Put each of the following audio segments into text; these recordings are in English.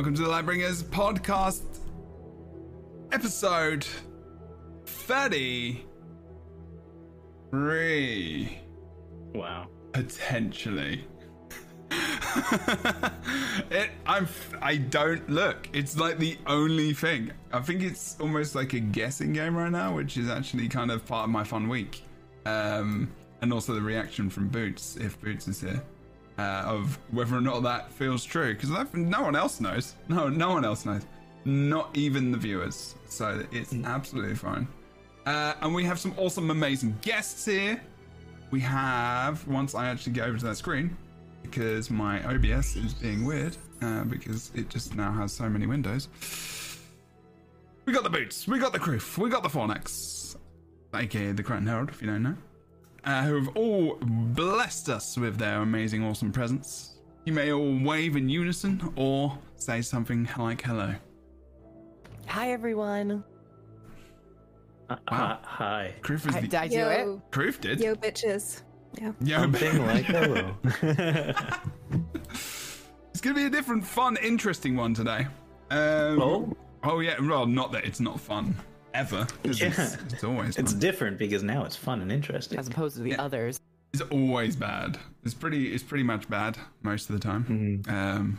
welcome to the Lightbringers podcast, episode 33. Wow. Potentially. it, I'm. I don't look. It's like the only thing. I think it's almost like a guessing game right now, which is actually kind of part of my fun week. Um, and also the reaction from Boots, if Boots is here, uh, of whether or not that feels true. Because no one else knows. No, no one else knows. Not even the viewers. So it's absolutely fine. Uh, and we have some awesome, amazing guests here. We have once I actually get over to that screen because my OBS is being weird uh, because it just now has so many windows. We got the boots, we got the Kroof, we got the Fornex, aka the Crown Herald, if you don't know, uh, who have all blessed us with their amazing, awesome presence. You may all wave in unison or say something like hello. Hi everyone. Uh, Wow. Hi. Kroof is Hi, the did I do it? Yo, Kroof did. yo, bitches. Yeah. Yo, Something like hello. It's going to be a different, fun, interesting one today. Um, oh, Oh yeah, well, not that it's not fun ever. 'cause It's, Yeah. it's always it's fun. different because now it's fun and interesting. As opposed to the Yeah. others. It's always bad. It's pretty. It's pretty much bad most of the time. Mm-hmm. Um,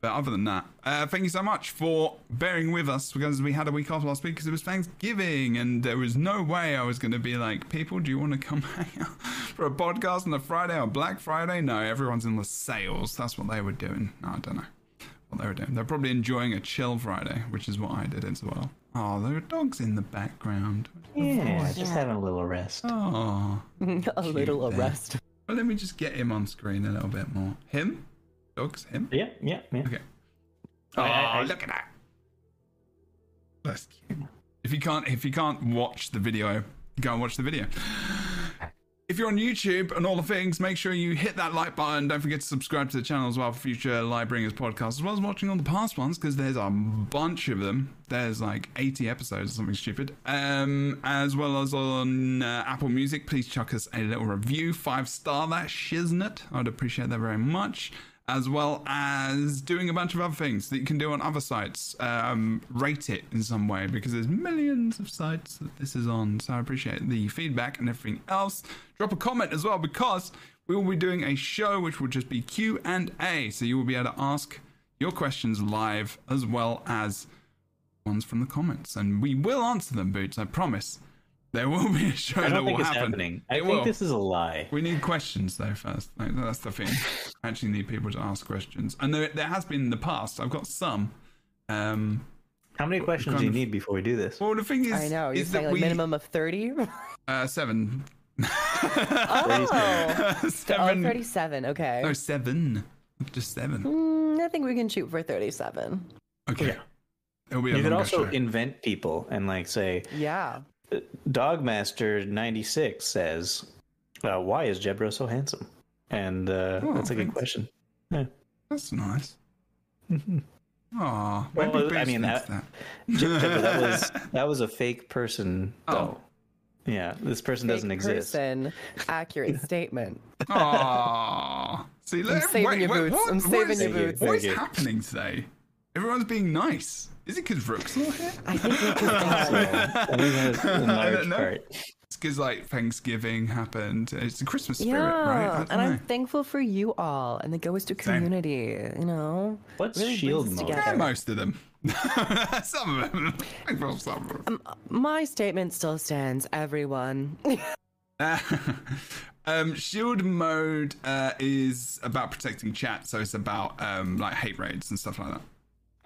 but other than that, uh, thank you so much for bearing with us because we had a week off last week because it was Thanksgiving and there was no way I was going to be like, people, do you want to come hang out for a podcast on a Friday or Black Friday? No, everyone's in the sales. That's what they were doing. No, I don't know what they were doing. They're probably enjoying a chill Friday, which is what I did as well. Oh, there are dogs in the background. yeah, just having a little rest. Oh. a little there. arrest. Well, let me just get him on screen a little bit more. Him? Dogs? Him? Yeah, yeah, yeah. Okay. Oh, I- I- I- look at that. That's cute. If you can't, if you can't watch the video, go and watch the video. If you're on YouTube and all the things, make sure you hit that like button. Don't forget to subscribe to the channel as well for future Lightbringers podcasts, as well as watching all the past ones because there's a bunch of them. There's like 80 episodes or something stupid. Um, as well as on uh, Apple Music, please chuck us a little review, five star that shiznit. I'd appreciate that very much as well as doing a bunch of other things that you can do on other sites. Um, rate it in some way because there's millions of sites that this is on. So I appreciate the feedback and everything else. Drop a comment as well because we will be doing a show which will just be Q and A. So you will be able to ask your questions live as well as ones from the comments, and we will answer them. Boots, I promise. There will be a show I that don't will think it's happen. happening. I It think will. this is a lie. We need questions though first. Like, that's the thing. I actually need people to ask questions, and there, there has been in the past. I've got some. Um, How many questions do you of- need before we do this? well, the thing is, I know. You're is saying that like we minimum of 30? uh, seven. oh. oh, seven. 37. Okay. No, seven. Just seven. Mm, I think we can shoot for 37. Okay. Yeah. It'll You could also show. invent people and like say, Yeah. Dogmaster ninety six says, uh, "Why is Jebro so handsome?" And uh, Oh, that's a good thanks. question. That's nice. Aw, Well, I mean, thinks that- Jebro, that was that was a fake person. Oh. Though. Yeah, this person doesn't Fake exist. Person, accurate statement. Aw. See, look, saving wait, your wait, boots. What, I'm saving is- your boots. What is happening today? Everyone's being nice. Is it because Rook's not here? I think we can. I think that's a I large don't know. part. It's because like Thanksgiving happened. It's the Christmas spirit, yeah, right? I don't and I'm thankful for you all and the Ghost to community. You know, What's really shield mode? Yeah, most of them. some of them. I feel some of them. My statement still stands, everyone. um, shield mode uh, is about protecting chat, so it's about um, like hate raids and stuff like that.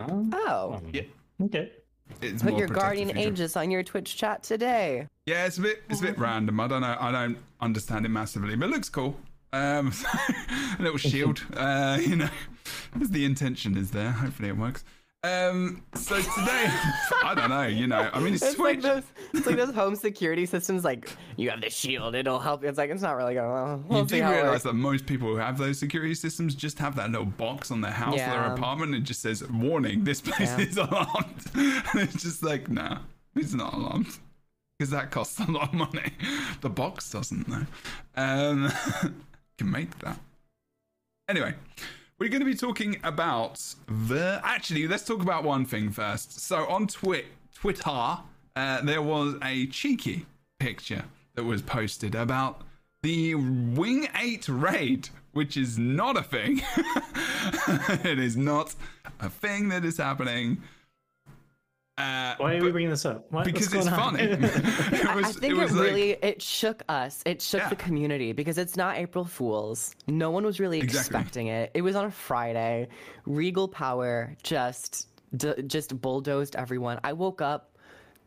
Oh, oh, Yeah. okay. It's put your guardian feature. aegis on your Twitch chat today. Yeah, it's a bit it's a bit random. I don't know. I don't understand it massively, but it looks cool. Um, a little shield. Uh, you know, as the intention is there. Hopefully it works. Um, so today, I don't know. You know, I mean, it's like those, it's like those home security systems. Like you have the shield, it'll help. you. It's like it's not really going. Well, we'll you see do how it realize works. that most people who have those security systems just have that little box on their house or their apartment. And it just says, "Warning: This place Yeah. is alarmed." and it's just like, nah, it's not alarmed because that costs a lot of money. The box doesn't though. Um, can make that. Anyway, we're going to be talking about the. Actually, let's talk about one thing first. So on Twi- Twitter, uh, there was a cheeky picture that was posted about the Wing 8 raid, which is not a thing. it is not a thing that is happening. Uh, Why are we but- bringing this up? What- because it's on? funny. it I- was, I think it, was like- really it shook us. It shook Yeah. the community because it's not April Fools. No one was really Exactly. expecting it. It was on a Friday. Regal Power just d- just bulldozed everyone. I woke up,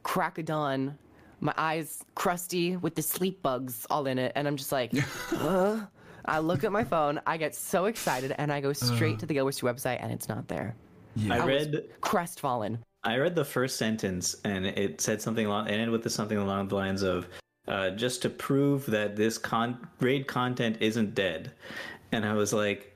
crack of dawn, my eyes crusty with the sleep bugs all in it, and I'm just like, "Huh?" I look at my phone. I get so excited, and I go straight to the Guild Wars 2 website, and it's not there. I I was read crestfallen. I read the first sentence and it said something along, it ended with something along the lines of, uh, just to prove that this con- raid content isn't dead. And I was like,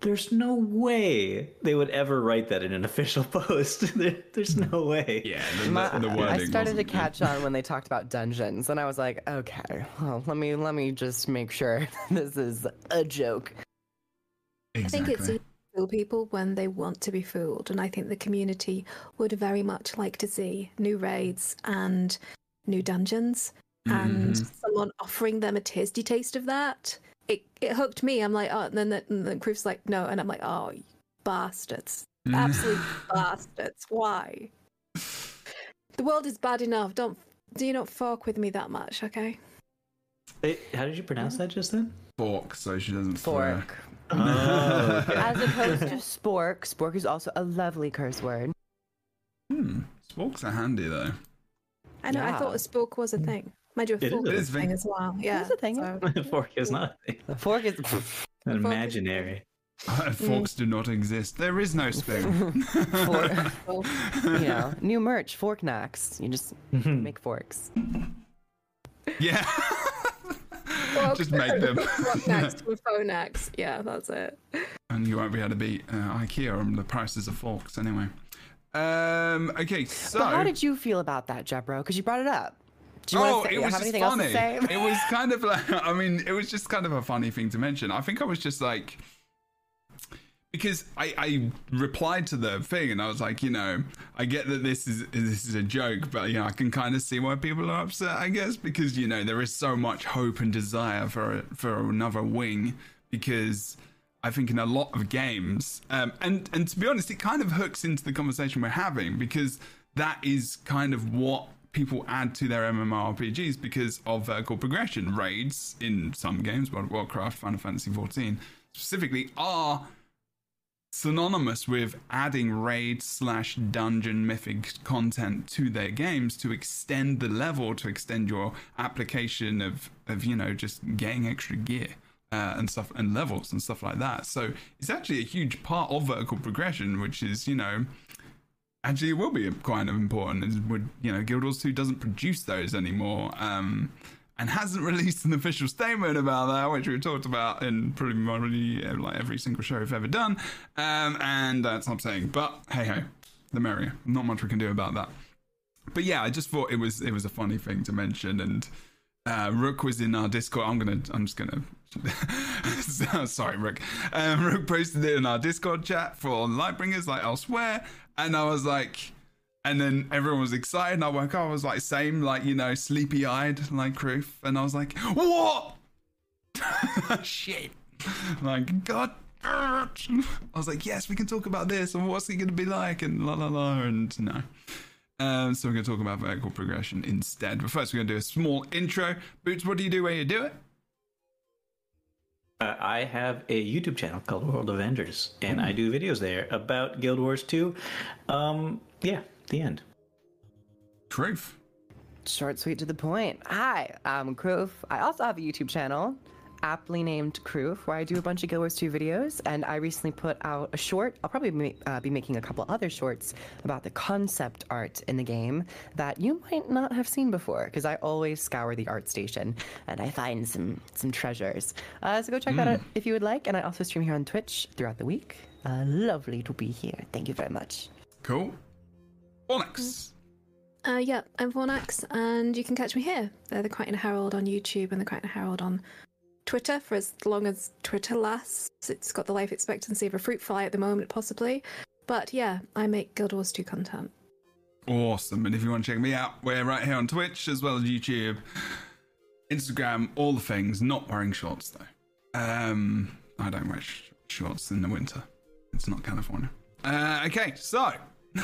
there's no way they would ever write that in an official post. there, there's no way. yeah, the, My- the, the wording I started to catch on when they talked about dungeons, and I was like, okay, well, let me let me just make sure this is a joke. I think it's Exactly. easy to fool people when they want to be fooled, and I think the community would very much like to see new raids and new dungeons, and Mm-hmm. someone offering them a tasty taste of that. It it hooked me. I'm like, oh, and then the, and then Kroof's like, no, and I'm like, oh, you bastards, absolute bastards. Why? The world is bad enough. Don't do you not fuck with me that much, okay? Hey, how did you pronounce that just then? fork, so she doesn't swear. Fork. Oh, okay. As opposed to spork, spork is also a lovely curse word. Hmm. Sporks are handy though. I know. I thought a spork was a thing. Mind you, a It fork is. It is is a thing. thing as well. Yeah, it's a thing, yeah. so- Fork is not A thing. A Fork is an imaginary. Forks do not exist. There is no spoon. fork, well, you know, new merch, fork knacks. You just make forks. yeah. Well, Just make them. Next to a phone next. Yeah, that's it. and you won't be able to beat uh, IKEA on the prices of forks anyway. Um. Okay. So. But how did you feel about that, Jebro? Because you brought it up. Do you oh, say, it was just funny. else to say? It was kind of like, I mean, it was just kind of a funny thing to mention. I think I was just like, because I, I replied to the thing and I was like, you know, I get that this is this is a joke, but you know, I can kind of see why people are upset. I guess because you know there is so much hope and desire for for another wing because. I think in a lot of games, um, and and to be honest, it kind of hooks into the conversation we're having because that is kind of what people add to their MMORPGs because of vertical progression. Raids in some games, World of Warcraft, Final Fantasy XIV specifically, are synonymous with adding raid slash dungeon mythic content to their games to extend the level, to extend your application of of you know just getting extra gear. Uh, and stuff and levels and stuff like that. So it's actually a huge part of vertical progression, which is you know actually it will be quite of important. Would you know Guild Wars Two doesn't produce those anymore, um, and hasn't released an official statement about that, which we've talked about in uh, like every single show we've ever done. Um, and that's saying. But hey ho, the merrier. Not much we can do about that. But yeah, I just thought it was it was a funny thing to mention and. Uh, Rook was in our Discord. I'm gonna. I'm just gonna. Sorry, Rook. Um, Rook posted it in our Discord chat for Lightbringers, like elsewhere, and I was like, and then everyone was excited. And I woke up. I was like, same, like you know, sleepy eyed, like Kroof, and I was like, what? Shit! Like God. I was like, yes, we can talk about this and what's it going to be like and la la la and no. Um, so we're going to talk about vertical progression instead. But first, we're going to do a small intro. Boots, what do you do when you do it? Uh, I have a YouTube channel called World Avengers, and I do videos there about Guild Wars 2. Um, yeah, the end. Truth. Short, sweet, to the point. Hi, I'm Kroof. I also have a YouTube channel, aptly named Kroof, where I do a bunch of Guild Wars 2 videos. And I recently put out a short. I'll probably ma- uh, be making a couple other shorts about the concept art in the game that you might not have seen before, because I always scour the art station and I find some some treasures. Uh, so go check that out if you would like. And I also stream here on Twitch throughout the week. Uh, lovely to be here. Thank you very much. Cool. Onyx. Uh, yeah, I'm Vornax, and you can catch me here. They're the Krytan Herald on YouTube and the Krytan Herald on Twitter for as long as Twitter lasts. It's got the life expectancy of a fruit fly at the moment, possibly. But yeah, I make Guild Wars 2 content. Awesome. And if you want to check me out, we're right here on Twitch as well as YouTube, Instagram, all the things. Not wearing shorts though. Um, I don't wear sh- shorts in the winter. It's not California. Uh, okay, so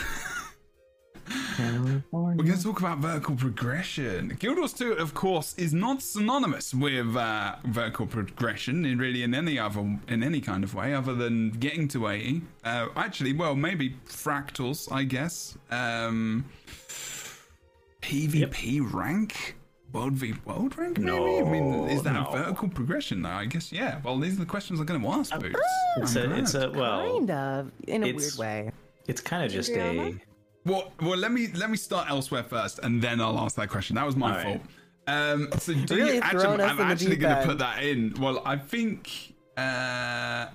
we're going to talk about vertical progression. Guild Wars 2, of course, is not synonymous with uh, vertical progression in really in any other in any kind of way other than getting to 80. Uh, actually, well, maybe fractals, I guess. Um, PvP rank. World v World rank, maybe? I mean, is that No, a vertical progression? though? I guess, yeah. Well, these are the questions I'm going to ask, Boots. It's a, it's a well, kind of in a weird way. it's kind of just a. Adriana? Well, well, let me let me start elsewhere first, and then I'll ask that question. That was my All fault. right. Um, so do Really you, actually, I'm actually going to put that in. Well, I think uh,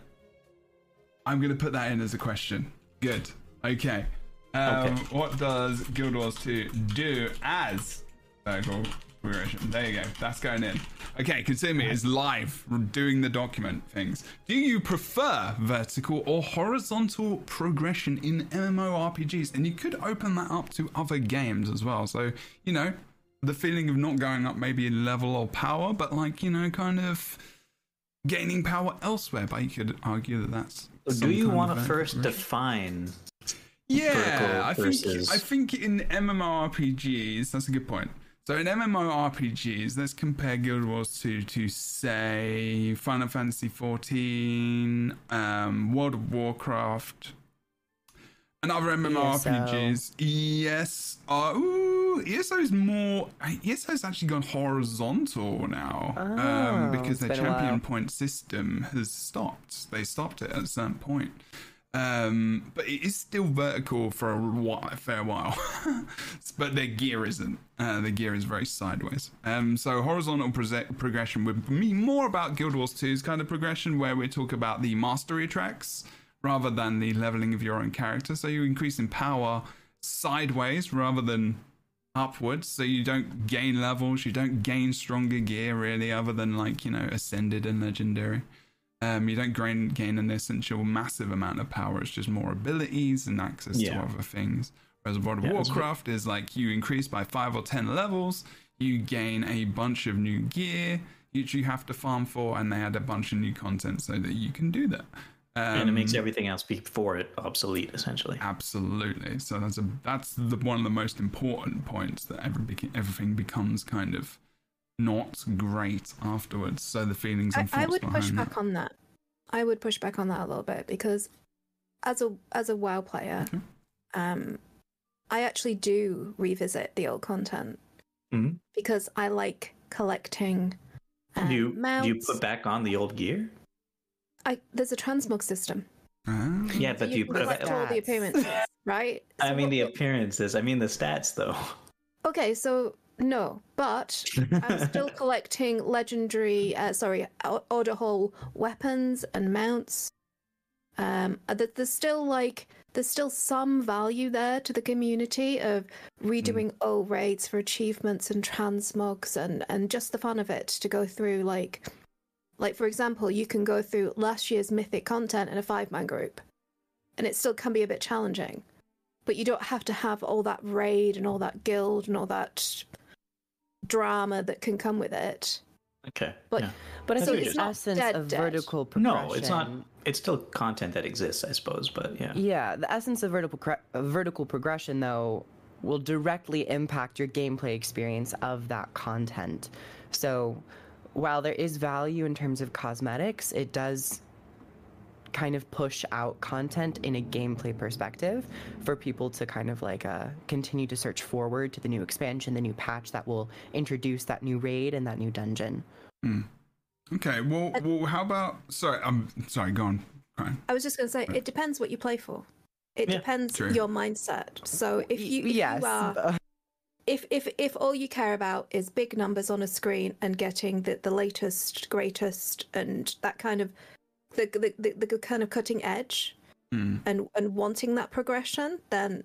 I'm going to put that in as a question. Good. Okay. Um, Okay. What does Guild Wars 2 do as vertical progression? There you go. That's going in. Okay, me as live doing the document things. Do you prefer vertical or horizontal progression in MMORPGs? And you could open that up to other games as well. So, you know, the feeling of not going up maybe in level or power, but like, you know, kind of gaining power elsewhere. But you could argue that that's. Do you want to first progression. define? Yeah, I think I think in MMORPGs, that's a good point. So in MMORPGs, let's compare Guild Wars 2 to say Final Fantasy 14, um, World of Warcraft, and other MMORPGs. Yes, uh, ooh, ESO is more. ESO has actually gone horizontal now um, Oh, because their champion point system has stopped. They stopped it at a certain point. Um, but it is still vertical for a, while, a fair while. but their gear isn't. Uh, the gear is very sideways. Um, so horizontal progression would be more about Guild Wars 2's kind of progression, where we talk about the mastery tracks rather than the leveling of your own character. So you increase in power sideways rather than upwards. So you don't gain levels, you don't gain stronger gear really, other than like you know ascended and legendary. Um, you don't gain, gain an essential massive amount of power. It's just more abilities and access to other things. Whereas World of Yeah, it's a bit- Warcraft is like you increase by five or ten levels, you gain a bunch of new gear, which you have to farm for, and they add a bunch of new content so that you can do that. Um, and it makes everything else before it obsolete, essentially. Absolutely. So that's a that's the one of the most important points that every, everything becomes kind of not great afterwards. So the feelings I, and I thoughts would push behind back that. on that. I would push back on that a little bit because as a as a WoW player, Okay. um, I actually do revisit the old content Mhm. because I like collecting. Um, do you mounts. do you put back on the old gear? I, there's a transmog system. Ah. Yeah, but do you can put collect it? all the Stats. appearances, right? I mean what- the appearances. I mean the stats, though. Okay, so no, but I'm still collecting legendary, uh, sorry, order hall weapons and mounts. Um, uh, there's still like there's still some value there to the community of redoing old raids for achievements and transmogs and and just the fun of it to go through like like for example you can go through last year's mythic content in a five man group and it still can be a bit challenging but you don't have to have all that raid and all that guild and all that drama that can come with it. Okay. But- yeah. But I So think it's the not essence dead of dead. vertical progression. no, it's not. It's still content that exists, I suppose. But yeah. Yeah, the essence of vertical cre- uh, vertical progression, though, will directly impact your gameplay experience of that content. So, while there is value in terms of cosmetics, it does kind of push out content in a gameplay perspective for people to kind of like uh, continue to search forward to the new expansion, the new patch that will introduce that new raid and that new dungeon. Okay. Well, well, how about? Sorry, I'm sorry. Go on. Ryan. I was just going to say, it depends what you play for. It Yeah, depends true. your mindset. So if you, if yes, you are, uh, if if if all you care about is big numbers on a screen and getting the, the latest, greatest, and that kind of the the, the, the kind of cutting edge, Hmm. and and wanting that progression, then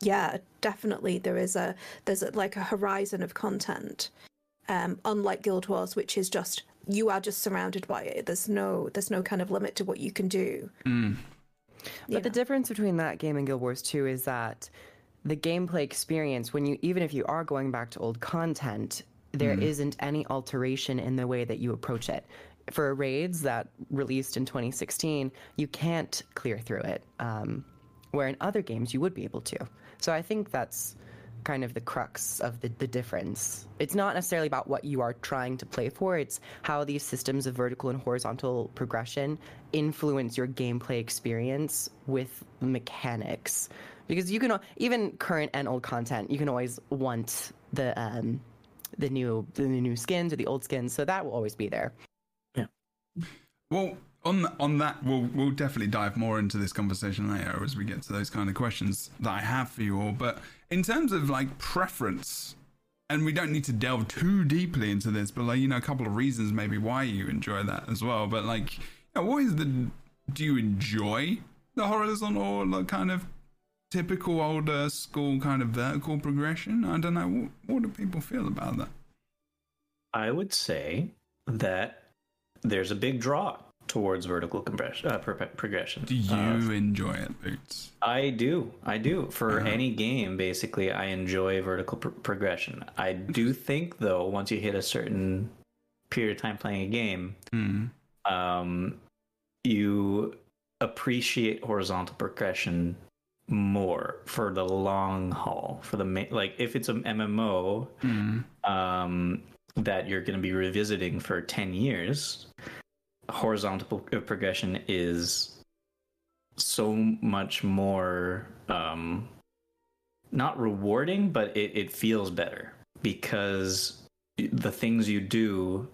yeah, definitely there is a there's a, like a horizon of content. Um, unlike Guild Wars, which is just you are just surrounded by it. There's no there's no kind of limit to what you can do. Mm. But the difference between that game and Guild Wars 2 is that the gameplay experience, when you even if you are going back to old content, there not any alteration in the way that you approach it. For raids that released in 2016, you can't clear through it, um, where in other games you would be able to. So I think that's kind of the crux of the, the difference. It's not necessarily about what you are trying to play for, it's how these systems of vertical and horizontal progression influence your gameplay experience with mechanics. Because you can, even current and old content, you can always want the, um, the new the new skins or the old skins, so that will always be there. Well, on on that, we'll we'll definitely dive more into this conversation later as we get to those kind of questions that I have for you all. But in terms of like preference, and we don't need to delve too deeply into this, but like you know, a couple of reasons maybe why you enjoy that as well. But like, you know, what is the? Do you enjoy the horizontal like, kind of typical older school kind of vertical progression? I don't know. What, what do people feel about that? I would say that there's a big draw towards vertical compression, uh, pro- progression. Do you Uh, enjoy it, Boots? I do. I do. For Uh-huh. any game, basically, I enjoy vertical pr- progression. I do think, though, once you hit a certain period of time playing a game, Mm. um, you appreciate horizontal progression more for the long haul. For the ma- like, if it's an MMO Mm. um, that you're going to be revisiting for ten years, horizontal progression is so much more um, not rewarding, but it, it feels better because the things you do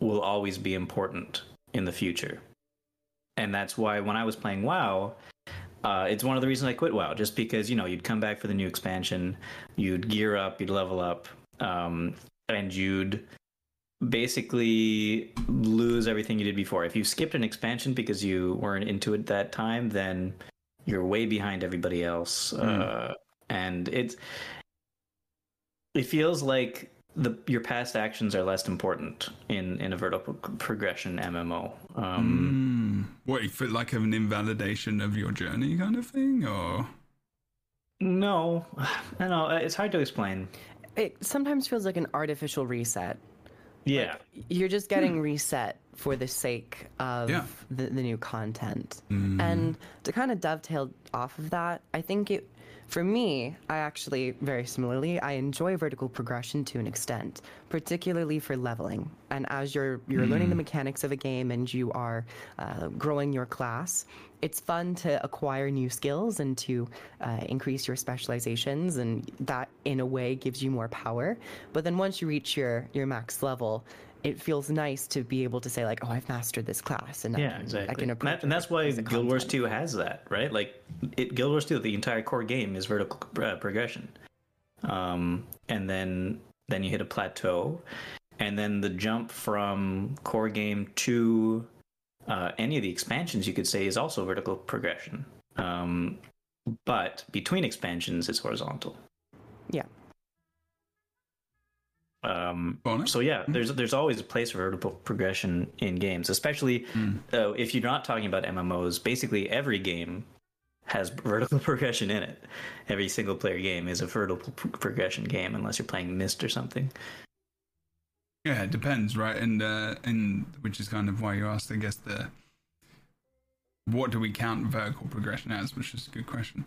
will always be important in the future. And that's why when I was playing WoW, uh, it's one of the reasons I quit WoW, just because you know you'd come back for the new expansion, you'd gear up, you'd level up, um, and you'd basically lose everything you did before. If you skipped an expansion because you weren't into it that time, then you're way behind everybody else, uh, and it's it feels like the your past actions are less important in in a vertical progression MMO. Um, Mm. What you feel like an invalidation of your journey, kind of thing, or No, I know. It's hard to explain. It sometimes feels like an artificial reset. Yeah, You're just getting reset for the sake of Yeah. the, the new content. And to kind of dovetail off of that, I think it, for me, I actually, very similarly, I enjoy vertical progression to an extent, particularly for leveling. And as you're, you're learning the mechanics of a game and you are uh, growing your class, it's fun to acquire new skills and to uh, increase your specializations, and that in a way gives you more power. But then once you reach your, your max level, it feels nice to be able to say like, "Oh, I've mastered this class," and I yeah, can, exactly. I can and, approach that- and that's why Guild Wars 2 has that, right? Like, it, Guild Wars 2, the entire core game is vertical uh, progression. Um, and then then you hit a plateau, and then the jump from core game to uh, any of the expansions, you could say, is also vertical progression. Um, but between expansions, it's horizontal. Yeah. Um, Bonnet? so yeah, there's there's always a place for vertical progression in games, especially uh, if you're not talking about MMOs. Basically, every game has vertical progression in it. Every single player game is a vertical p- progression game, unless you're playing Myst or something. Yeah, it depends, right? And uh, and which is kind of why you asked, I guess the what do we count vertical progression as, which is a good question.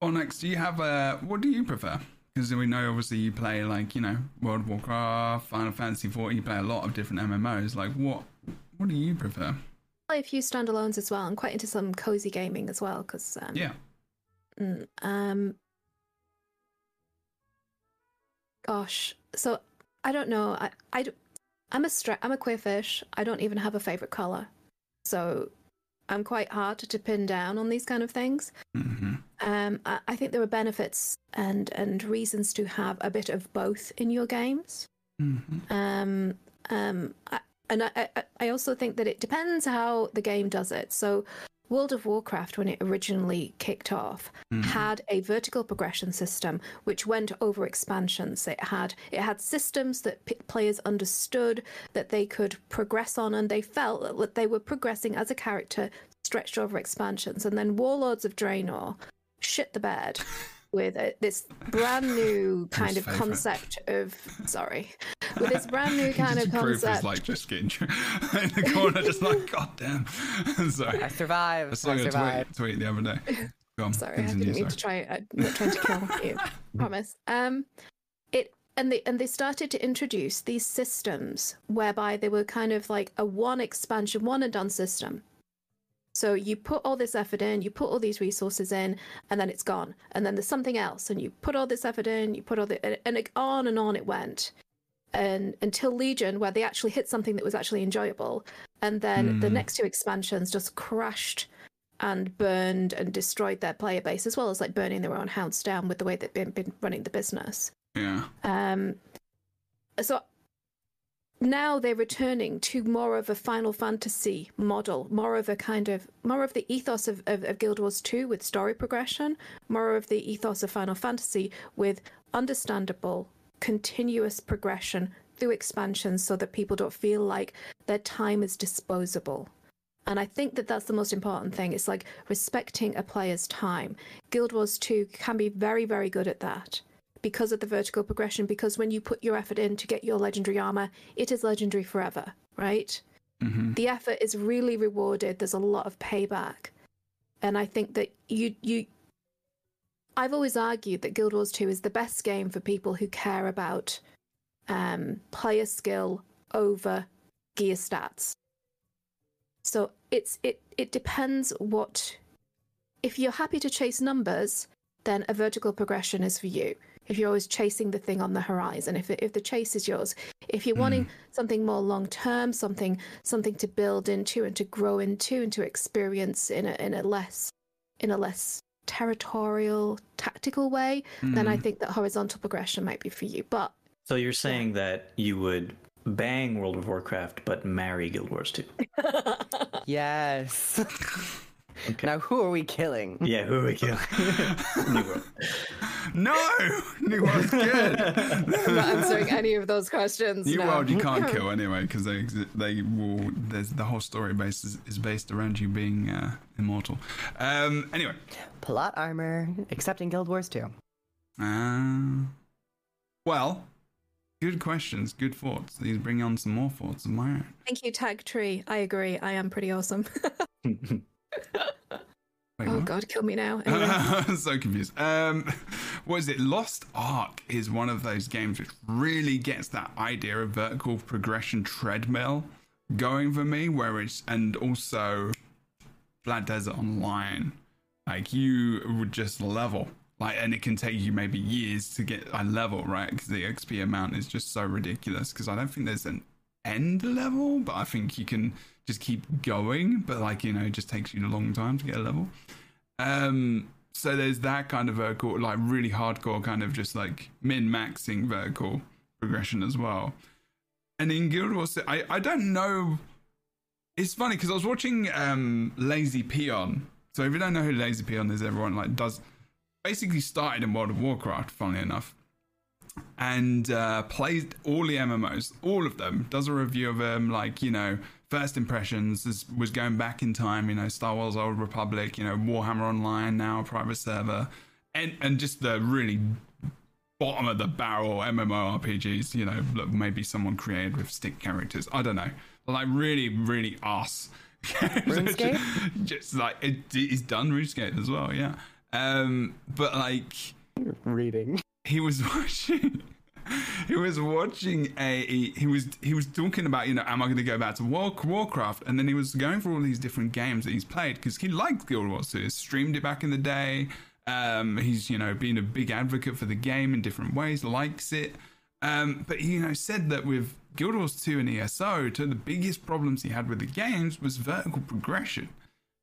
Onyx, do you have a what do you prefer? Because we know obviously you play like you know World of Warcraft, Final Fantasy 4. You play a lot of different MMOs. Like what what do you prefer? I play a few standalones as well. I'm quite into some cozy gaming as well because um, Yeah. mm, um, gosh, so I don't know. I, I'm a stra- I'm a queer fish. I don't even have a favorite color, so I'm quite hard to pin down on these kind of things. hmm Um, I, I think there are benefits and and reasons to have a bit of both in your games. hmm Um, um, I, and I, I, I also think that it depends how the game does it. So, World of Warcraft, when it originally kicked off, mm-hmm. had a vertical progression system which went over expansions. It had it had systems that p- players understood that they could progress on, and they felt that they were progressing as a character stretched over expansions. And then Warlords of Draenor shit the bed with a, this brand new kind of favourite. concept of sorry, with this brand new kind of Kroof is like just getting in the corner, just like, goddamn. Sorry. I survived. I saw I your survived. tweet, tweet the other day. Go on, Sorry, I didn't mean to sorry. try. I'm not trying to kill you. promise. Um, it and they and they started to introduce these systems whereby they were kind of like a one expansion, one and done system. So you put all this effort in, you put all these resources in, and then it's gone. And then there's something else, and you put all this effort in, you put all the, and- and it, on and on it went, and until Legion, where they actually hit something that was actually enjoyable, and then the Hmm. next two expansions just crashed and burned and destroyed their player base, as well as like burning their own house down with the way they've been, been running the business. Yeah. Um, so now they're returning to more of a Final Fantasy model, more of a kind of more of the ethos of, of, of Guild Wars 2 with story progression, more of the ethos of Final Fantasy with understandable, continuous progression through expansions so that people don't feel like their time is disposable. And I think that that's the most important thing. It's like respecting a player's time. Guild Wars 2 can be very, very good at that because of the vertical progression. Because when you put your effort in to get your legendary armor, it is legendary forever, right? hmm The effort is really rewarded. There's a lot of payback. And I think that you, you, I've always argued that Guild Wars 2 is the best game for people who care about um, player skill over gear stats. So it's it it depends what if you're happy to chase numbers, then a vertical progression is for you. If you're always chasing the thing on the horizon, if if the chase is yours, if you're wanting hmm. something more long term, something something to build into and to grow into and to experience in a in a less in a less territorial tactical way, then I hmm. think that horizontal progression might be for you. But So you're saying that you would bang World of Warcraft but marry Guild Wars 2? Yes. Now, who are we killing? Yeah, who are we killing? New World. No! New World's good. I'm not answering any of those questions. New no. World you can't kill anyway because they they will. There's the whole story base is, is based around you being uh, immortal. Um. Anyway. Plot armor, except in Guild Wars 2. Uh, well, good questions, good thoughts. These bring on some more thoughts of my own. Thank you, Tag Tree. I agree. I am pretty awesome. Wait, oh what? God, kill me now. Anyway. I'm so confused. Um, what is it? Lost Ark is one of those games which really gets that idea of vertical progression treadmill going for me, where it's and also Black Desert Online, like you would just level. Like, and it can take you maybe years to get a level, right? Because the XP amount is just so ridiculous. Because I don't think there's an end level, but I think you can just keep going. But like, you know, it just takes you a long time to get a level. Um, so there's that kind of vertical, like really hardcore kind of just like min maxing vertical progression as well. And in Guild Wars, I, I don't know. It's funny because I was watching um, Lazy Peon. So if you don't know who Lazy Peon is, everyone like does basically started in World of Warcraft, funnily enough, and uh, played all the MMOs, all of them. Does a review of them, like you know, first impressions. This was going back in time, you know, Star Wars: Old Republic, you know, Warhammer Online, now a private server, and and just the really bottom of the barrel MMORPGs. You know, that maybe someone created with stick characters. I don't know, like really, really ass. RuneScape? just like it, he's done RuneScape as well, yeah. Um, but like Reading. he was watching he was watching a he was he was talking about you know am i going to go back to War, warcraft? And then he was going for all these different games that he's played because he liked guild wars 2 he streamed it back in the day. Um he's you know been a big advocate for the game in different ways likes it. Um but he you know said that with guild wars 2 and eso two of the biggest problems he had with the games was vertical progression.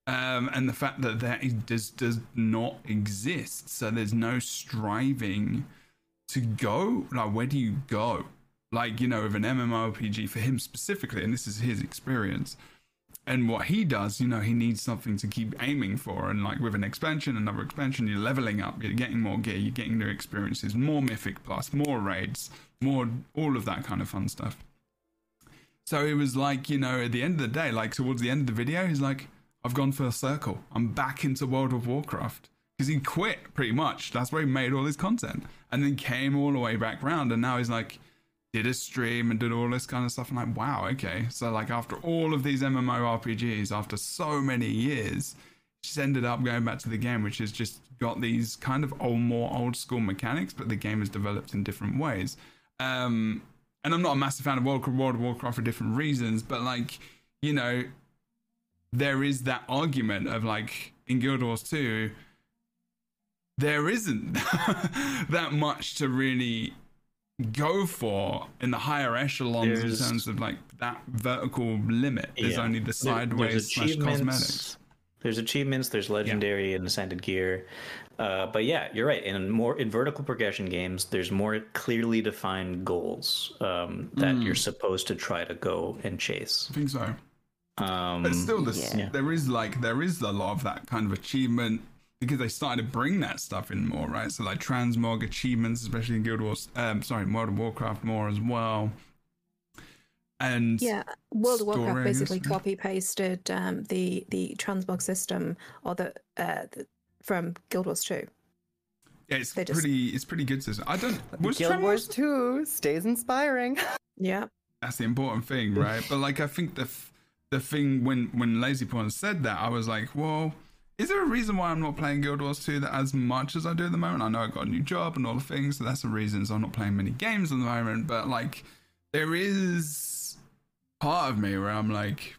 Um, and the fact that that does does not exist. So there's no striving to go. Like, where do you go? Like, you know, with an MMORPG for him specifically, and this is his experience. and what he does, you know, he needs something to keep aiming for. And like with an expansion, another expansion, you're leveling up, you're getting more gear, you're getting new experiences, more Mythic Plus, more raids, more all of that kind of fun stuff. So it was like, you know, at the end of the day, like towards the end of the video, he's like, I've gone full circle. I'm back into World of Warcraft. Because he quit pretty much. That's where he made all his content. And then came all the way back round. And now he's like, did a stream and did all this kind of stuff. I'm like, wow, okay. So like after all of these MMORPGs, after so many years, just ended up going back to the game, which has just got these kind of old, more old school mechanics, but the game is developed in different ways. Um, and I'm not a massive fan of World, World of Warcraft for different reasons, but like, you know, there is that argument of like in Guild Wars 2, there isn't that much to really go for in the higher echelons There's- in terms of like that vertical limit. There's Yeah. only the There- sideways slash cosmetics. There's achievements. There's legendary and ascended gear, uh, but yeah, you're right. In more in vertical progression games, there's more clearly defined goals um, that Mm. you're supposed to try to go and chase. I think so. Um, But still, this, yeah. there is like there is a lot of that kind of achievement because they started to bring that stuff in more, right? So like transmog achievements, especially in Guild Wars, um, sorry, World of Warcraft more as well. And Yeah, World of story, Warcraft basically copy pasted um, the the transmog system or the, uh, the from Guild Wars 2. yeah, it's they just- pretty, it's pretty good system. I don't. Was Guild Tremors- Wars 2 stays inspiring. Yeah. that's the important thing, right? but like, I think the f- the thing when when Lazy Peon said that, I was like, well, is there a reason why I'm not playing Guild Wars 2 that as much as I do at the moment? I know I got a new job and all the things, so that's the reasons I'm not playing many games at the moment. But like, there is part of me where I'm like,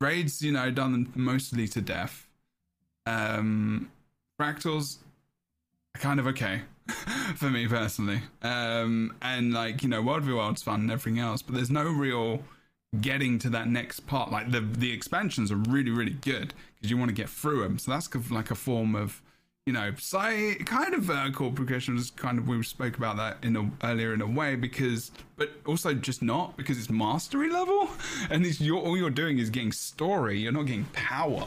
raids, you know, done mostly to death. Um, fractals, are kind of okay for me personally. Um, and like you know, World v World's fun and everything else, but there's no real getting to that next part. Like the the expansions are really really good because you want to get through them. So that's kind of like a form of you know, sci kind of vertical progression is kind of we spoke about that in a, earlier in a way because, but also just not because it's mastery level, and it's you're, all you're doing is getting story. You're not getting power.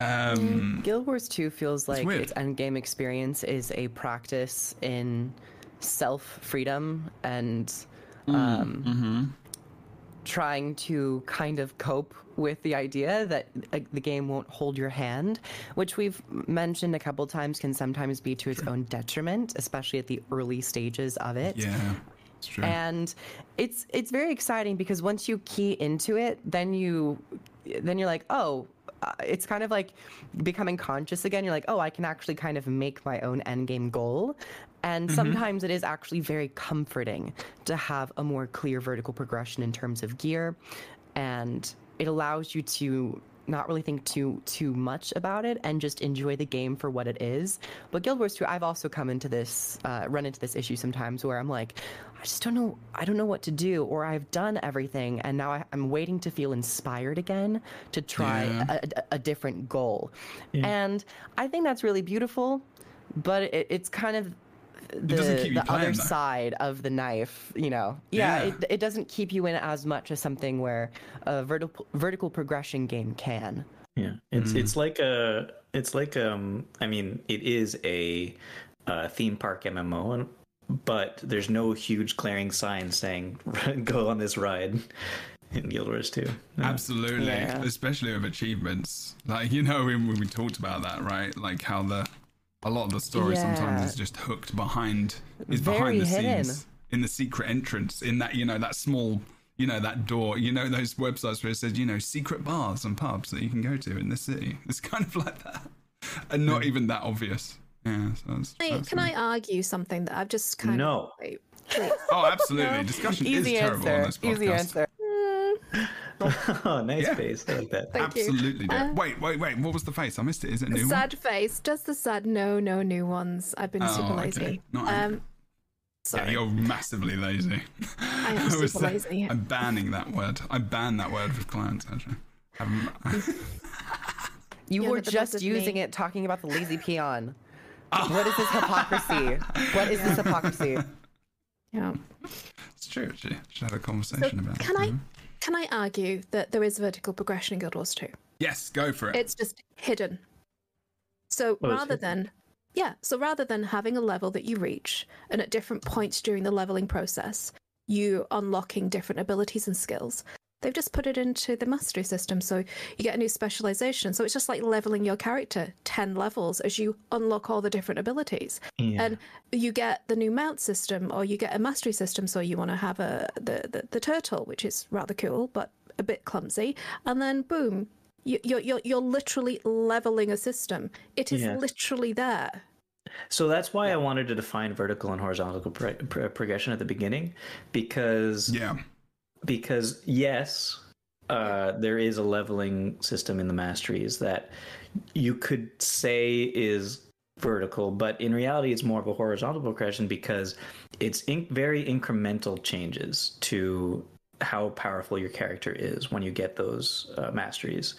Um, Guild Wars 2 feels like weird. its endgame experience is a practice in self freedom and um, trying to kind of cope with the idea that like, the game won't hold your hand, which we've mentioned a couple times can sometimes be to its own detriment, especially at the early stages of it. yeah, it's true. and it's it's very exciting because once you key into it then you then you're like oh uh, it's kind of like becoming conscious again you're like oh i can actually kind of make my own end game goal and sometimes it is actually very comforting to have a more clear vertical progression in terms of gear and it allows you to not really think too too much about it and just enjoy the game for what it is. But Guild Wars 2, I've also come into this uh, run into this issue sometimes where I'm like, I just don't know, I don't know what to do, or I've done everything and now I, I'm waiting to feel inspired again to try Yeah. a, a, a different goal. And I think that's really beautiful, but it, it's kind of the, doesn't keep you the other though. side of the knife, you know. Yeah, Yeah. It, it doesn't keep you in as much as something where a vertical vertical progression game can. Yeah, it's it's like a it's like um I mean it is a uh, theme park MMO, and, but there's no huge glaring sign saying go on this ride in Guild Wars 2. No. Absolutely, Yeah. especially with achievements. Like you know, we, we talked about that, right? Like how the a lot of the story sometimes is just hooked behind is Very behind the hidden. scenes in the secret entrance in that you know that small you know that door you know those websites where it says you know secret bars and pubs that you can go to in the city. It's kind of like that, and not even that obvious. Yeah. So that's, Hey, that's can nice. I argue something that I've just kind No. of. no please. Oh, absolutely. Discussion Easy is terrible on answer. this podcast. Easy answer. oh, nice Yeah. face. I like that. Thank. Absolutely. do. Uh, wait, wait, wait. What was the face? I missed it. Is it a new one? sad face. Just the sad. No, no new ones. I've been Oh, super okay. lazy. Not angry. Um, Yeah, sorry. you're massively lazy. I am was super saying- lazy. I'm banning that word. I ban that word with clients actually. Um, You Yeah, were just using mean- it talking about the lazy peon. what is this hypocrisy? What is this hypocrisy? Yeah. it's true. She, she had a conversation about can it. I- Mhm. Can I argue that there is vertical progression in Guild Wars 2? Yes, go for it. It's just hidden. So Oh, it's rather than yeah, so rather than having a level that you reach and at different points during the leveling process, you unlocking different abilities and skills, they've just put it into the mastery system. So you get a new specialization. So it's just like leveling your character 10 levels as you unlock all the different abilities. Yeah. And you get the new mount system or you get a mastery system. So you want to have a the, the, the turtle, which is rather cool, but a bit clumsy. And then boom, you, you're, you're, you're literally leveling a system. It is Yeah. literally there. So that's why I wanted to define vertical and horizontal pro- pro- progression at the beginning, because yeah. Because yes, uh, there is a leveling system in the masteries that you could say is vertical, but in reality, it's more of a horizontal progression because it's very incremental changes to how powerful your character is when you get those uh, masteries.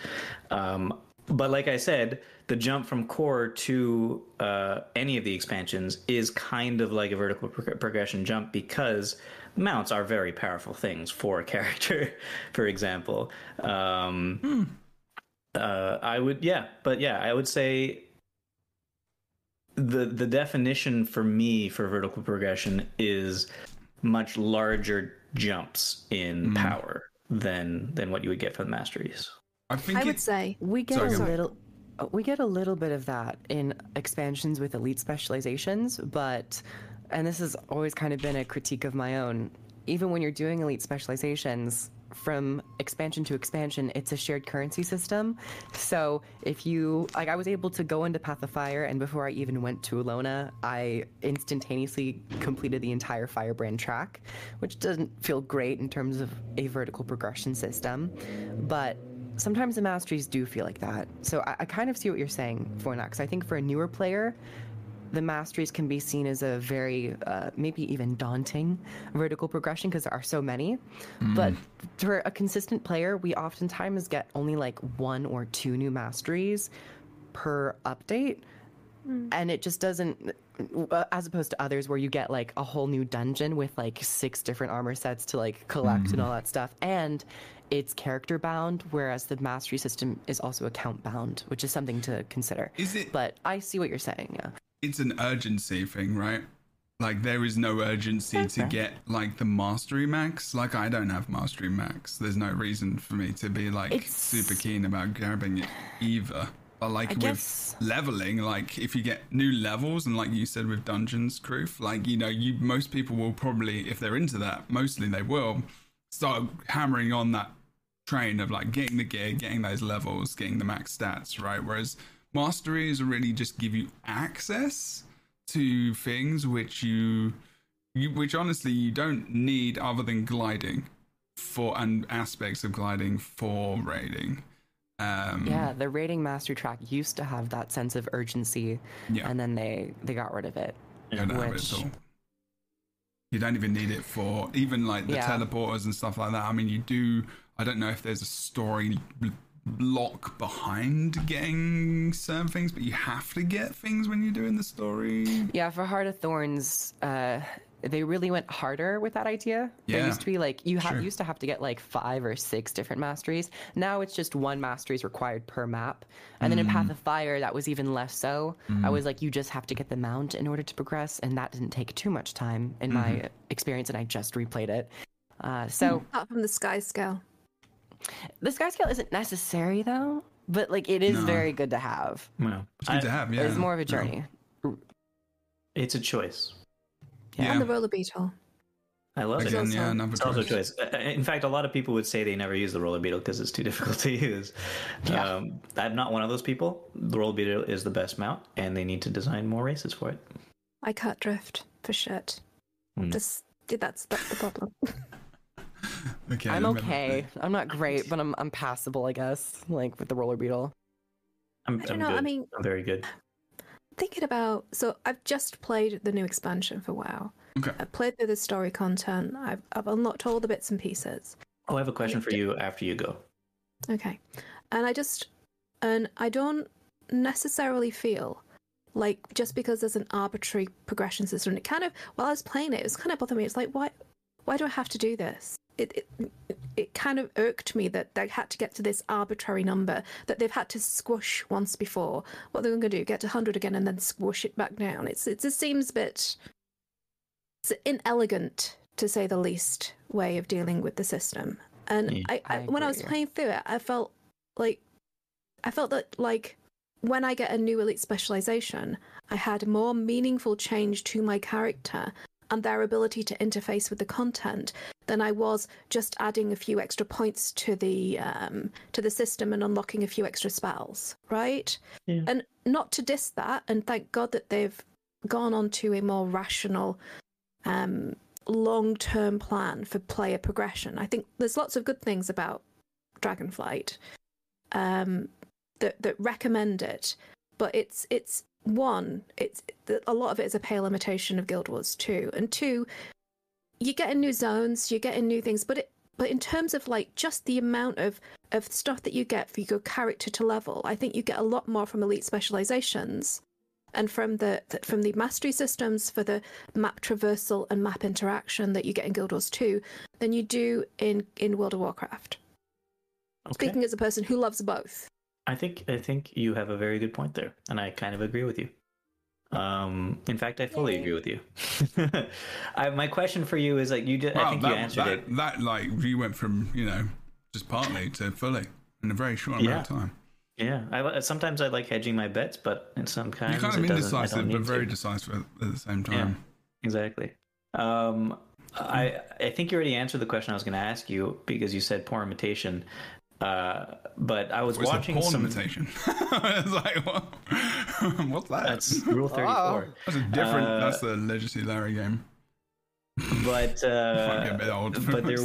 Um, but like I said, the jump from core to uh, any of the expansions is kind of like a vertical pro- progression jump because mounts are very powerful things for a character, for example. Um, uh, I would, yeah, but yeah, I would say the the definition for me for vertical progression is much larger jumps in power than than what you would get from the masteries. I think I would say We get Sorry, a go little. We get a little bit of that in expansions with elite specializations, but, and this has always kind of been a critique of my own. Even when you're doing elite specializations, from expansion to expansion, it's a shared currency system. So if you, like, I was able to go into Path of Fire, and before I even went to Elona, I instantaneously completed the entire Firebrand track, which doesn't feel great in terms of a vertical progression system. But sometimes the masteries do feel like that. So I, I kind of see what you're saying, Fornax. I think for a newer player, the masteries can be seen as a very, uh, maybe even daunting vertical progression because there are so many. But for a consistent player, we oftentimes get only like one or two new masteries per update. And it just doesn't, uh, as opposed to others where you get like a whole new dungeon with like six different armor sets to like collect and all that stuff. And it's character bound, whereas the mastery system is also account bound, which is something to consider. Is it- But I see what you're saying. Yeah. It's an urgency thing, right? Like there is no urgency to get like the mastery max. Like I don't have mastery max. There's no reason for me to be like It's- super keen about grabbing it either. But like I with guess- leveling, like if you get new levels and like you said with dungeons, Kroof, like you know, you most people will probably if they're into that, mostly they will start hammering on that train of like getting the gear, getting those levels, getting the max stats, right? Whereas masteries really just give you access to things which you, you which honestly you don't need other than gliding for and aspects of gliding for raiding. Um, Yeah, the raiding mastery track used to have that sense of urgency, Yeah. and then they they got rid of it. you don't have it which- at all. You don't even need it for even like the Yeah. teleporters and stuff like that. I mean, you do. I don't know if there's a story bl- block behind getting certain things, but you have to get things when you're doing the story. Yeah, for Heart of Thorns, uh, they really went harder with that idea. There Yeah, used to be like you have used to have to get like five or six different masteries. Now it's just one mastery is required per map. And then in Mm. Path of Fire, that was even less so. I was like, you just have to get the mount in order to progress, and that didn't take too much time in Mm-hmm. my experience. And I just replayed it. Uh, so apart from the skyscale. The skyscale isn't necessary though, but like it is No. very good to have. Well, It's good I- to have. Yeah, It's more of a No. journey. it's a choice. Yeah, And the roller beetle. I love it. again, also- yeah, another It's also a choice. choice. Uh, In fact, a lot of people would say they never use the roller beetle because it's too difficult to use. Yeah. Um, I'm not one of those people. The roller beetle is the best mount, and they need to design more races for it. I can't drift for shit. Hmm. Just that's that's the problem. Okay, I'm okay. I'm not great, but I'm I'm passable, I guess. Like with the roller beetle. I'm, I don't I'm know, I mean- I'm very good. Thinking about so I've just played the new expansion for WoW. Okay. I've played through the story content. I've I've unlocked all the bits and pieces. Oh, I have a question for you after you go. Okay. And I just and I don't necessarily feel like just because there's an arbitrary progression system, it kind of while I was playing it, it was kind of bothering me. It's like why why do I have to do this? It, it it kind of irked me that they had to get to this arbitrary number that they've had to squash once before. What they're going to do? Get to 100 again and then squash it back down? It's it just seems a bit it's inelegant to say the least way of dealing with the system. And Yeah. I, I, I when I was playing through it, I felt like I felt that like when I get a new elite specialization, I had more meaningful change to my character and their ability to interface with the content than I was just adding a few extra points to the um, to the system and unlocking a few extra spells, right? Yeah. And not to diss that, and thank God that they've gone on to a more rational, um, long term plan for player progression. I think there's lots of good things about Dragonflight um, that that recommend it, but it's it's one, it's a lot of it is a pale imitation of Guild Wars 2, and two, you get in new zones, you get in new things, but it but in terms of like just the amount of of stuff that you get for your character to level, I think you get a lot more from elite specializations and from the th- from the mastery systems for the map traversal and map interaction that you get in Guild Wars 2 than you do in in World of Warcraft. Okay. Speaking as a person who loves both. I think I think you have a very good point there, and I kind of agree with you. Um, in fact, I fully agree with you. I, my question for you is like you did. I think that, you answered that, it. that like you went from you know just partly to fully in a very short amount of time. Yeah, I, sometimes I like hedging my bets, but in some You're kind of it indecisive, don't but very to. decisive at, at the same time. Yeah, time. exactly. Um, I I think you already answered the question I was going to ask you because you said poor imitation. Uh, but I was What's watching a porn some. imitation? it's like what? What's that? That's Rule Thirty Four. That's a different. Uh, that's the Legacy Larry game. But Might be a uh, but there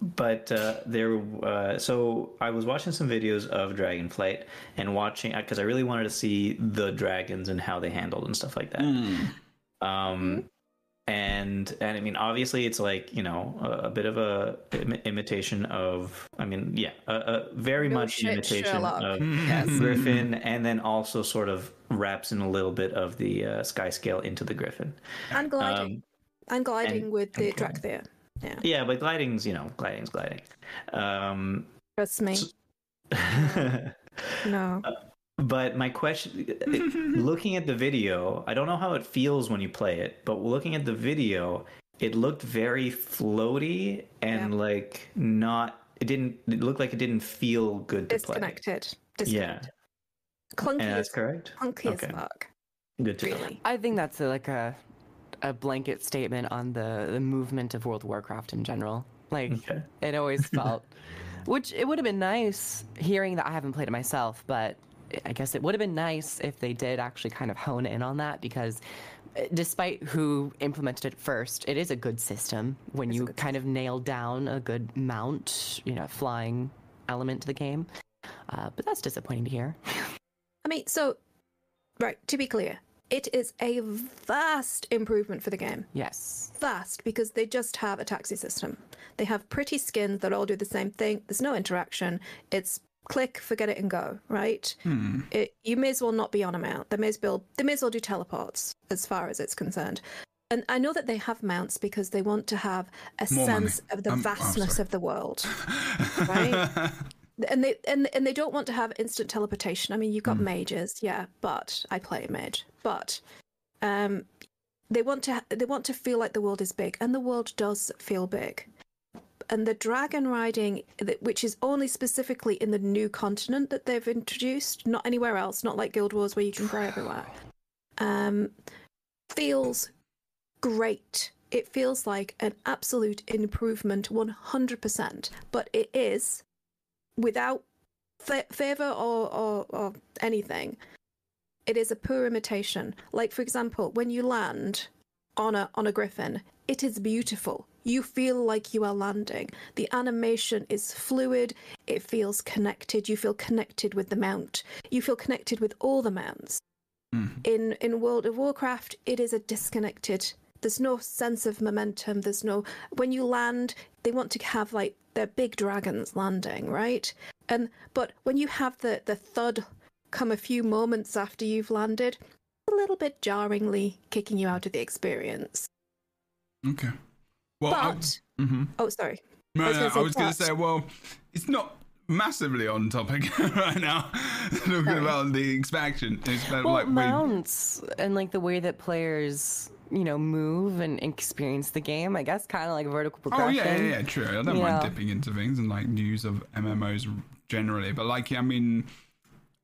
but uh, there uh, so i was watching some videos of dragonflight and watching because i really wanted to see the dragons and how they handled and stuff like that um and and i mean obviously it's like you know a, a bit of a Im- imitation of i mean yeah a, a very No much imitation Sherlock. of Yes. griffin and then also sort of wraps in a little bit of the uh, skyscale into the griffin And gliding. Um, and gliding and- with the and gliding. Dracthyr. Yeah. yeah but gliding's you know gliding's gliding um Trust me. No. But my question, looking at the video, I don't know how it feels when you play it, but looking at the video, it looked very floaty and Yeah. like not. It didn't. It looked like it didn't feel good to play. Disconnected. Yeah, Clunky and that's as correct. clunky Okay. as fuck. Good to know. Really. I think that's a, like a a blanket statement on the, the movement of World of Warcraft in general. Like Okay. it always felt, which it would have been nice hearing that I haven't played it myself, but I guess it would have been nice if they did actually kind of hone in on that because uh, despite who implemented it first, it is a good system when you kind of nail down a good mount, you know, flying element to the game. Uh, but that's disappointing to hear. I mean, so, right, to be clear, it is a vast improvement for the game. yes. Vast, because they just have a taxi system. They have pretty skins that all do the same thing. There's no interaction. It's click, forget it, and go, right? Hmm. It, you may as well not be on a mount. They may as well, they may as well do teleports, as far as it's concerned. And I know that they have mounts because they want to have a More money. sense of the Um, oh, vastness sorry. of the world. Right? and they and and they don't want to have instant teleportation. I mean, you've got mages, yeah, but I play a mage. But um, they want to they want to feel like the world is big, and the world does feel big. And the dragon riding, which is only specifically in the new continent that they've introduced, not anywhere else, not like Guild Wars where you can fly everywhere, um, feels great. It feels like an absolute improvement, 100%. But it is without fa- favor or, or, or anything. It is a poor imitation. Like, for example, when you land on a, on a griffin, it is beautiful. You feel like you are landing. The animation is fluid. It feels connected. You feel connected with the mount. You feel connected with all the mounts. Mm-hmm. In in World of Warcraft, it is a disconnected. There's no sense of momentum. There's no when you land, they want to have like their big dragons landing, right? And but when you have the the thud come a few moments after you've landed, a little bit jarringly kicking you out of the experience. Okay. Well, I- But mhm. oh, sorry. No, I was gonna I say was going to say, well, it's not massively on topic right now. Talking Sorry. about the expansion. About, Well, like, we- and like the way that players, you know, move and experience the game. I guess kind of like vertical Oh progression. yeah, yeah, yeah, true. I don't mind Yeah. dipping into things and like news of MMOs generally, but like, I mean,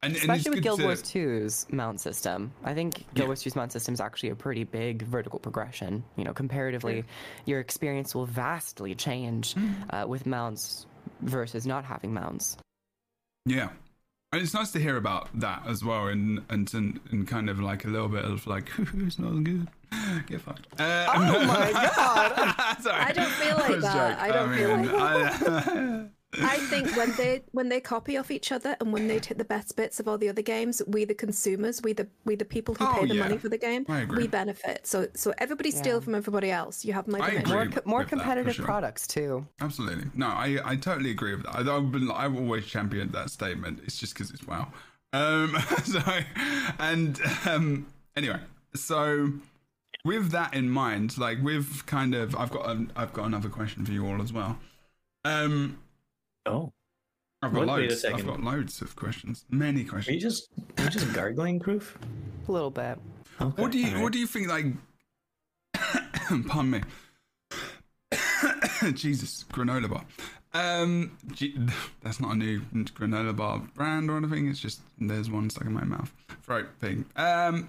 and, and Especially with Guild to, Wars 2's mount system. I think Guild Yeah. Wars 2's mount system is actually a pretty big vertical progression. You know, comparatively, your experience will vastly change Mm-hmm. uh, with mounts versus not having mounts. Yeah. And it's nice to hear about that as well, and and and, and kind of like a little bit of like, it's not good. Get fucked. Uh, Oh my god! Sorry. I don't feel like that. joking. I don't feel mean, like I- I think when they when they copy off each other and when they take the best bits of all the other games, we the consumers, we the we the people who Oh, pay the yeah. money for the game, we benefit. So so everybody steal from everybody else. You have my I permission. agree. more co- more with that, competitive sure. products too. Absolutely. No, I, I totally agree with that. I, I've been I've always championed that statement. It's just because it's wow. Um, so and um, anyway, so with that in mind, like with kind of I've got a, I've got another question for you all as well. Um, Oh, I've got Wait- wait a loads. I've second. got loads of questions. Many are you just are you just gargling, Kroof? A little bit. Okay, What do you alright. What do you think? Like, pardon me. Jesus, granola bar. Um, gee, that's not a new granola bar brand or anything. It's just there's one stuck in my mouth. Throat thing. Um,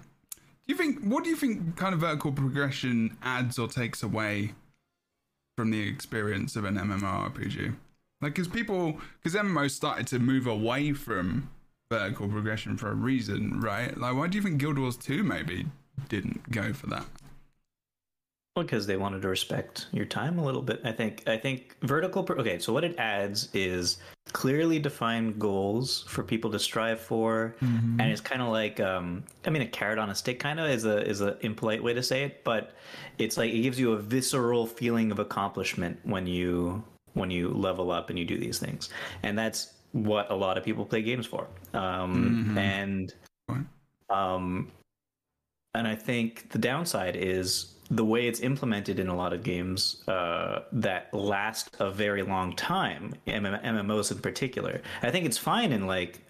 do you think? What do you think? Kind of vertical progression adds or takes away from the experience of an MMORPG? Like, because people, because MMO started to move away from vertical progression for a reason, right? Like, why do you think Guild Wars 2 maybe didn't go for that? Well, because they wanted to respect your time a little bit. I think. I think vertical. Pro- okay, so what it adds is clearly defined goals for people to strive for, and it's kind of like, um, I mean, a carrot on a stick, kind of is a is an impolite way to say it, but it's like it gives you a visceral feeling of accomplishment when you when you level up and you do these things, and that's what a lot of people play games for. Um, Mhm. And um, and I think the downside is the way it's implemented in a lot of games uh, that last a very long time, MM- MMOs in particular. I think it's fine in like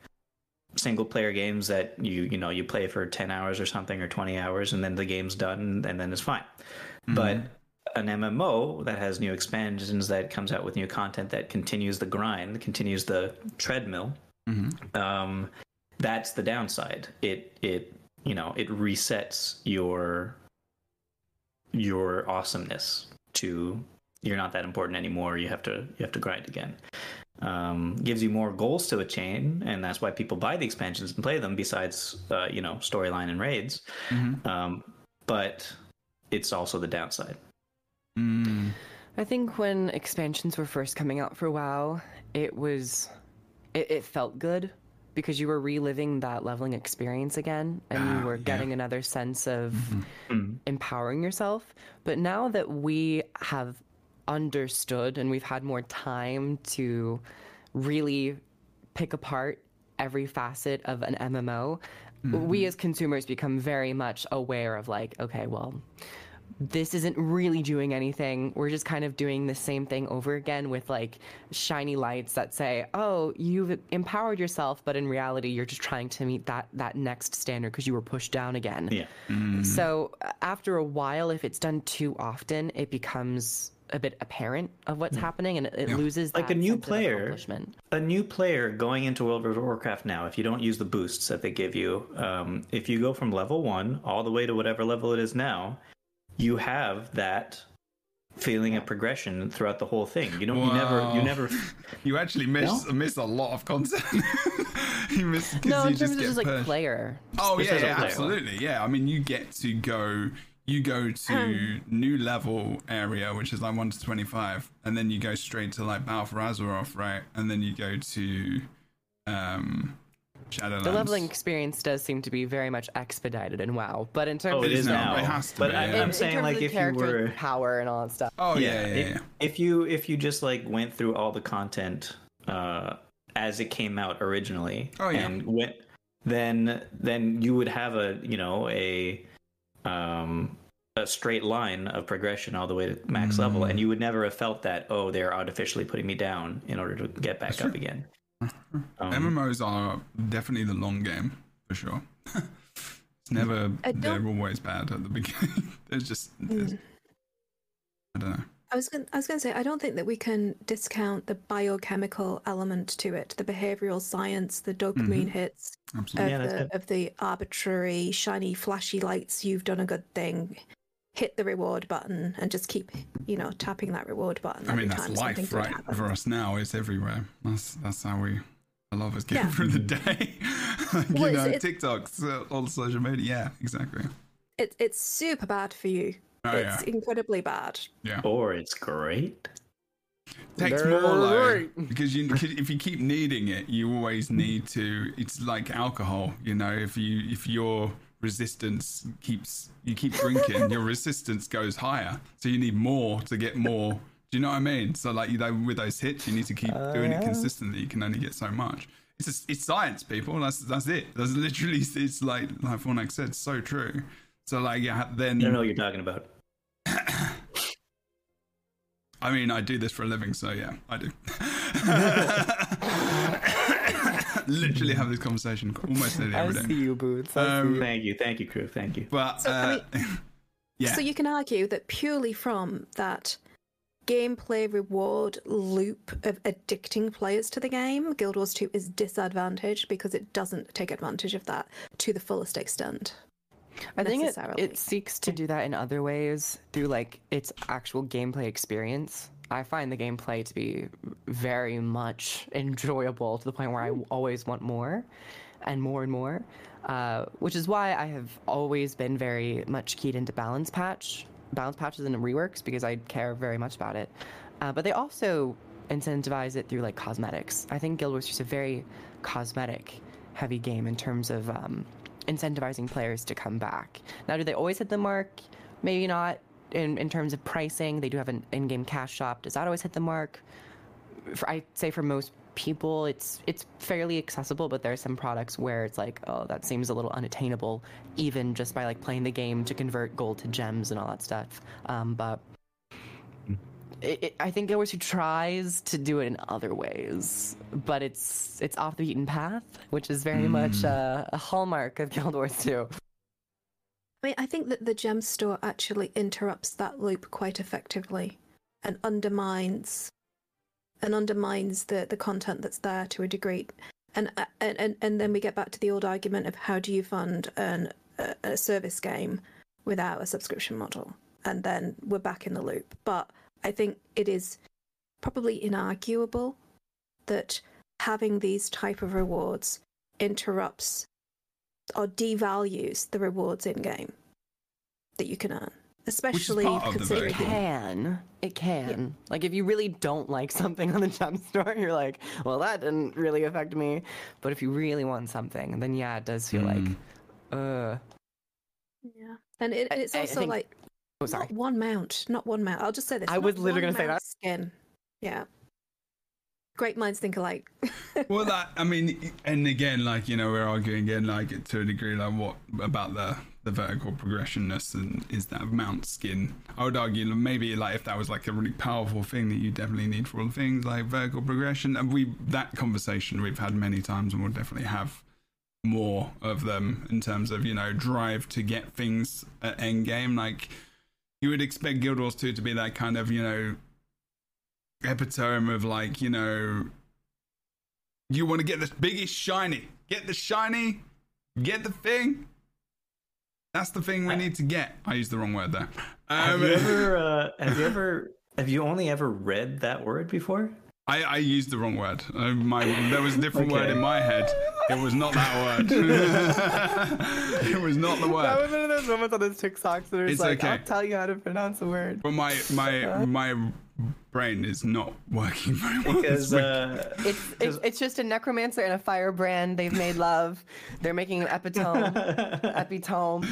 single player games that you you know you play for 10 hours or something or 20 hours and then the game's done and then it's fine. But an MMO that has new expansions that comes out with new content that continues the grind, continues the treadmill, Mm-hmm. um, that's the downside. It it you know it resets your your awesomeness to you're not that important anymore. You have to you have to grind again. Um, gives you more goals to attain, and that's why people buy the expansions and play them. Besides, uh, you know, storyline and raids. Mm-hmm. Um, but it's also the downside. Mm. I think when expansions were first coming out for WoW, it was it, it felt good because you were reliving that leveling experience again and Ah, you were yeah. getting another sense of Mm. empowering yourself. But now that we have understood and we've had more time to really pick apart every facet of an MMO, we as consumers become very much aware of like, okay, well, this isn't really doing anything. We're just kind of doing the same thing over again with like shiny lights that say, "Oh, you've empowered yourself," but in reality, you're just trying to meet that that next standard because you were pushed down again. Yeah. So uh, after a while, if it's done too often, it becomes a bit apparent of what's happening, and it, loses Like that a new player- a new player going into World of Warcraft now, if you don't use the boosts that they give you, um, if you go from level one all the way to whatever level it is now, you have that feeling of progression throughout the whole thing. You don't, you never, you never. You actually miss No? miss a lot of content. you miss because No, you in terms just of get just like pushed. player. Oh Just yeah, yeah player. absolutely. Yeah, I mean, you get to go. You go to new level area, which is like one to twenty-five, and then you go straight to like Battle for Azeroth, right? And then you go to um, Shadowlands. The leveling experience does seem to be very much expedited in WoW, but in terms Oh, of it is now. now. It has to but be, I, yeah. I'm in saying terms like if you character were. power and all that stuff. Oh yeah, yeah, yeah. if, if you if you just like went through all the content uh, as it came out originally, Oh, yeah. and went, then then you would have a you know a um a straight line of progression all the way to max level, and you would never have felt that. Oh, they're artificially putting me down in order to get back up again. Um, MMOs are definitely the long game for sure. it's never they're always bad at the beginning. There's just there's, I don't know. I was going I was going to say I don't think that we can discount the biochemical element to it, the behavioral science, the dopamine hits Absolutely. of, Yeah, the, of the arbitrary shiny flashy lights. You've done a good thing. Hit the reward button and just keep, you know, tapping that reward button. I mean that's life, right? happens. For us now, it's everywhere. That's that's how we a lot of us get Yeah. through the day. like, Well, you know, it's- TikToks, uh, all social media. Yeah, exactly. It, it's super bad for you. Oh it's yeah, incredibly bad. yeah. or it's great. takes more though Right. because you if you keep needing it you always need to it's like alcohol you know if you if your resistance keeps you keep drinking your resistance goes higher. So you need more to get more. Do you know what i mean? So like you know with those hits you need to keep doing it uh. consistently. You can only get so much. It's just, it's science people. That's that's it. That's literally it's like like Fornax said so true. So like yeah then I don't know what you're talking about. I mean, I do this for a living, so yeah, I do. Literally have this conversation almost every day. I see day. you, Boots. Um. Thank you, thank you, crew, thank you. But So, I uh, yeah, So you can argue that purely from that gameplay reward loop of addicting players to the game, Guild Wars 2 is disadvantaged because it doesn't take advantage of that to the fullest extent. I think it, it seeks to do that in other ways through like its actual gameplay experience. I find the gameplay to be very much enjoyable to the point where I always want more and more and more, uh, which is why I have always been very much keyed into balance patch, balance patches and reworks because I care very much about it. Uh, but they also incentivize it through like cosmetics. I think Guild Wars is a very cosmetic heavy game in terms of um, incentivizing players to come back. Now, do they always hit the mark? Maybe not. In, in terms of pricing, they do have an in-game cash shop. Does that always hit the mark? For, I'd say for most people, it's it's fairly accessible, but there are some products where it's like, oh, that seems a little unattainable, even just by like playing the game to convert gold to gems and all that stuff. Um, but it, it, I think Guild Wars 2 tries to do it in other ways, but it's it's off the beaten path, which is very much uh, a hallmark of Guild Wars 2. I think that the gem store actually interrupts that loop quite effectively and undermines and undermines the, the content that's there to a degree. And, uh, and and and then we get back to the old argument of how do you fund an, a, a service game without a subscription model? And then we're back in the loop. But I think it is probably inarguable that having these type of rewards interrupts or devalues the rewards in game that you can earn, especially part considering It can. It can. Like, if you really don't like something on the gem store, you're like, well, that didn't really affect me. But if you really want something, then yeah, it does feel like, uh, Yeah, and it, it's I- I also think- like oh, sorry. not one mount, not one mount. I'll just say this. I not was literally gonna say that. Skin. Yeah. Great minds think alike. well, that I mean, and again, like you know, we're arguing again, like to a degree, like what about the the vertical progressionness and is that mount skin? I would argue maybe like if that was like a really powerful thing that you definitely need for all things like vertical progression, and we that conversation we've had many times, and we'll definitely have more of them in terms of you know drive to get things at end game. Like you would expect Guild Wars 2 to be that kind of you know epitome of like you know you want to get the biggest shiny get the shiny get the thing that's the thing we need to get i used the wrong word there Have um, you ever? Uh, have you ever? Have you only ever read that word before? I, I used the wrong word uh, my there was a different word in my head it was not that word it was not the That word was one of those moments on those TikToks that It's it's like, okay. I'll tell you how to pronounce a word. but my my my brain is not working very well Because uh, It's, it's it's just a necromancer and a firebrand. They've made love. They're making an epitome. epitome.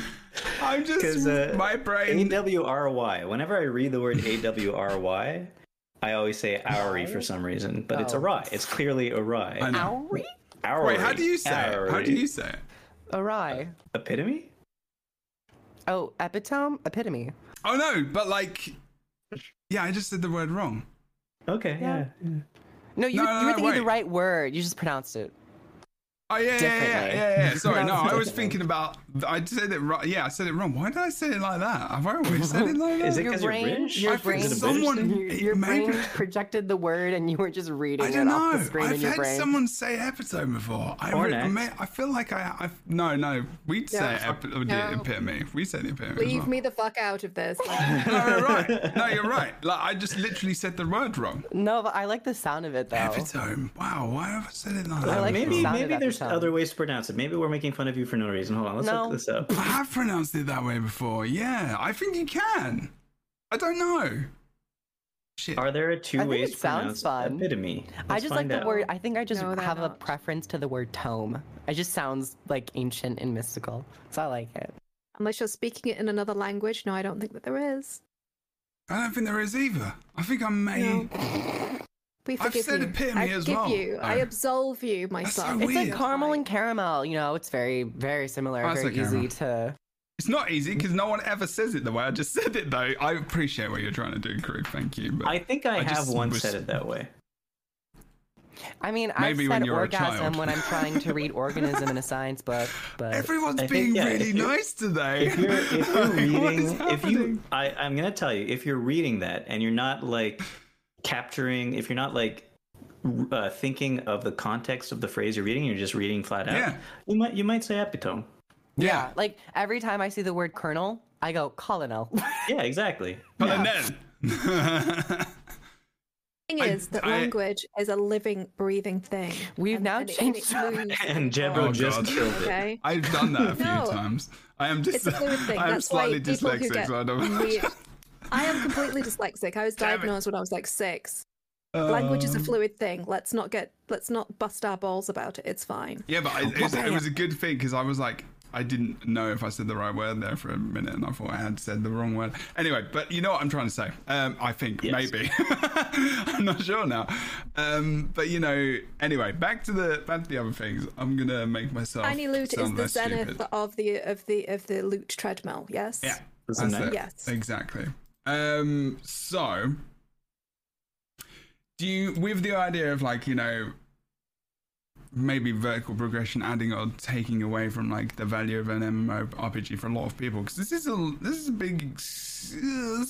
i'm just 'cause, uh, my brain A W R Y. Whenever I read the word A W R Y, I always say Auri for some reason, but it's Oh. awry. It's clearly awry. I know. Owie? Auri. wait how do you say it how do you say it Awry. Epitome? Oh, epitome, epitome. Oh no, but like, yeah, I just said the word wrong. Okay, yeah. Yeah. No, you, No, were- no, you were no, thinking the right word. You just pronounced it. Oh yeah, yeah, yeah, yeah, yeah, yeah. Sorry, no, I was thinking about. I said it right. Yeah, I said it wrong. Why did I say it like that? Have I always said it like that? Is it Your 'cause you're brain, your I think brain, Is a someone- British your, your brain be- projected the word, and you were just reading I it don't off know. the screen I've in your had brain. someone say epitome before. I, Or re- next. may- I feel like I. I no, no. We'd say No. epi- oh, the No. epitome. We said the epitome. Leave well. me the fuck out of this. No, you're right. No, you're right. Like I just literally said the word wrong. No, but I like the sound of it though. Epitome. Wow. Why have I said it like that? Like the maybe sound of maybe there's epitome. other ways to pronounce it. Maybe we're making fun of you for no reason. Hold on, let's No. Look this up. I have pronounced it that way before. Yeah, I think you can. I don't know. Shit. Are there two think ways it to sounds pronounce fun. epitome? I Let's just like find the out. word. I think I just No, they're have a not. preference to the word tome. It just sounds like ancient and mystical, so I like it. unless you're speaking it in another language, no, I don't think that there is. I don't think there is either. I think I may. No. We I've forgive said you. epitome I as forgive well. you. I absolve you, my That's so son. weird. It's like That's caramel and caramel. You know, it's very, very similar. Oh, it's very like easy caramel. to. It's not easy because no one ever says it the way I just said it, though. I appreciate what you're trying to do, Crew. Thank you. But I think I, I have just once was- said it that way. I mean, Maybe I've when said you were a orgasm child. when I'm trying to read organism in a science book, but everyone's I think, being yeah, really if you- nice today. If you're, if you're Like, what is reading, if happening? you, I, I'm gonna tell you, if you're reading that and you're not like capturing, if you're not like uh, thinking of the context of the phrase you're reading, you're just reading flat out. Yeah. You might, you might say epitome. yeah, like every time I see the word colonel, I go colonel. Yeah, exactly. But Yeah. then. thing I- is that I- language is a living, breathing thing. We've And- now and it- changed and that. it And and Jebro Oh, just God. killed it. Okay. I've done that a few No. times. I am just. It's a fluid thing. I am That's slightly dyslexic, so I don't. weird. I am completely dyslexic. I was Damn it. diagnosed when I was like six. Language is a Um, fluid thing. Let's not get let's not bust our balls about it. It's fine. Yeah, but I, it, was, it was a good thing because I was like, I didn't know if I said the right word there for a minute, and I thought I had said the wrong word. Anyway, but you know what I'm trying to say. Um, I think Yes. maybe I'm not sure now. Um, but you know, anyway, back to the back to the other things. I'm gonna make myself. Tiny loot is the zenith stupid. of the of the of the loot treadmill. Yes. Yeah, that's it? it. Yes. exactly. Um, so do you with the idea of like you know maybe vertical progression adding or taking away from like the value of an MMO RPG for a lot of people? Because this is a this is a big this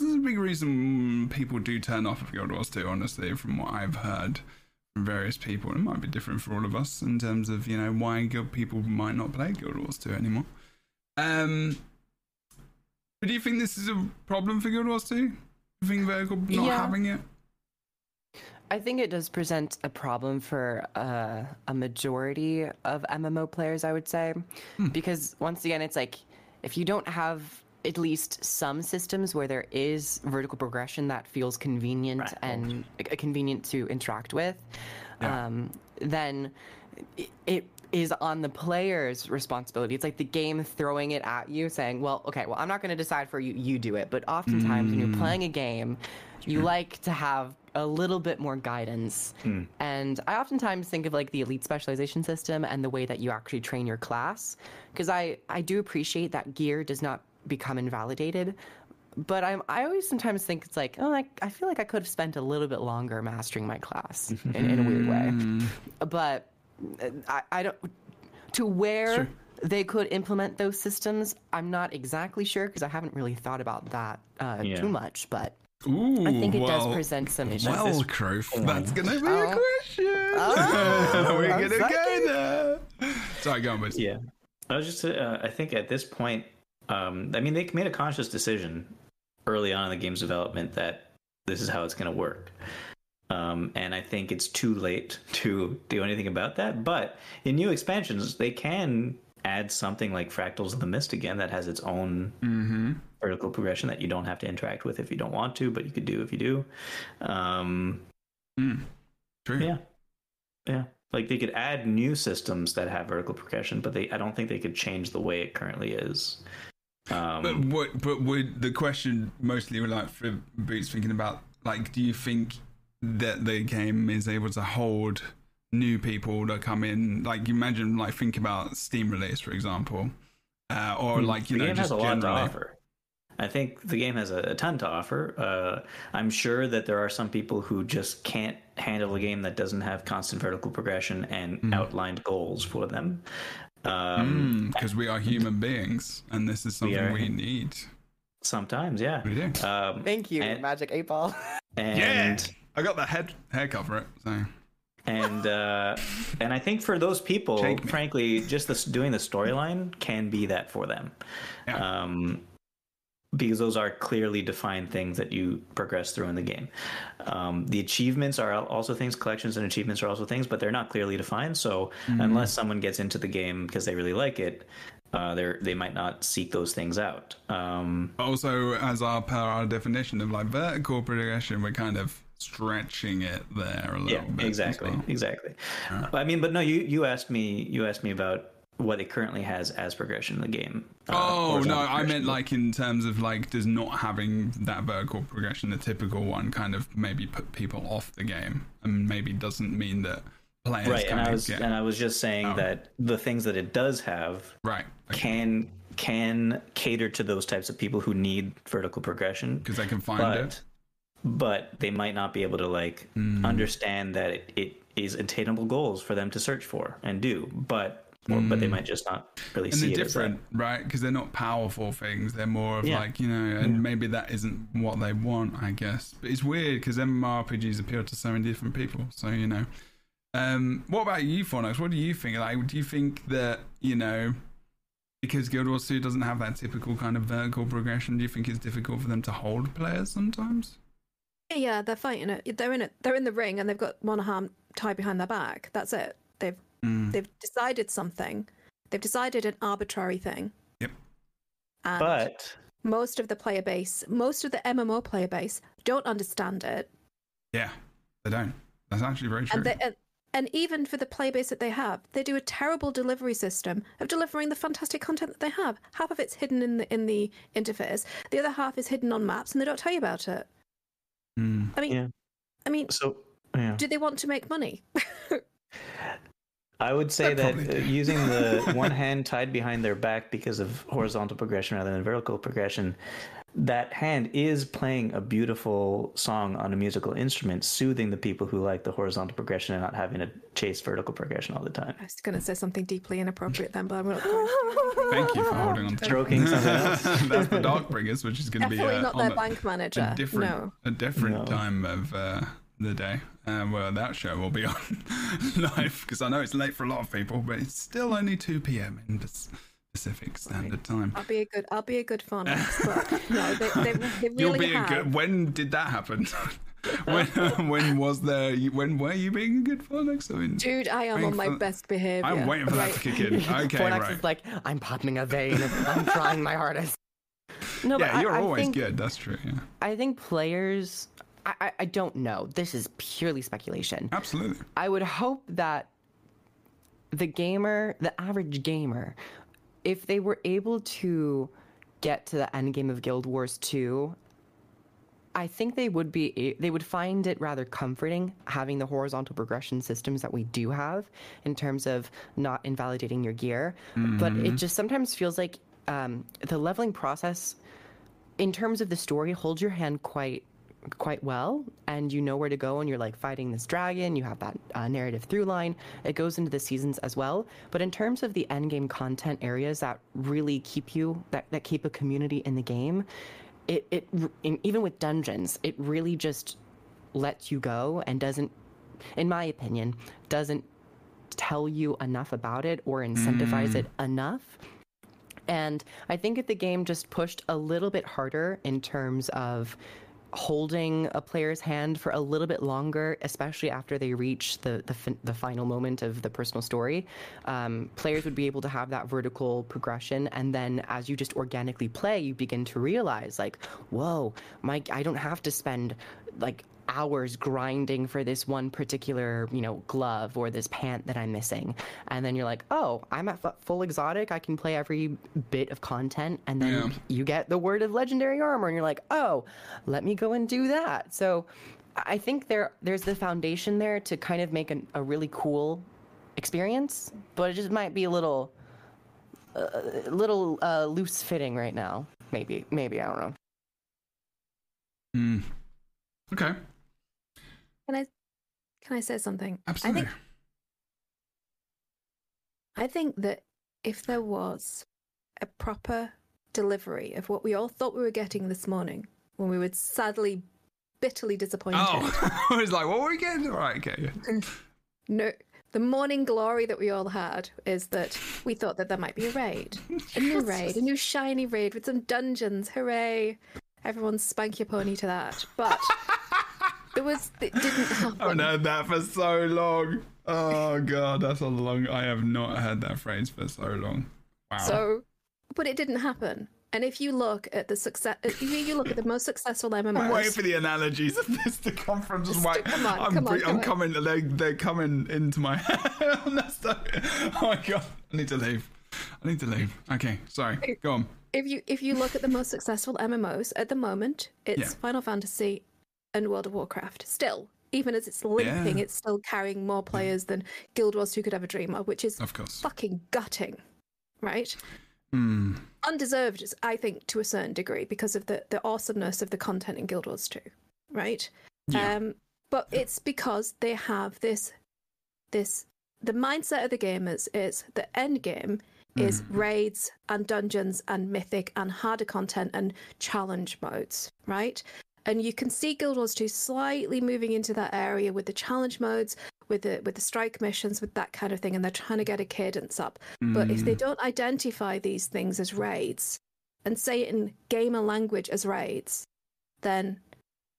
is a big reason people do turn off of Guild Wars 2 honestly from what I've heard from various people. It might be different for all of us in terms of you know why people might not play Guild Wars 2 anymore. Um but do you think this is a problem for Guild Wars 2 do you think vertical not Yeah. having it I think it does present a problem for uh, a majority of MMO players, I would say. Because once again, it's like if you don't have at least some systems where there is vertical progression that feels convenient Right. and uh, convenient to interact with, Yeah. um, then it, it is on the player's responsibility. It's like the game throwing it at you, saying, "Well, okay, well, I'm not going to decide for you. You do it." But oftentimes, when you're playing a game, you like to have a little bit more guidance. And I oftentimes think of like the elite specialization system and the way that you actually train your class, because I I do appreciate that gear does not become invalidated. But I'm I always sometimes think it's like oh like I feel like I could have spent a little bit longer mastering my class in, in a weird way. But uh, I, I don't to where Sure. they could implement those systems. I'm not exactly sure because I haven't really thought about that uh, Yeah. too much. But Ooh, I think it well, does present some issues. Well, Kroof, that's gonna be a Oh. question. Oh, We're I'm gonna psychic. go there. Sorry, go on, boys. Yeah, I was just. Uh, I think at this point, um, I mean, they made a conscious decision early on in the game's development that this is how it's going to work. Um, and I think it's too late to do anything about that. But in new expansions, they can add something like Fractals of the Mist again that has its own Mm-hmm. vertical progression that you don't have to interact with if you don't want to, but you could do if you do. Um, True. yeah, yeah. Like they could add new systems that have vertical progression, but they I don't think they could change the way it currently is. Um, But what? But would the question mostly like for Boots thinking about like, do you think that the game is able to hold new people to come in? Like, you imagine like think about Steam release for example. uh, or like you the know game just has a lot to offer. I think the game has a, a ton to offer. Uh, I'm sure that there are some people who just can't handle a game that doesn't have constant vertical progression and Hmm. outlined goals for them. Um, because we are human beings, and this is something are. we need. Sometimes, yeah. We do. Um, Thank you, And- Magic Eight Ball. and I got the head haircut for it. So and uh, and I think for those people, frankly, just this, doing the storyline can be that for them, Yeah. um, because those are clearly defined things that you progress through in the game. Um, the achievements are also things. Collections and achievements are also things, but they're not clearly defined. So Mm-hmm. unless someone gets into the game because they really like it. Uh, they they might not seek those things out. Um, also, as our per our definition of like vertical progression, we're kind of stretching it there a little yeah bit. exactly exactly i mean but no you you asked me you asked me about what it currently has as progression in the game Uh, Oh no, I meant like in terms of like does not having that vertical progression, the typical one, kind of maybe put people off the game, and maybe doesn't mean that players right and i was get and i was just saying Oh. that the things that it does have right can can cater to those types of people who need vertical progression because they can find but it. But they might not be able to like Hmm. understand that it, it is attainable goals for them to search for and do but or, but they might just not really and see they're it as different, right? Because they're not powerful things. They're more of Yeah. like you know, and maybe that isn't what they want. I guess, but it's weird because MMORPGs appeal to so many different people. So you know, um, what about you, Fornax? What do you think? Like, do you think that you know? Because Guild Wars 2 doesn't have that typical kind of vertical progression, do you think it's difficult for them to hold players sometimes? Yeah, they're fighting it. They're in it. They're in the ring, and they've got one arm tied behind their back. That's it. They've Mm. they've decided something. They've decided an arbitrary thing. Yep. And but most of the player base, most of the MMO player base, don't understand it. Yeah, they don't. That's actually very true. And, they, and and even for the player base that they have, they do a terrible delivery system of delivering the fantastic content that they have. Half of it's hidden in the in the interface. The other half is hidden on maps, and they don't tell you about it. Mm. I mean, Yeah. I mean, so yeah do they want to make money? I would say They that probably uh, do. using the one hand tied behind their back because of horizontal progression rather than vertical progression, that hand is playing a beautiful song on a musical instrument, soothing the people who like the horizontal progression and not having to chase vertical progression all the time. I was going to say something deeply inappropriate then, but I'm not. going Thank you for holding on to Stroking someone else. That's the Darkbringers, which is going to be Definitely uh, not their a- bank manager. a different No. a different No. time of uh, the day. Uh, well, that show will be on live because I know it's late for a lot of people, but it's still only two p.m. in Pac- Pacific Standard Time. I'll be a good. I'll be a good fun. But no, they, they, they really You'll be have. a good. When did that happen? when when was there? When were you being a good Phoenix? I mean, Dude, I am on my for- best behavior. I'm waiting for that to kick in. Okay, Fornax right. is like, I'm popping a vein. I'm trying my hardest. No, but yeah, I- you're I always think- good. That's true. Yeah, I think players. I, I, I don't know. This is purely speculation. absolutely. I would hope that the gamer, the average gamer, if they were able to get to the end game of Guild Wars 2, I think they would be they would find it rather comforting having the horizontal progression systems that we do have in terms of not invalidating your gear. But it just sometimes feels like um, the leveling process in terms of the story holds your hand quite quite well and you know where to go and you're like fighting this dragon you have that uh, narrative through line it goes into the seasons as well. But in terms of the end game content areas that really keep you that, that keep a community in the game it, it in, even with dungeons it really just lets you go and doesn't in my opinion doesn't tell you enough about it or incentivize it enough. And I think if the game just pushed a little bit harder in terms of holding a player's hand for a little bit longer, especially after they reach the the, fin- the final moment of the personal story, um, players would be able to have that vertical progression. And then as you just organically play, you begin to realize like, whoa, Mike, I don't have to spend like hours grinding for this one particular, you know, glove or this pant that I'm missing. And then you're like, oh, I'm at fu- full exotic. I can play every bit of content. And then Yeah. you get the word of legendary armor and you're like, oh, let me go and do that. So I think there there's the foundation there to kind of make an, a really cool experience, but it just might be a little a little uh, loose fitting right now. Maybe, maybe I don't know. Hmm. Okay. Can I can I say something? Absolutely. I think I think that if there was a proper delivery of what we all thought we were getting this morning, when we were sadly, bitterly disappointed. Oh, I was like, what were we getting? Right, okay. No, the morning glory that we all had is that we thought that there might be a raid, a new raid, a new shiny raid with some dungeons. Hooray! Everyone spank your pony to that. But there was, it didn't happen. I haven't heard that for so long. Oh god, that's a long. I have not heard that phrase for so long. Wow. So, but it didn't happen. And if you look at the success, if you look at the most successful MMOs. I'm waiting for the analogies of this to come from just like come on, I'm, come on, I'm coming. They they're coming into my head. Oh my god, I need to leave. I need to leave. Okay, sorry. Go on. if you if you look at the most successful MMOs at the moment, it's Yeah. Final Fantasy and World of Warcraft. Still, even as it's limping, Yeah. it's still carrying more players than Guild Wars 2 could ever dream of, which is Of course. fucking gutting, right? Hmm. Undeserved, I think, to a certain degree because of the the awesomeness of the content in Guild Wars 2, right? Yeah. Um, but it's because they have this this the mindset of the gamers is the end game is Mm. raids and dungeons and mythic and harder content and challenge modes, right? And you can see Guild Wars 2 slightly moving into that area with the challenge modes, with the with the strike missions, with that kind of thing, and they're trying to get a cadence up. But if they mm. don't identify these things as raids and say it in gamer language as raids, then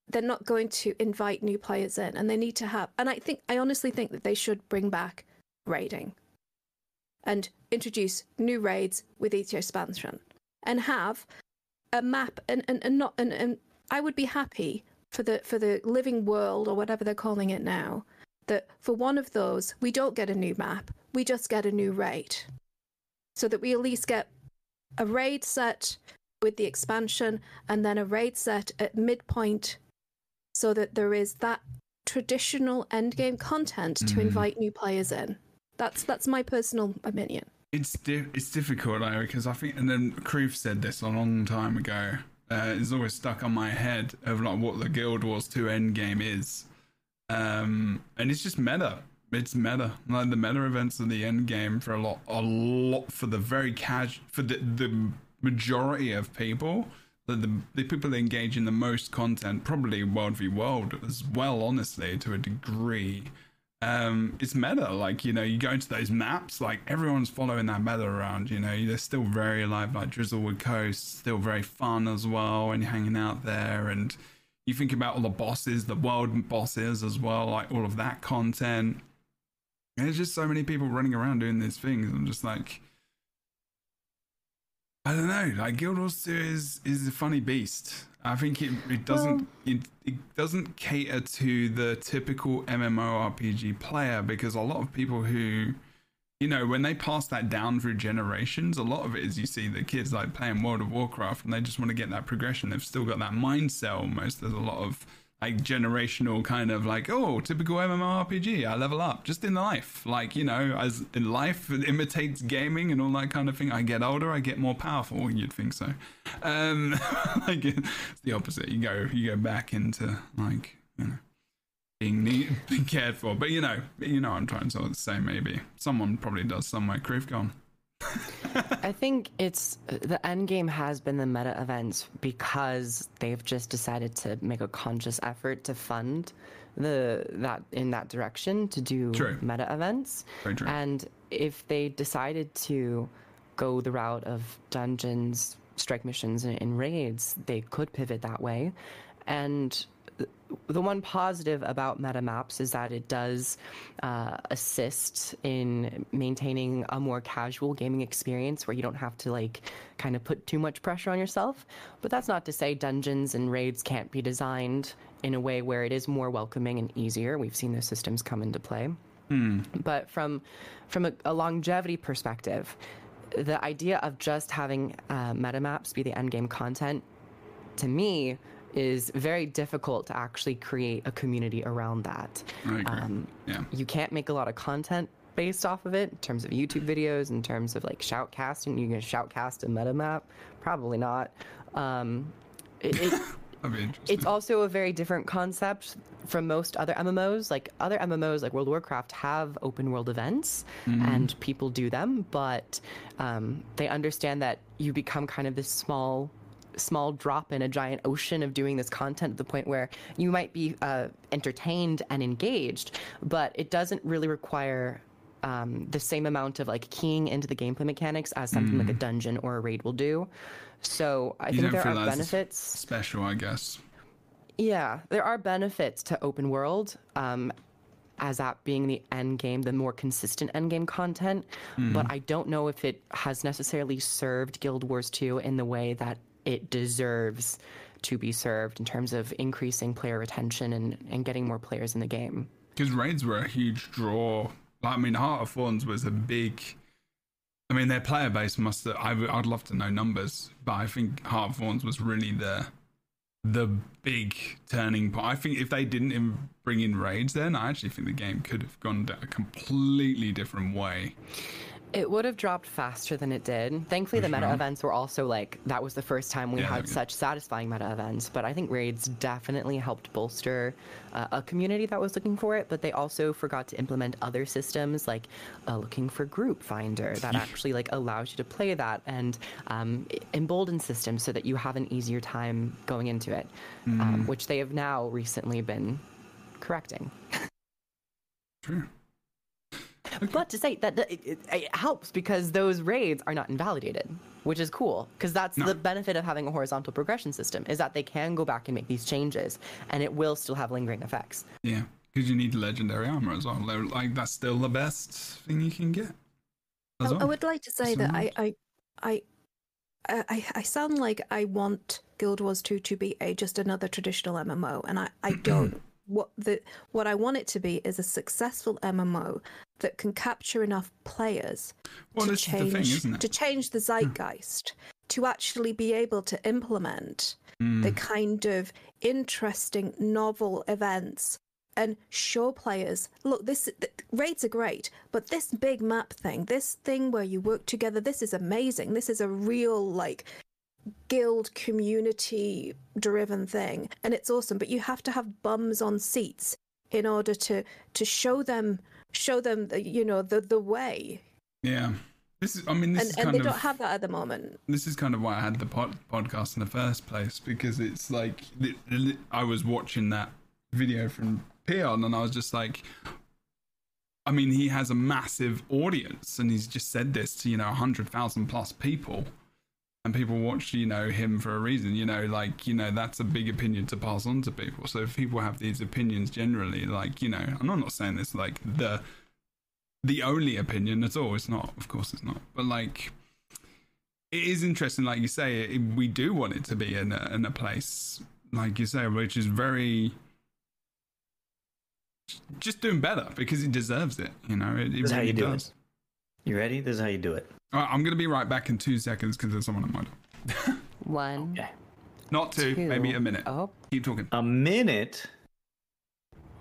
they're not going to invite new players in and they need to have and I think I honestly think that they should bring back raiding and introduce new raids with each expansion and have a map and, and, and not and, and I would be happy for the for the living world or whatever they're calling it now that for one of those we don't get a new map we just get a new raid so that we at least get a raid set with the expansion and then a raid set at midpoint so that there is that traditional endgame content to Mhm. invite new players in that's that's my personal opinion It's di- it's difficult though because I think and then Kroof said this a long time ago. Uh, it's always stuck on my head of like what the Guild Wars 2 end game is, um, and it's just meta. It's meta. Like the meta events of the end game for a lot, a lot for the very casual, for the the majority of people. The, the the people that engage in the most content, probably World v World as well, honestly, to a degree um it's meta. Like you know you go into those maps like everyone's following that meta around you know. They're still very alive like drizzlewood coast still very fun as well when you're hanging out there. And you think about all the bosses the world bosses as well like all of that content. And there's just so many people running around doing these things. I'm just like I don't know. Like Guild Wars 2 is is a funny beast. I think it, it doesn't it, it doesn't cater to the typical MMORPG player because a lot of people who you know when they pass that down through generations, a lot of it is you see the kids like playing World of Warcraft and they just want to get that progression. They've still got that mindset almost. There's a lot of like generational kind of like oh typical MMORPG I level up just in life. Like you know as in life it imitates gaming and all that kind of thing. I get older I get more powerful you'd think so. Um like it's the opposite. You go you go back into like you know being neat being cared for. But you know you know I'm trying to say maybe someone probably does somewhere. Crave gone I think it's the end game has been the meta events because they've just decided to make a conscious effort to fund the that in that direction to do True. meta events. And if they decided to go the route of dungeons, strike missions, and, and raids, they could pivot that way. And the one positive about meta maps is that it does uh, assist in maintaining a more casual gaming experience where you don't have to like kind of put too much pressure on yourself. But that's not to say dungeons and raids can't be designed in a way where it is more welcoming and easier. We've seen those systems come into play. But from from a, a longevity perspective, the idea of just having uh, meta maps be the end game content to me is very difficult to actually create a community around that. Um, yeah you can't make a lot of content based off of it in terms of YouTube videos, in terms of like shoutcasting. You can shoutcast a meta map? Probably not. Um, it, it, That'd be interesting. it's also a very different concept from most other MMOs. Like other MMOs, like World of Warcraft, have open world events and people do them, but um, they understand that you become kind of this small small drop in a giant ocean of doing this content to the point where you might be uh, entertained and engaged, but it doesn't really require um, the same amount of like keying into the gameplay mechanics as something like a dungeon or a raid will do. So I You think there are benefits. special, I guess. Yeah, there are benefits to open world, um, as that being the end game, the more consistent end game content. But I don't know if it has necessarily served Guild Wars 2 in the way that it deserves to be served in terms of increasing player retention and, and getting more players in the game. Because raids were a huge draw. I mean, Heart of Thorns was a big. I mean, their player base must. Have, I, would- I'd love to know numbers, but I think Heart of Thorns was really the the big turning point. I think if they didn't in, bring in raids, then I actually think the game could have gone a completely different way. It would have dropped faster than it did. Thankfully, the meta events were also like that was the first time we Yeah, had such satisfying meta events. But I think raids definitely helped bolster uh, a community that was looking for it. But they also forgot to implement other systems like uh, looking for group finder that actually like allows you to play that and um, embolden systems so that you have an easier time going into it, Mm. um, which they have now recently been correcting. True. But to say that that it, it, it helps because those raids are not invalidated, which is cool because that's No. the benefit of having a horizontal progression system is that they can go back and make these changes and it will still have lingering effects. Yeah, because you need legendary armor as well. Like that's still the best thing you can get. Oh, I, As I would like to say that I, I, I, I, I- I sound like I want Guild Wars 2 to be a just another traditional MMO, and I, I don't. what the what I want it to be is a successful MMO that can capture enough players Well, to this is the change thing, to change the zeitgeist, to actually be able to implement Hmm. the kind of interesting, novel events and show players look this th- raids are great but this big map thing this thing where you work together this is amazing. This is a real like guild community driven thing and it's awesome. But you have to have bums on seats in order to to show them show them the, you know the the way Yeah. This is. I mean, this and, is and they of. don't have that at the moment this is kind of why I had the pod- podcast in the first place because it's like li- li- I was watching that video from Peon and I was just like, I mean, he has a massive audience and he's just said this to you know hundred thousand plus people, and people watch you know him for a reason. You know, like you know that's a big opinion to pass on to people. So if people have these opinions generally, like you know, I'm not saying this like the the only opinion at all. It's not, of course, it's not. But like, it is interesting, like you say, it, we do want it to be in a, in a place, like you say, which is very just doing better because it deserves it. You know, it, it really does. it. You ready? This is how you do it. All right, I'm gonna be right back in two seconds because there's someone at my door. One, Okay. Not two, two. maybe a minute. Oh, Keep talking. A minute.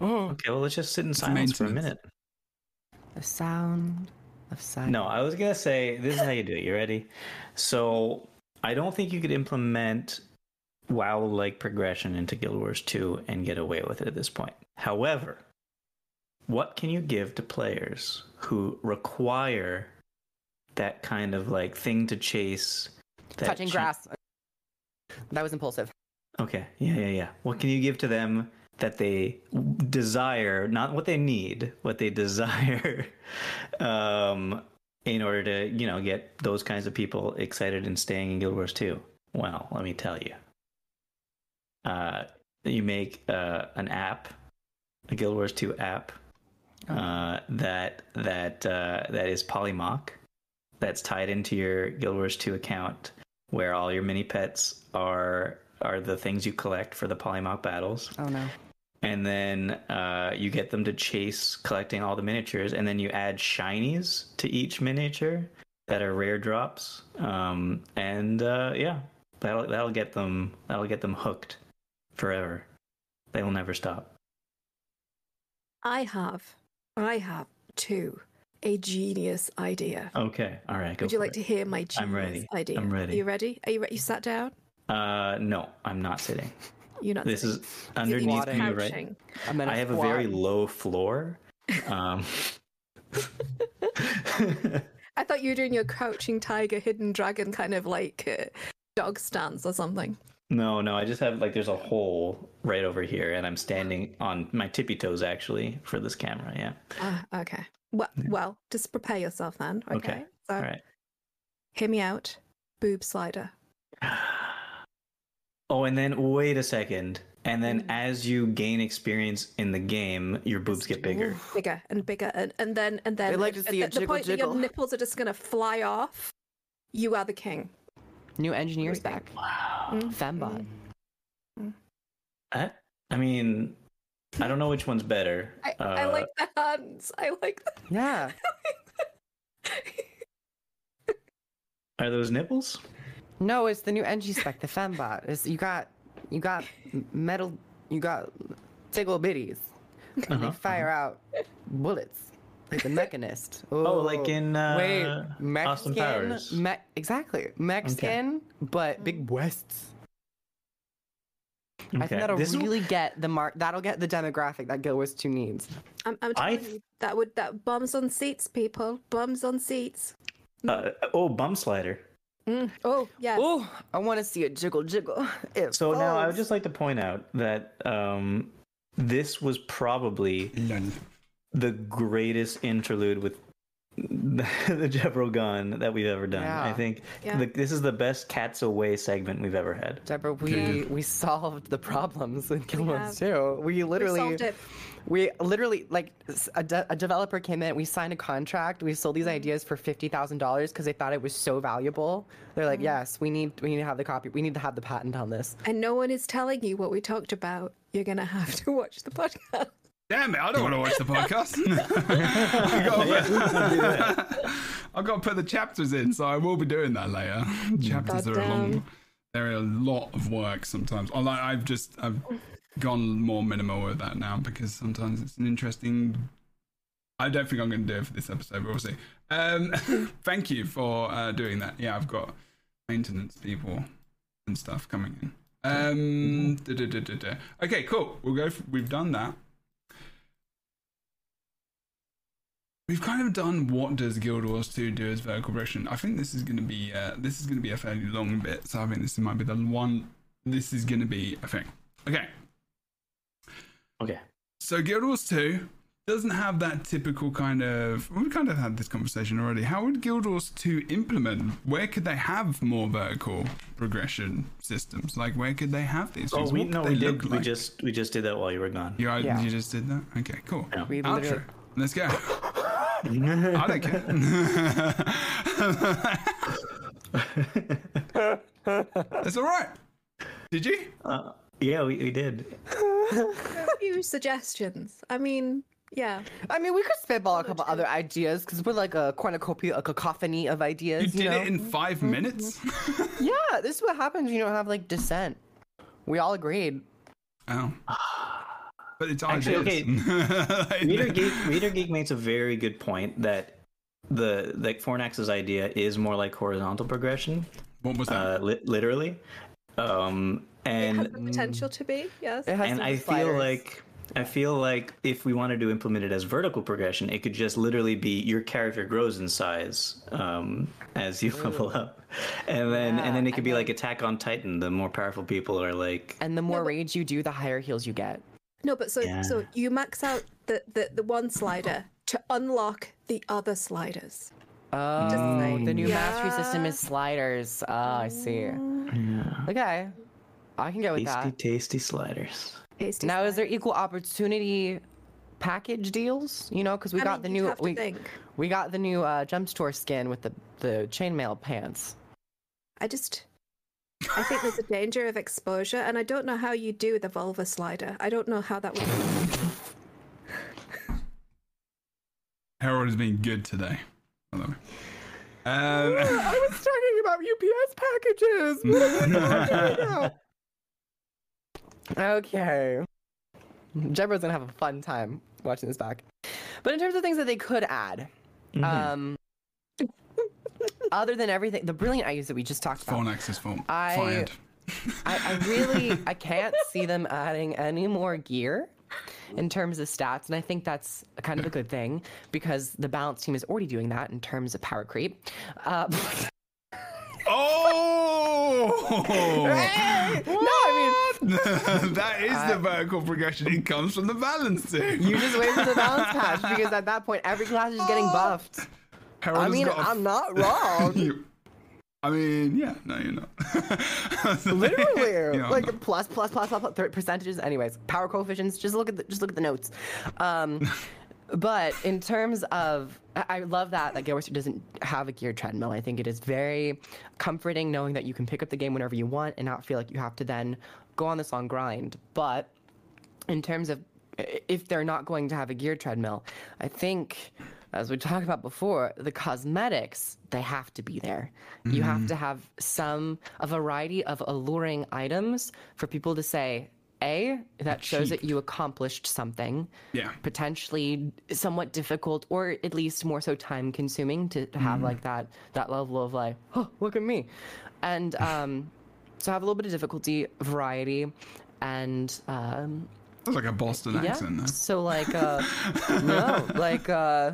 oh, Okay, well, let's just sit in silence for a minute. the sound of silence. No, I was gonna say this is how you do it. You ready? So I don't think you could implement WoW like progression into Guild Wars 2 and get away with it at this point. However, what can you give to players who require that kind of like thing to chase? that touching cha- grass. That was impulsive. Okay, yeah, yeah, yeah. What can you give to them that they desire, not what they need, what they desire, um, in order to, you know, get those kinds of people excited and staying in Guild Wars 2? Well, let me tell you. Uh, you make uh, an app, a Guild Wars 2 app, uh, that that uh, that is Polymock, that's tied into your Guild Wars 2 account, where all your mini pets are are the things you collect for the Polymock battles, Oh no. and then uh, you get them to chase collecting all the miniatures, and then you add shinies to each miniature that are rare drops, um, and uh, yeah, that'll that'll get them that'll get them hooked forever. They will never stop. I have, I have two a genius idea. Okay, all right. Go Would you for like it. to hear my genius I'm ready. idea? I'm ready. Are you ready? Are you ready? You sat down? Uh, no, I'm not sitting. You're not. This sitting. is underneath me, right? I'm I have a very low floor. Um, I thought you were doing your crouching tiger, hidden dragon kind of like uh, dog stance or something. No, no, I just have like there's a hole right over here, and I'm standing on my tippy toes actually for this camera. Yeah. Ah, okay. Well, well, just prepare yourself then. Okay. Okay. So, All right. hear me out. Boob slider. Oh, and then wait a second. And then Mm. as you gain experience in the game, your boobs get bigger. bigger and bigger and, and then and then They like to at see the, it the jiggle, point that your nipples are just gonna fly off you are the king New engineers back. Wow. Mm, Fembot. I, I mean, I don't know which one's better. I, Uh, I like the hands i like the Yeah. Are those nipples? No, it's the new NG spec, the Fembot. It's you got you got metal you got tickle bitties. And Uh-huh, they fire out bullets. Like the mechanist. Oh, like in uh, Wait, Austin Mexican, Powers. Me- exactly. Mexican, but big breasts. I Okay. think that'll This is- really get the mark. That'll get the demographic that Guild Wars 2 needs. I'm, I'm I telling you that would that bums on seats people bums on seats uh, oh, bum slider. Mm. oh yeah Oh, I want to see it jiggle jiggle. It So now I would just like to point out that um, this was probably the greatest interlude with the, the Jebro gun that we've ever done. I think Yeah. the, this is the best cats away segment we've ever had. Deborah, we Yeah. we solved the problems in Guild We Wars have. 2. We we literally solved it We literally like s- a, de- a developer came in. We signed a contract. We sold these mm-hmm. ideas for fifty thousand dollars because they thought it was so valuable. They're like, mm-hmm. yes, we need we need to have the copy. We need to have the patent on this. and no one is telling you what we talked about you're gonna have to watch the podcast Damn it! I don't want to watch the podcast. I got I've got to put the chapters in, so I will be doing that later. chapters are a long. They're a lot of work sometimes. Although I've just I've gone more minimal with that now because sometimes it's an interesting. I don't think I'm going to do it for this episode, but we'll see. Um, thank you for uh, doing that. Yeah, I've got maintenance people and stuff coming in. Um. Okay, cool. We'll go. For, we've done that. We've kind of done what does Guild Wars 2 do as vertical progression. I think this is going to be uh, this is going to be a fairly long bit, so I think this might be the one. This is going to be a thing. Okay, Okay. so Guild Wars 2 doesn't have that typical kind of. We've kind of had this conversation already. How would Guild Wars 2 implement? Where could they have more vertical progression systems? Like, where could they have these? Oh, we What no, could we did. look We just we just did that while you were gone. You, Yeah. you just did that? Okay, cool. Yeah. We Outro. literally, Let's go. I don't care. It's all right. Did you? Uh, yeah, we, we did. a few suggestions i mean yeah I mean, we could spitball a couple other ideas because we're like a cornucopia, a cacophony of ideas. You, did know? it in 5 minutes? yeah, this is what happens. when You don't have like dissent. We all agreed. oh. But it's Actually, ideas. Reader Geek Reader Geek makes a very good point that the like Fornax's idea is more like horizontal progression, what was that? uh, li- literally. Um, it has and the potential to be yes It has and some I feel sliders. like I feel like if we wanted to implement it as vertical progression, it could just literally be your character grows in size um, as you level up, and then Yeah, and then it could and be then- like Attack on Titan. The more powerful people are like, And the more but- rage you do, the higher heals you get. No but so so you max out the, the the one slider to unlock the other sliders Oh, saying. the new mastery system is sliders. Oh, I see. yeah, Okay, I can get with tasty, that. tasty sliders. Tasty Now, is there equal opportunity package deals? You know, because we I got the new have we, we got the new uh, jump store skin with the the chainmail pants. I just I think there's a danger of exposure, and I don't know how you do the vulva slider. I don't know how that would. Harold has been good today. I love it. Um, I was talking about UPS packages. What am I talking about? Okay. Jebro's gonna have a fun time watching this back. But in terms of things that they could add, Um, other than everything, the brilliant ideas that we just talked about, Fornax's fault. I- Fired. I, I really I can't see them adding any more gear in terms of stats, and I think that's kind of a good thing because the balance team is already doing that in terms of power creep. Uh, Oh! no, I mean that is the vertical progression. It comes from the balance team. you just wait for the balance patch because at that point every class is getting buffed. Harold I mean, got a- I'm not wrong. You- I mean, yeah, no, you're not. Literally, Yeah, I'm like not. plus plus plus plus plus percentages. Anyways, power coefficients. Just look at the, just look at the notes. Um, but in terms of, I I love that that Guild Wars 2 doesn't have a gear treadmill. I think it is very comforting knowing that you can pick up the game whenever you want and not feel like you have to then go on this long grind. But in terms of if they're not going to have a gear treadmill, I think, as we talked about before, the cosmetics they have to be there. You have to have some a variety of alluring items for people to say. A that shows that you accomplished something, Yeah. potentially somewhat difficult or at least more so time consuming to, to have like that that level of like, oh, look at me, and um, so have a little bit of difficulty, variety, and um, That's like a Boston yeah. accent. There. So like uh no, like uh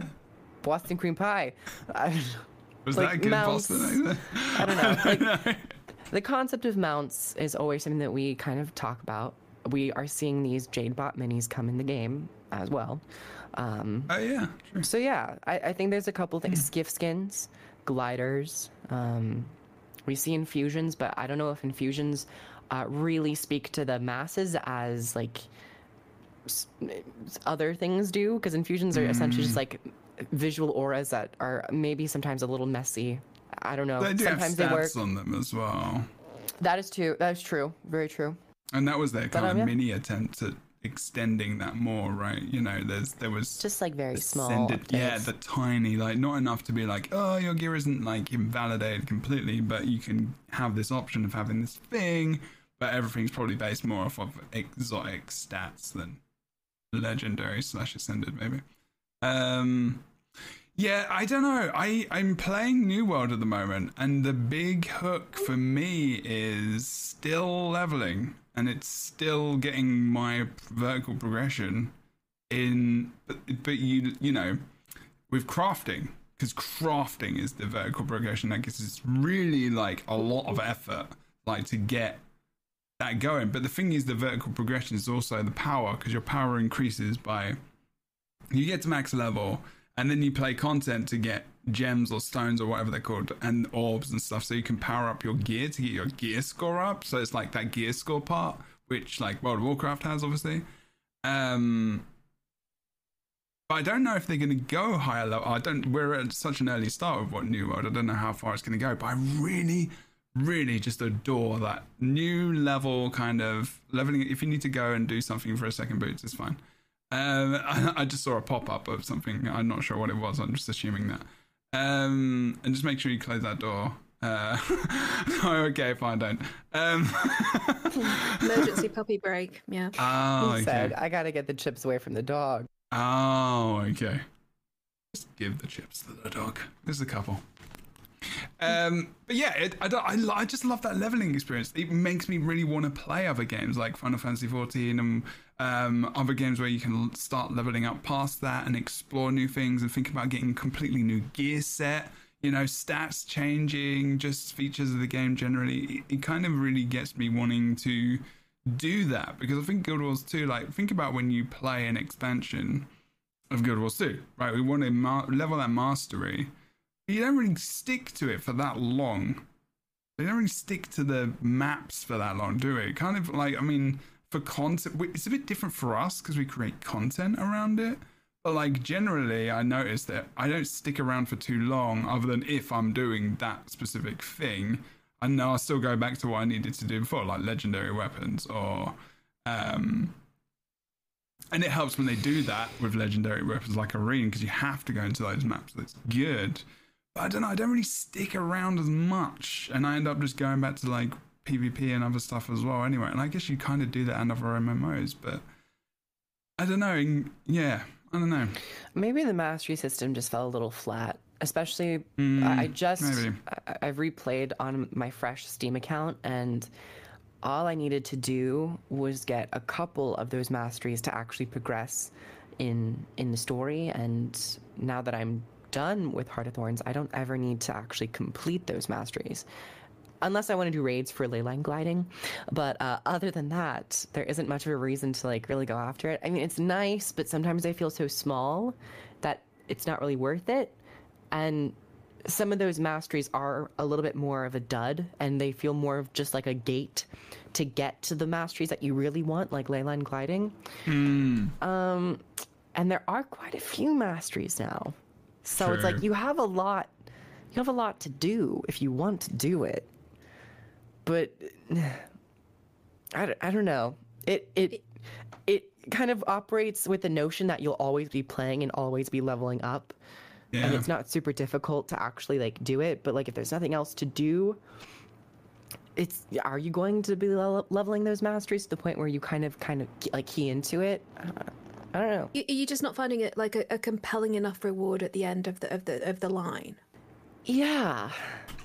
Boston cream pie. I, Was like that good mouse. Boston? I don't know. Like the concept of mounts is always something that we kind of talk about. We are seeing these Jadebot minis come in the game as well. Um, Oh yeah, true. so yeah, I, I think there's a couple things: skiff skins, gliders. Um, we see infusions, but I don't know if infusions uh, really speak to the masses as like s- other things do, because infusions are essentially just like visual auras that are maybe sometimes a little messy. I don't know. They do sometimes they have work. stats on them as well, That is true. That is true. Very true. and that was their kind um, of mini attempt at extending that more, right? You know, there's there was Just like very small. yeah, the tiny, like not enough to be like, oh, your gear isn't like invalidated completely, but you can have this option of having this thing, but everything's probably based more off of exotic stats than legendary slash ascended, maybe. Um, yeah, I don't know. I I'm playing New World at the moment, and the big hook for me is still leveling, and it's still getting my vertical progression in. But but you you know, with crafting, because crafting is the vertical progression. Like it's really like a lot of effort, like to get that going. But the thing is, the vertical progression is also the power, because your power increases by you get to max level and then you play content to get gems or stones or whatever they're called and orbs and stuff so you can power up your gear to get your gear score up. So it's like that gear score part which like world of warcraft has obviously. Um but i don't know if they're going to go higher level. I don't we're at such an early start of what new world. I don't know how far it's going to go but i really really just adore that new level kind of leveling. If you need to go and do something for a second boots it's fine um, I, I just saw a pop up of something. I'm not sure what it was. I'm just assuming that. Um, and just make sure you close that door. Uh, no, okay, fine, don't. Um, Emergency puppy break. Yeah. oh, He okay. said, "I gotta get the chips away from the dog." Oh, okay. Just give the chips to the dog. There's a couple. Um, but yeah, it, I, don't, I, I just love that leveling experience. It makes me really want to play other games like Final Fantasy XIV and um, other games where you can start leveling up past that and explore new things and think about getting completely new gear set. You know, stats changing, just features of the game generally. It, it kind of really gets me wanting to do that because I think Guild Wars 2, like, think about when you play an expansion of Guild Wars 2, right? We want to level that mastery. You don't really stick to it for that long. They don't really stick to the maps for that long, do it? Kind of like, I mean, for content, it's a bit different for us because we create content around it. But like generally, I notice that I don't stick around for too long, other than if I'm doing that specific thing. And now I'll still go back to what I needed to do before, like legendary weapons or um, and it helps when they do that with legendary weapons like Arena because you have to go into those maps. That's good. But I don't know. I don't really stick around as much, and I end up just going back to like PvP and other stuff as well. Anyway, and I guess you kind of do that in other MMOs, but I don't know. Yeah, I don't know. Maybe the mastery system just fell a little flat. Especially, I mm, I just maybe. I, I've replayed on my fresh Steam account, and all I needed to do was get a couple of those masteries to actually progress in in the story. And now that I'm done with Heart of Thorns, I don't ever need to actually complete those masteries. Unless I want to do raids for ley line gliding, but uh, other than that, there isn't much of a reason to like really go after it. I mean, it's nice, but sometimes I feel so small that it's not really worth it. And some of those masteries are a little bit more of a dud, and they feel more of just like a gate to get to the masteries that you really want, like ley line gliding. Um, and there are quite a few masteries now, so it's like you have a lot. You have a lot to do if you want to do it, but I don't, I don't know. It it it kind of operates with the notion that you'll always be playing and always be leveling up. And it's not super difficult to actually like do it but like if there's nothing else to do it's are you going to be le- leveling those masteries to the point where you kind of kind of like key into it? I don't know. Y- You're just not finding it like a, a compelling enough reward at the end of the of the of the line. yeah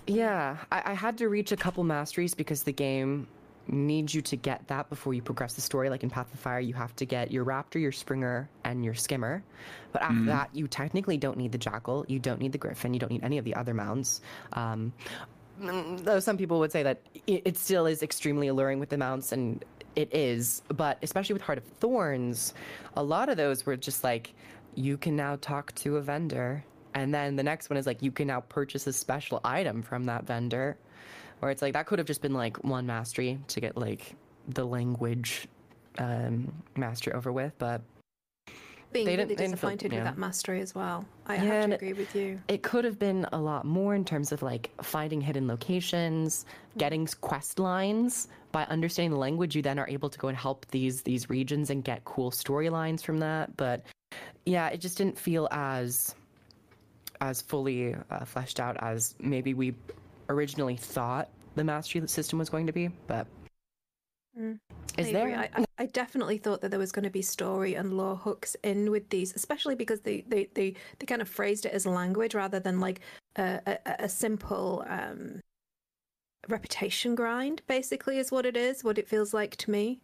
yeah I, I had to reach a couple masteries because the game needs you to get that before you progress the story. Like in path of fire you have to get your raptor your springer and your skimmer. But after that you technically don't need the jackal you don't need the griffon you don't need any of the other mounts. Um, Mm, though some people would say that it, it still is extremely alluring with the mounts and it is. But especially with heart of thorns a lot of those were just like you can now talk to a vendor and then the next one is like you can now purchase a special item from that vendor where it's like that could have just been like one mastery to get like the language um mastery over with but Being They really didn't- they disappointed with that mastery as well. I Yeah, have to agree with you. it could have been a lot more in terms of like finding hidden locations, getting quest lines. By understanding the language, you then are able to go and help these these regions and get cool storylines from that. But yeah, it just didn't feel as as fully uh, fleshed out as maybe we originally thought the mastery system was going to be. But Mm. is I there? I, I- definitely thought that there was going to be story and lore hooks in with these, especially because they they they, they kind of phrased it as language rather than like a, a, a simple um, reputation grind. Basically, is what it is. What it feels like to me.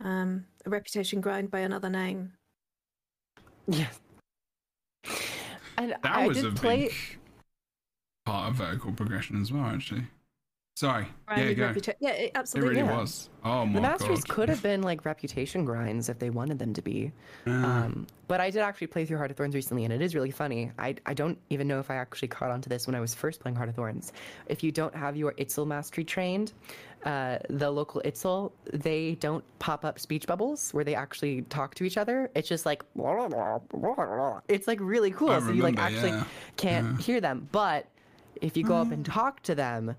Um, a reputation grind by another name. yeah. And That I was did a play. big part of vertical progression as well, actually. Sorry. Yeah, go. reputa- yeah, it It absolutely. really Yeah. was. Oh my The Masters god. could have been like reputation grinds if they wanted them to be. Yeah. Um, but I did actually play through Heart of Thorns recently, and it is really funny. I, I don't even know if I actually caught onto this when I was first playing Heart of Thorns. If you don't have your Itzel mastery trained, uh, the local Itzel, they don't pop up speech bubbles where they actually talk to each other. It's just like, it's like really cool. I so you like actually yeah. can't hear them. But if you go up and talk to them,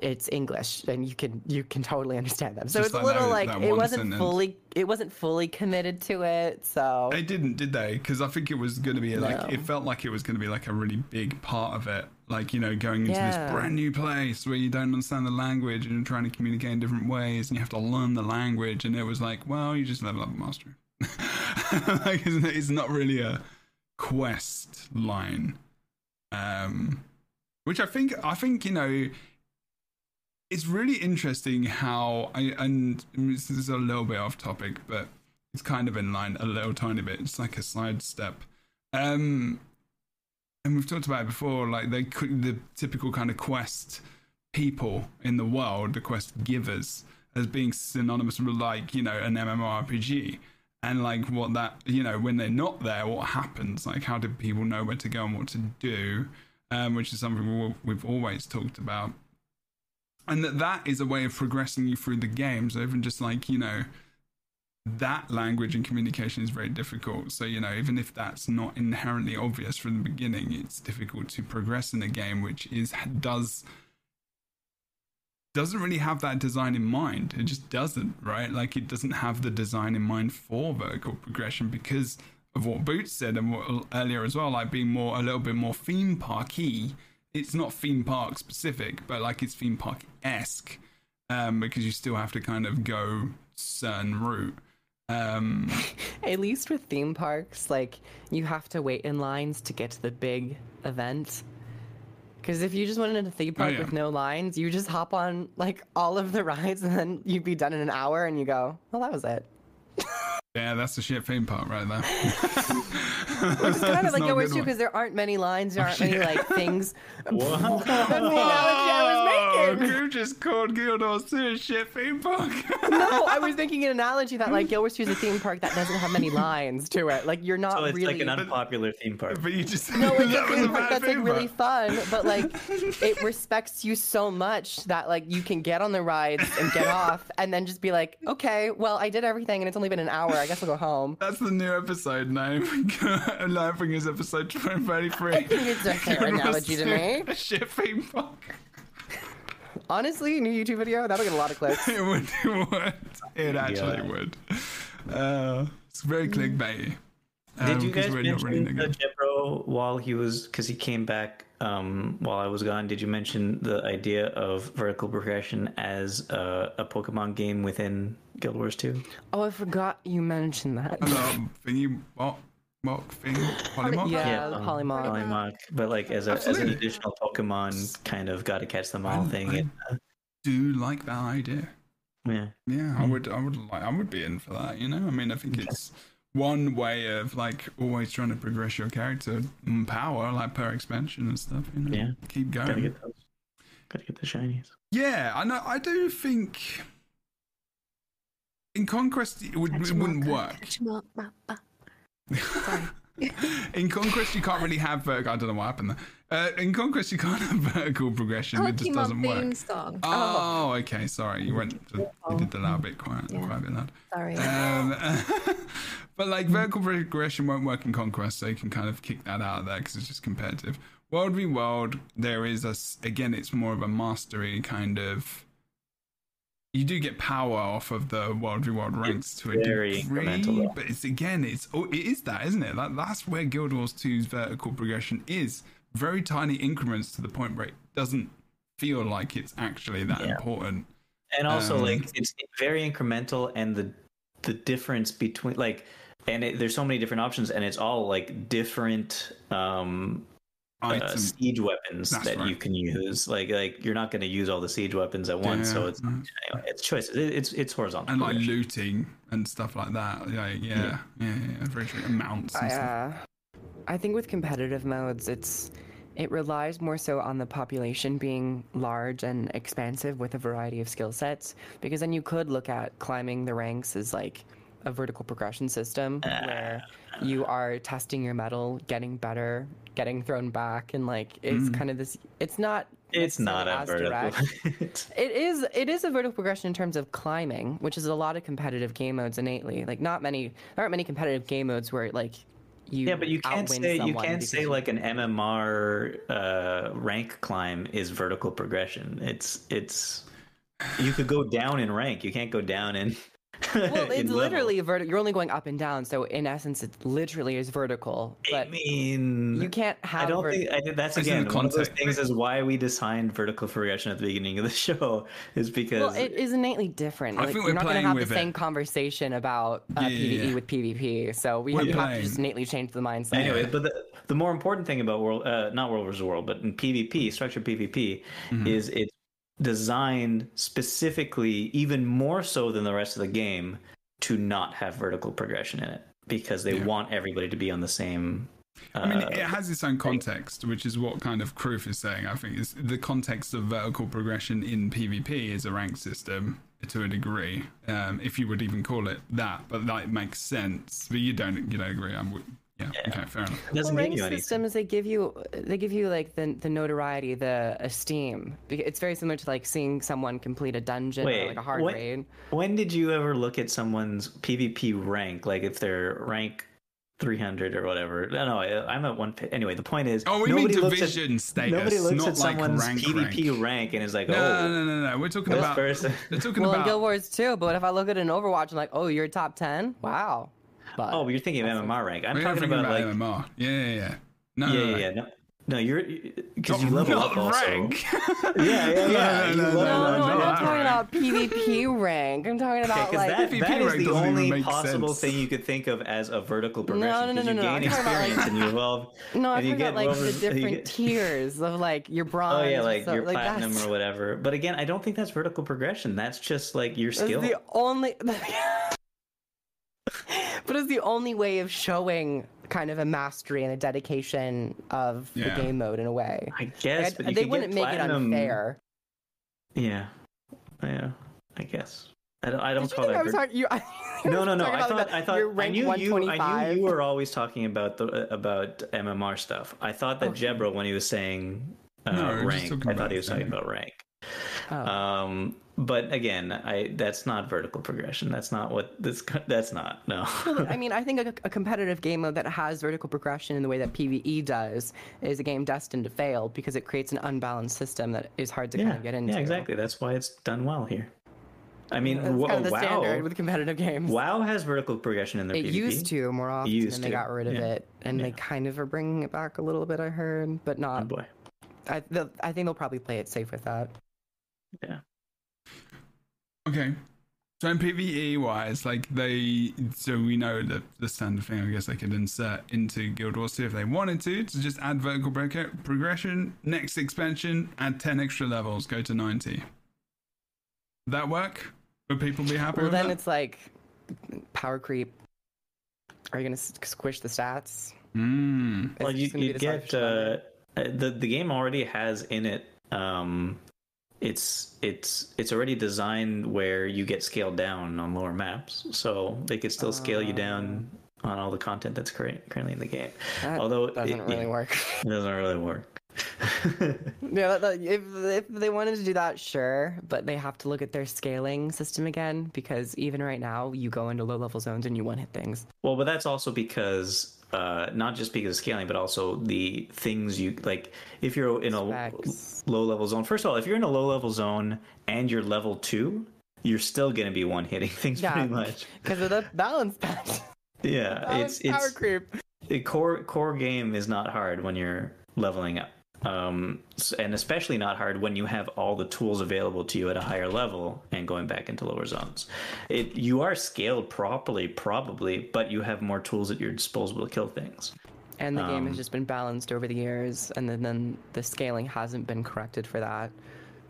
it's English, and you can you can totally understand them. So Just it's a little that- like that it wasn't sentence. fully it wasn't fully committed to it. So They didn't, did they? Because I think it was going to be like No. it felt like it was going to be like a really big part of it. Like you know, going into Yeah. this brand new place where you don't understand the language and you're trying to communicate in different ways, and you have to learn the language. And it was like, well, you just level up a master. like? It's not really a quest line. Um, which I think I think you know it's really interesting how I and this is a little bit off topic, but it's kind of in line a little tiny bit. It's like a sidestep. Um, and we've talked about it before, like they could the typical kind of quest people in the world, the quest givers, as being synonymous with like you know an MMORPG. And like what that you know when they're not there, what happens? Like how do people know where to go and what to do? Um, which is something we've- we've always talked about and that that is a way of progressing you through the game so even just like you know that language and communication is very difficult. So you know even if that's not inherently obvious from the beginning it's difficult to progress in a game which is does doesn't really have that design in mind. It just doesn't right? Like it doesn't have the design in mind for vertical progression because of what boots said and what earlier as well like being more a little bit more theme parky it's not theme park specific, but like it's theme park esque, um, because you still have to kind of go certain route. Um, At least with theme parks, like you have to wait in lines to get to the big event. Because if you just went into a theme park yeah. with no lines, you just hop on like all of the rides and then you'd be done in an hour and you go, well, that was it. yeah, that's the shit theme park right there. It's kind of like Yours too, because there aren't many lines, there aren't oh, many yeah. like things. What? That's the analogy I was oh, making. Kroof just called Guild Wars 2 a shit theme park. No, I was making an analogy that like Guild Wars 2 is a theme park that doesn't have many lines to it. Like you're not So it's really. like an unpopular theme park. but you just no, it's that a was theme park bad that's like really park. fun, but like it respects you so much that like you can get on the rides and get off, and then just be like, okay, well I did everything and it's only been an hour. I guess I'll go home. That's the new episode name. Laughing is episode 33. I think it's a fair Guild analogy to 2, me. A shit theme park. Honestly, new YouTube video that'll get a lot of clicks. It would. It would. It actually Yeah. would. Uh, it's very clickbaity. Did Um, you 'cause guys we're not mention really negative. Jebro while he was because he came back um, while I was gone? Did you mention the idea of vertical progression as uh, a Pokemon game within Guild Wars 2? Oh, I forgot you mentioned that. Um, thingy, what, what thing? Polymorph? Yeah, the um, Polymorph. Polymorph, but like as a as an additional Pokemon kind of got to catch them all I- thing. I- It, uh, Do like that idea. yeah. Yeah, I would. I would like. I would be in for that. You know. I mean, I think it's one way of like always trying to progress your character and power, like per expansion and stuff. You know. Yeah. Keep Gotta going. get those. Gotta get the shinies. Yeah, I know. I do think in Conquest it, would, Catch it 'em wouldn't work. catch 'em up, ba, ba. in Conquest, you can't really have vertical. I don't know what happened there. Uh, in Conquest, you can't have vertical progression. It just doesn't Pokemon theme work. song. Oh, okay. Sorry, you went. To, you did the loud bit quite, Yeah. quite a bit loud. Sorry. Um, but like vertical progression won't work in Conquest, so you can kind of kick that out of there because it's just competitive. World v World, there is a s- again, it's more of a mastery kind of. You do get power off of the World v World ranks to a very degree, incremental, though. but it's again, it's oh, it is that, isn't it? That, that's where Guild Wars 2's vertical progression is. Very tiny increments to the point where it doesn't feel like it's actually that Yeah. important. and also Um, like it's very incremental and the the difference between like and it, there's so many different options and it's all like different um uh, siege weapons That's that right. you can use like like you're not going to use all the siege weapons at once so it's anyway, it's choices It- it's it's horizontal and like progression. looting and stuff like that. Like, yeah, yeah, yeah, yeah, very true. And mounts and I, uh, I think with competitive modes, it's it relies more so on the population being large and expansive with a variety of skill sets. Because then you could look at climbing the ranks as like a vertical progression system where you are testing your mettle, getting better, getting thrown back, and like it's mm. kind of this. It's not. it's not a vertical direct. It is it is a vertical progression in terms of climbing, which is a lot of competitive game modes innately. Like not many there aren't many competitive game modes where like you yeah but you can't say you can't say like an mmr uh rank climb is vertical progression. It's it's you could go down in rank. You can't go down in well, it's literally vertical. You're only going up and down, so in essence, it literally is vertical. But I But mean, you can't have. I don't vert- think I think that's again the one of those things is why we designed vertical progression at the beginning of the show is because Well, it is innately different. I Like, think we're we're not going to have the with same conversation about uh, Yeah, yeah, PVE yeah. with PvP. So we We're have playing. to just innately change the mindset. anyway. But the, the more important thing about world, uh, not World versus World, but in PvP, structured PvP, Mm-hmm. is it's designed specifically, even more so than the rest of the game, to not have vertical progression in it because they Yeah. want everybody to be on the same. Uh, I mean, it has its own context, which is what kind of Kroof is saying. I think is the context of vertical progression in PvP is a rank system to a degree, um, if you would even call it that. But that makes sense. But you don't, you don't agree. I'm, w- yeah, okay, fair enough. well, rank systems they give you they give you like the the notoriety the esteem it's very similar to like seeing someone complete a dungeon or like a hard what- raid When did you ever look at someone's PvP rank, like if they're rank 300 or whatever? No, no, I- I'm at one. Anyway, the point is, Oh, we mean nobody looks at- division status, Nobody looks not at like someone's rank PvP rank. rank. and is like, No, oh, no, no, no. No. We're talking about. person. They're talking well in about. guild wars 2 but if i look at an overwatch i'm like oh you're top 10 wow but Oh, you're thinking of MMR rank. I'm talking thinking about, like, MMR. Yeah, yeah, yeah. No, yeah, no, yeah, no. yeah. No, no, you're because you level up also. rank. Yeah, yeah, yeah. no, you no, no, no, no, no, I'm not talking no. about about PvP rank. I'm talking about because like that, PvP that is the only possible sense. thing you could think of as a vertical progression. no, no, 'cause no, you no, I'm gain experience like- and you evolve. no, I'm talking about like over- the different get- tiers of like your bronze. Oh yeah, like so- your platinum that's- or whatever. But again, I don't think that's vertical progression. That's just like your That's skill. the only. but it's the only way of showing kind of a mastery and a dedication of Yeah. the game mode in a way. I guess, Like, but you they could wouldn't get make platinum- it unfair. Yeah, yeah, I guess. I don't. I don't call that. I was talking? You, I, No, no, no. I thought, I thought, I knew you. I knew you were always talking about the about MMR stuff. I thought that Okay. Jebro, when he was saying uh, No, rank, I thought he was talking about rank. Oh. Um, but again, I that's not vertical progression. That's not what this. That's not no. I mean, I think a, a competitive game mode that has vertical progression in the way that PVE does is a game destined to fail because it creates an unbalanced system that is hard to yeah, kind of get into. yeah, exactly. That's why it's done well here. I mean, That's kind of the wow. standard with competitive games. WoW has vertical progression in their It PvP. used to more often, used and they to, got rid of yeah. it, and they kind of are bringing it back a little bit. I heard, but Oh not. boy. I, I think they'll probably play it safe with that. Yeah. Okay. So in PvE wise, like they, so we know that the standard thing, I guess they could insert into Guild Wars 2 if they wanted to, to just add vertical pro- progression. Next expansion, add 10 extra levels, go to 90. That work? Would people be happy Well, with then that? it's like power creep. Are you gonna squish the stats? Mm. Well, you, just gonna be you get artificial uh, number. uh, the the game already has in it. Um, it's it's it's already designed where you get scaled down on lower maps, so they could still scale you down ah. on all the content that's current, currently in the game. Although it- doesn't really yeah, work. It doesn't really work. Yeah, if if they wanted to do that, sure, but they have to look at their scaling system again because even right now, you go into low level zones and you one hit things. Well, but that's also because uh, not just because of scaling, but also the things you like. If you're in a low level zone, first of all, if you're in a low level zone and you're level two, you're still going to be one hitting things Yeah. pretty much. Because of the balance patch. Yeah, Balance it's power it's creep. the core core game is not hard when you're leveling up. Um, and especially not hard when you have all the tools available to you at a higher level and going back into lower zones. It you are scaled properly, probably, but you have more tools at your disposal to kill things. And the game Um, has just been balanced over the years, and then, then the scaling hasn't been corrected for that.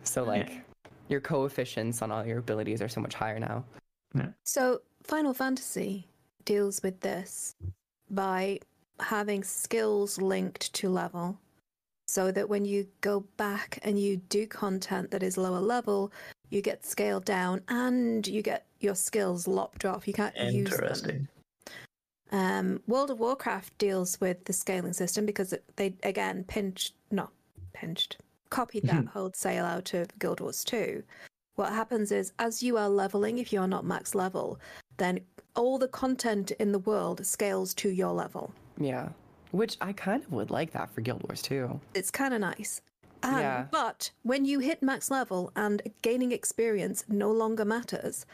So like, your coefficients on all your abilities are so much higher now. So, Final Fantasy deals with this by having skills linked to level. So that when you go back and you do content that is lower level, you get scaled down and you get your skills lopped off. You can't use them. Interesting. Um, World of Warcraft deals with the scaling system because they again pinched, not pinched, copied that wholesale out of Guild Wars 2. What happens is, as you are leveling, if you are not max level, then all the content in the world scales to your level. Yeah, which I kind of would like that for Guild Wars too. It's kind of nice. Um, Yeah. But when you hit max level and gaining experience no longer matters,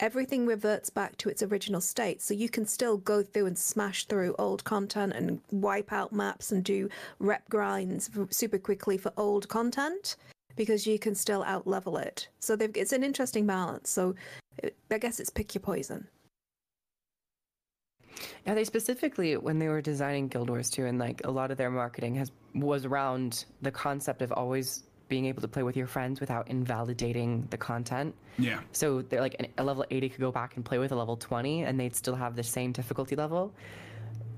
everything reverts back to its original state. So you can still go through and smash through old content and wipe out maps and do rep grinds super quickly for old content because you can still out level it. So they've, it's an interesting balance. So I guess it's pick your poison. Yeah, they specifically when they were designing Guild Wars 2 and like a lot of their marketing has was around the concept of always being able to play with your friends without invalidating the content. Yeah. So they're like an- a level 80 could go back and play with a level 20 and they'd still have the same difficulty level.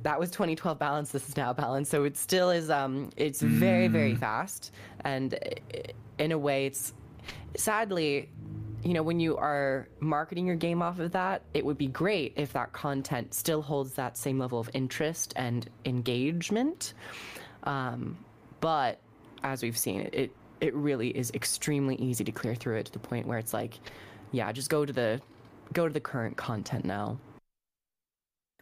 That was 2012 balance. This is now balance. So it still is. Um, it's very very fast, and in a way, it's sadly, you know, when you are marketing your game off of that, it would be great if that content still holds that same level of interest and engagement. Um, but as we've seen, it, it it really is extremely easy to clear through it to the point where it's like, yeah, just go to the go to the current content now.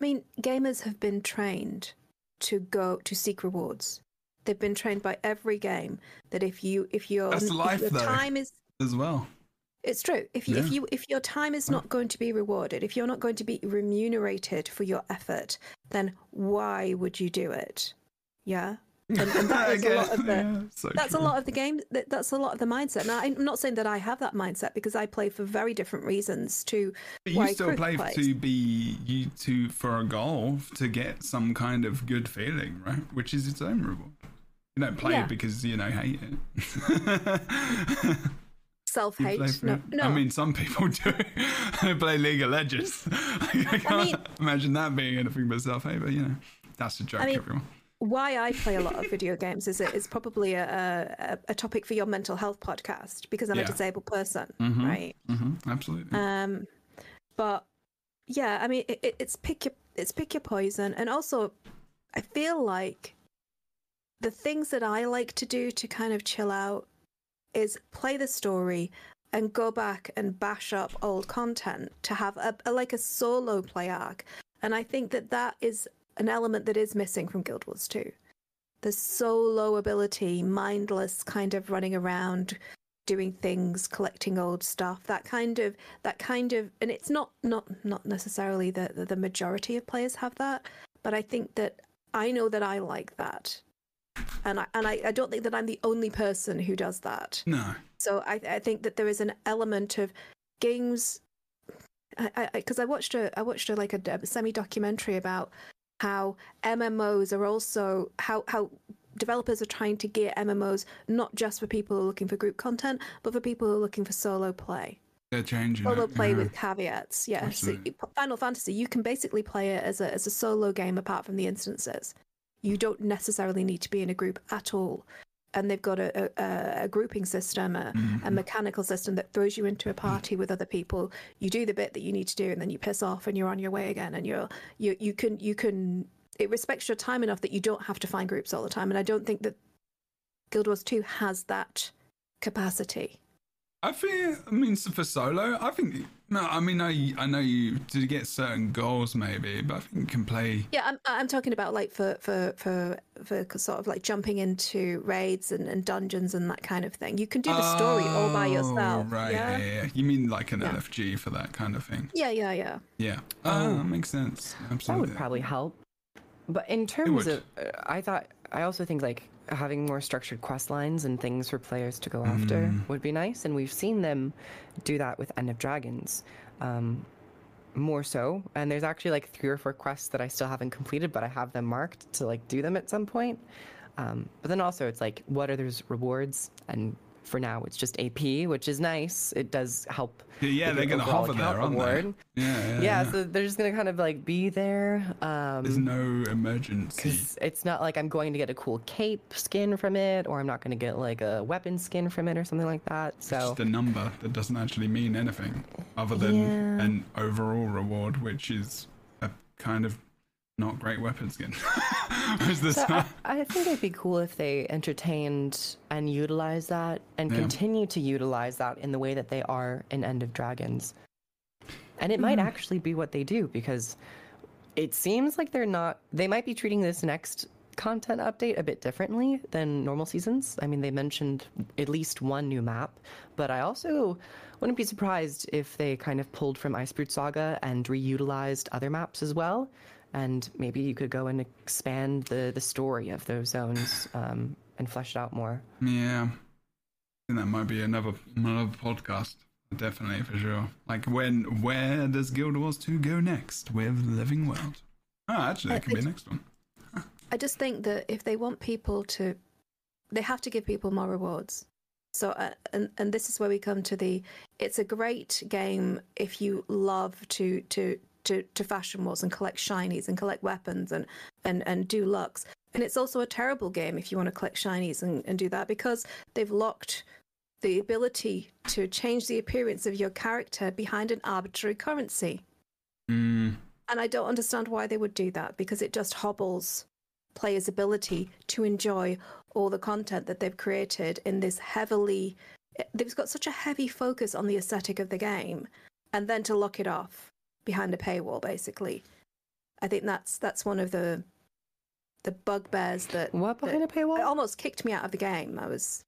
I mean, gamers have been trained to go to seek rewards. They've been trained by every game that if you if your That's if your time is As well. It's true. If you, if you if your time is not going to be rewarded, if you're not going to be remunerated for your effort, then why would you do it? Yeah. and, and that is a lot of the Yeah, so that's a lot of the game that, that's a lot of the mindset now i'm not saying that i have that mindset because i play for very different reasons to But you still play plays. to be you to for a goal to get some kind of good feeling, right? Which is its own reward. You don't play Yeah. it because you know hate it. You play self-hate no no I mean, some people do they play League of Legends. I can't mean- imagine that being anything but self-hate. But you know, that's a joke, mean, everyone. why I play a lot of video games is it is probably a, a, a topic for your mental health podcast because I'm Yeah. a disabled person, Mhm. right? hmm absolutely. Um, but yeah, I mean, it- it's pick your it's pick your poison, and also I feel like the things that I like to do to kind of chill out is play the story and go back and bash up old content to have a, a like a solo play arc, and I think that that is an element that is missing from Guild Wars 2. The solo ability, mindless kind of running around, doing things, collecting old stuff, that kind of that kind of and it's not not not necessarily the the, the majority of players have that, but I think that I know that I like that. And I and I, I don't think that I'm the only person who does that. no. So I, I think that there is an element of games. I because I, watched a I watched a, like a, semi documentary about how MMOs are also how how developers are trying to gear MMOs not just for people who are looking for group content, but for people who are looking for solo play. They're changing. Solo it, play yeah. with caveats. Yeah. So Absolutely. Final Fantasy, you can basically play it as a as a solo game apart from the instances. You don't necessarily need to be in a group at all. And they've got a, a, a grouping system, a, Mm-hmm. a mechanical system that throws you into a party with other people. You do the bit that you need to do, and then you piss off, and you're on your way again. And you're you you can you can it respects your time enough that you don't have to find groups all the time. And I don't think that Guild Wars Two has that capacity. I think, I mean, for solo, I think, no, I mean, I, I know you to get certain goals maybe, but I think you can play. Yeah, I'm I'm talking about like for for for for sort of like jumping into raids and, and dungeons and that kind of thing. You can do the story all by Oh, yourself. Right, yeah? yeah, yeah. You mean like an Yeah. LFG for that kind of thing? yeah, yeah, yeah. Yeah. Oh, that makes sense. That would probably help. But in terms of, uh, I thought, I also think like having more structured quest lines and things for players to go after Mm. would be nice. And we've seen them do that with End of Dragons. Um, more so. And there's actually like three or four quests that I still haven't completed, but I have them marked to like do them at some point. Um, but then also it's like, what are those rewards? And for now, it's just AP, which is nice. It does help. Yeah, yeah they're going to overall hover there, aren't reward. they? Yeah, yeah. Yeah, so they're just gonna kind of like be there. Um, There's no emergency. it's not like I'm going to get a cool cape skin from it, or I'm not going to get like a weapon skin from it, or something like that. It's So just a number that doesn't actually mean anything other than Yeah. an overall reward, which is a kind of not great weapon skin. So I, I think it'd be cool if they entertained and utilized that and Yeah. continue to utilize that in the way that they are in End of Dragons. And it might hmm. actually be what they do because it seems like they're not, they might be treating this next content update a bit differently than normal seasons. I mean, they mentioned at least one new map, but I also wouldn't be surprised if they kind of pulled from Icebrood Saga and reutilized other maps as well and maybe you could go and expand the the story of those zones um, and flesh it out more. Yeah, I think that might be another another podcast. Definitely for sure. Like when, where does Guild Wars Two go next with Living World? Oh, actually, that could be the next one. I just think that if they want people to, they have to give people more rewards. So, uh, and and this is where we come to the. It's a great game if you love to to to to fashion wars and collect shinies and collect weapons and and and do looks. And it's also a terrible game if you want to collect shinies and, and do that because they've locked the ability to change the appearance of your character behind an arbitrary currency. Mm, And I don't understand why they would do that because it just hobbles players' ability to enjoy all the content that they've created in this heavily. They've got such a heavy focus on the aesthetic of the game, and then to lock it off behind a paywall, basically. I think that's that's one of the the bugbears that What behind a it paywall? almost kicked me out of the game. I was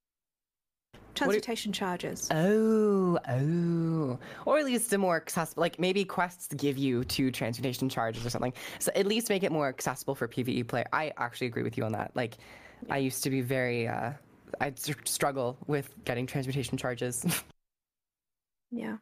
transmutation charges. Oh, oh, or at least a more accessible. Like maybe quests give you two transmutation charges or something. So at least make it more accessible for PVE play. I actually agree with you on that. Like I used to be very. Uh, I'd struggle with getting transmutation charges. Yeah.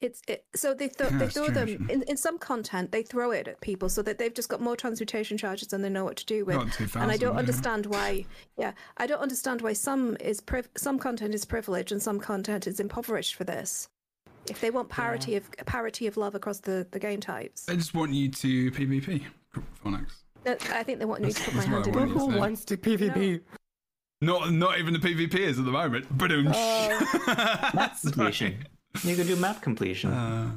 It's it, so they th- Yeah, they it's throw them in, in some content they throw it at people so that they've just got more transmutation charges than they know what to do with. And I don't yeah. understand why. Yeah, I don't understand why some is priv- some content is privileged and some content is impoverished for this. If they want parity of parity of love across the, the game types, They just want you to PvP, Phonics. Uh, I think they want me to put my hand I in. want you it. to wants to PvP? Not not even the PvPers at the moment. But Map completion. You could do map completion. Uh,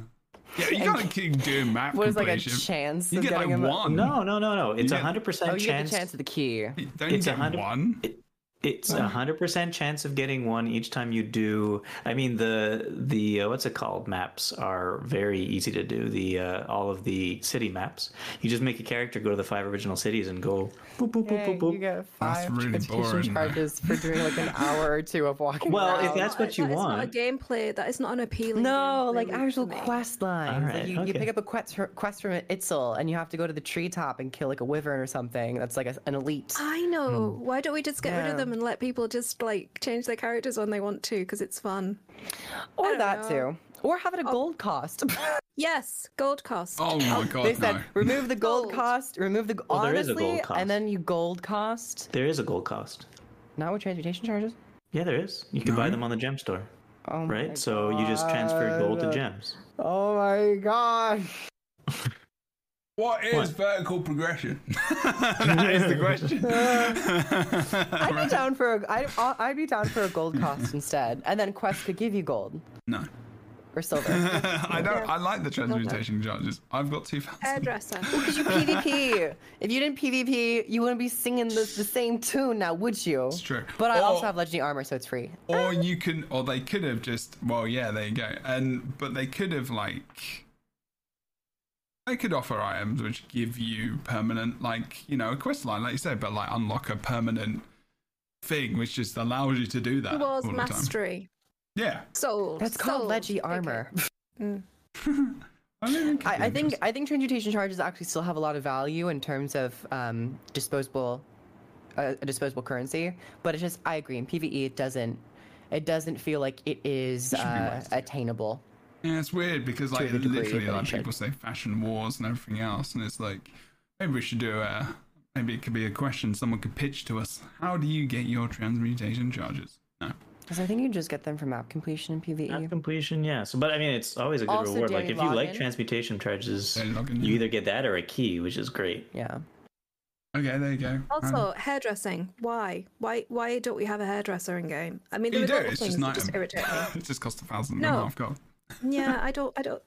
yeah, you gotta keep doing map completion. What is like a completion. chance you of get like getting a- one. no, no, no, no. It's a get- hundred percent Oh, you chance. get the chance of the key. Don't you It's a get hundred- one? It's a hundred percent chance of getting one each time you do. I mean, the the uh, what's it called? Maps are very easy to do. The uh, all of the city maps. You just make a character go to the five original cities and go boop boop boop Yay, boop boop. you get five really transmutation boring, charges for doing like an hour or two of walking. Well, if that's what you That is not a gameplay. That is not an appealing. No, gameplay like actual quest lines. Alright, like you, you pick up a quest, quest from Itzel and you have to go to the treetop and kill like a wyvern or something. That's like a, an elite. I know. Why don't we just get rid of them and let people just like change their characters when they want to because it's fun? Or that know. too. Or have it a oh. gold cost. Yes, gold cost. Oh my god, they said no. remove the gold, Gold. cost, remove the Well, there is a honestly, gold cost. and then you gold cost. There is a gold cost. Not with transmutation charges. Yeah, there is. You can buy them on the gem store, Oh my right? So you just transfer gold to gems. Oh my god. What is What? vertical progression? that is the question. I'd be down for a, I'd, I'd be down for a gold cost instead, and then Quest could give you gold no. or silver. I don't. I like the transmutation charges. I've got two thousand. Hairdresser. Because you PvP. If you didn't PvP, you wouldn't be singing the, the same tune now, would you? It's true. But I Or- also have legendary armor, so it's free. Or you can, or they could have just. Well, yeah, there you go. And but they could have like. They could offer items which give you permanent, like you know, a quest line, like you said, but like unlock a permanent thing which just allows you to do that It was all the time. mastery. Yeah. Sold. That's called sold. Leggy Okay. armor. Mm. I, mean, it could be I, I think. I think transmutation charges actually still have a lot of value in terms of um, disposable, uh, a disposable currency. But it's just I agree in PVE it doesn't it doesn't feel like it is It uh, attainable. Yeah, it's weird because like literally but it like people say fashion wars and everything else, and it's like maybe we should do a maybe it could be a question someone could pitch to us. How do you get your transmutation charges? No. Because I think you just get them from map completion in PVE. Map completion, yeah. So, but I mean, it's always a good Also, reward. Like if you like login? transmutation charges, you yeah. either get that or a key, which is great. yeah. Okay, there you go. Also, um, hairdressing. Why? Why? Why don't we have a hairdresser in game? I mean, you there are do. little It's things just that just irritate me. it just costs a thousand and No. a half gold. Yeah, I don't. I don't.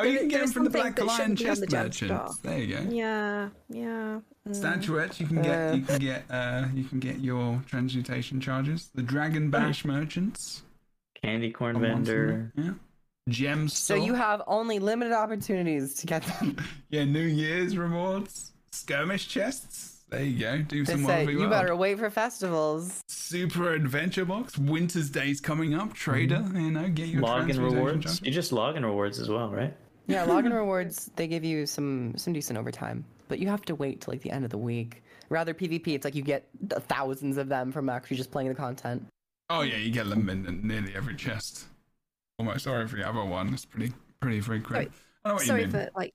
Oh, you can get them from the something Black Lion shouldn't be on chest the gem merchants. There you go. Yeah, yeah. mm. Statuettes, you can get you can get uh you can get your transmutation charges. The Dragon Bash merchants. Candy corn are vendor. from Yeah. Gem So you have only limited opportunities to get them. Yeah, New Year's rewards. Skirmish chests. There you go. Do They some say you world. better wait for festivals. Super Adventure Box. Winter's Day's coming up. Trader, mm-hmm. you know, get your Login transmutation rewards. charges. You just login rewards as well, right? Yeah, login rewards they give you some some decent overtime, but you have to wait till like the end of the week. Rather PvP, it's like you get thousands of them from actually just playing the content. Oh yeah, you get them in, in nearly every chest. Almost or every other one. It's pretty pretty frequent. I know what Sorry you mean. for like, like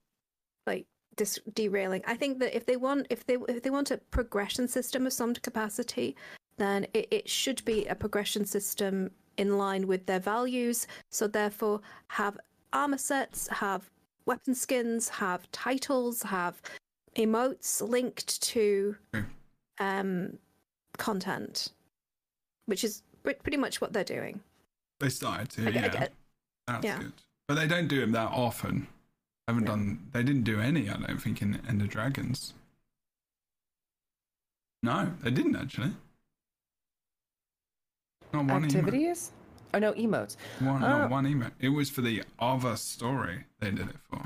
dis- derailing. I think that if they want, if they if they want a progression system of some capacity, then it, it should be a progression system in line with their values. So therefore, have armor sets, have weapon skins, have titles, have emotes linked to um content, which is pretty much what they're doing. They started to, I get- I yeah. That's yeah. good. But they don't do them that often. Haven't done they didn't do any, I don't think, in End of Dragons. No, they didn't actually. Not one emote. Activities? Oh no, emotes. One, Uh, not one emote. It was for the other story they did it for.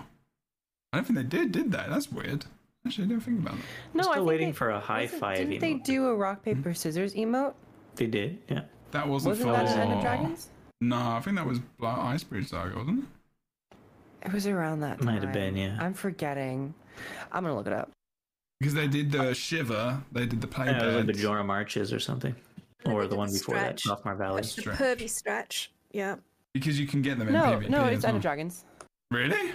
I don't think they did, did they? That's weird. Actually, I didn't think about that. No, still I think waiting they- for a high five Didn't they do a rock paper scissors emote? They did, yeah. That wasn't, Wasn't for. that in End of Dragons? No, I think that was Black Icebrood Saga, wasn't it? It was around that time. Might have been, yeah. I'm forgetting. I'm gonna look it up. Because they did the Shiver, they did the Yeah, it was like the Playbirds. Bjora Marches or something, And or the one the before that, stretch. Sophomore Valley. That's the Stretch. pervy stretch. Yeah. Because you can get them in No, PvP no, as it's End well. of Dragons. Really?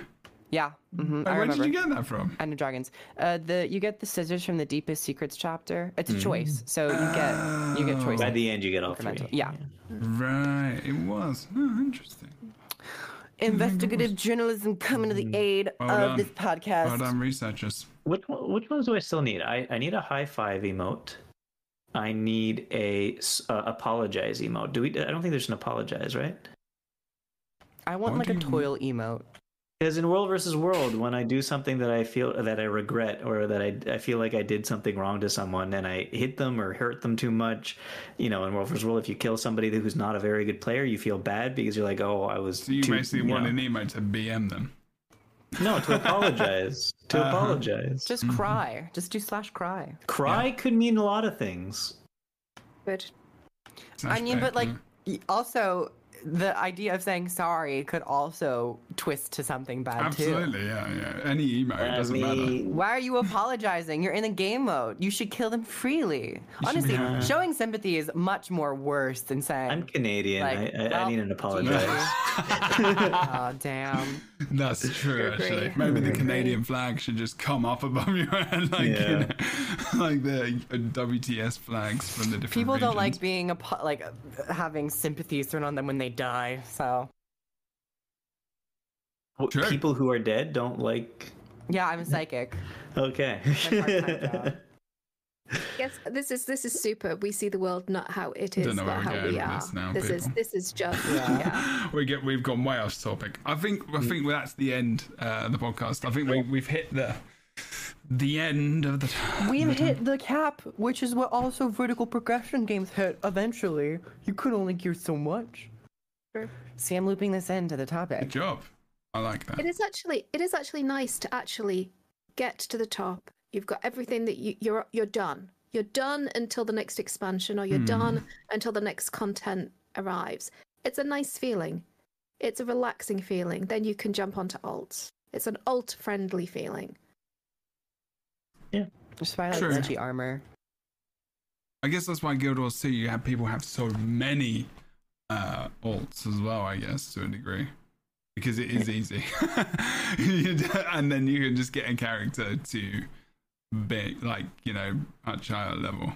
Yeah, hmm Like, I where did you get that from? End of Dragons. Uh, the you get the scissors from the Deepest Secrets chapter. It's a Mm. choice, so you get you get Oh. choice. By the end, you get all three. Incremental, yeah. Right, it was. Oh, interesting. Investigative journalism coming to the aid Well of done. this podcast. Well done, researchers. Which one- which ones do I still need? I, I need a high five emote. I need a uh, apologize emote. Do we? I don't think there's an apologize, right? I want What like a do you- toil emote. Because in World versus World, when I do something that I feel that I regret or that I, I feel like I did something wrong to someone and I hit them or hurt them too much, you know, in World versus World, if you kill somebody who's not a very good player, you feel bad because you're like, oh, I was. So you too, basically you want know- an emo to BM them. No, to apologize. to Uh-huh. apologize. Just cry. Just do slash cry. Cry could mean a lot of things. Good. Slash I mean, back, but like, yeah. y- also the idea of saying sorry could also twist to something bad too. Absolutely, yeah, yeah. Any emo, it I doesn't matter. Why are you apologizing? You're in the game mode. You should kill them freely. Honestly, be- showing sympathy is much more worse than saying, I'm Canadian. Like, I, I, well, I need an apologize. "Oh damn." That's true, Agree. actually. Maybe the Canadian flag should just come up above your head, like you know, like the uh, WTS flags from the different People don't like being a like uh, having sympathy thrown on them when they die. So What, Sure. People who are dead don't like. yeah, I'm a psychic. Okay. My part-time job. Yes, this is this is super. We see the world not how it is, Don't know but we're how we are. this now, this is this is just Yeah. yeah. we get we've gone way off topic. I think I think that's the end uh, of the podcast. I think we we've hit the the end of the. We've hit the cap, which is what also vertical progression games hit eventually. You could only gear so much. True. See, I'm looping this into the topic. Good job. I like that. It is actually it is actually nice to actually get to the top. You've got everything that you, you're you're done. You're done until the next expansion, or you're Hmm. done until the next content arrives. It's a nice feeling. It's a relaxing feeling. Then you can jump onto alts. It's an alt friendly feeling. Yeah. Just why I like True. Reggie armor. I guess that's why Guild Wars 2 you have people have so many uh alts as well, I guess, to a degree. Because it is easy. And then you can just get a character to be like, you know, at higher level.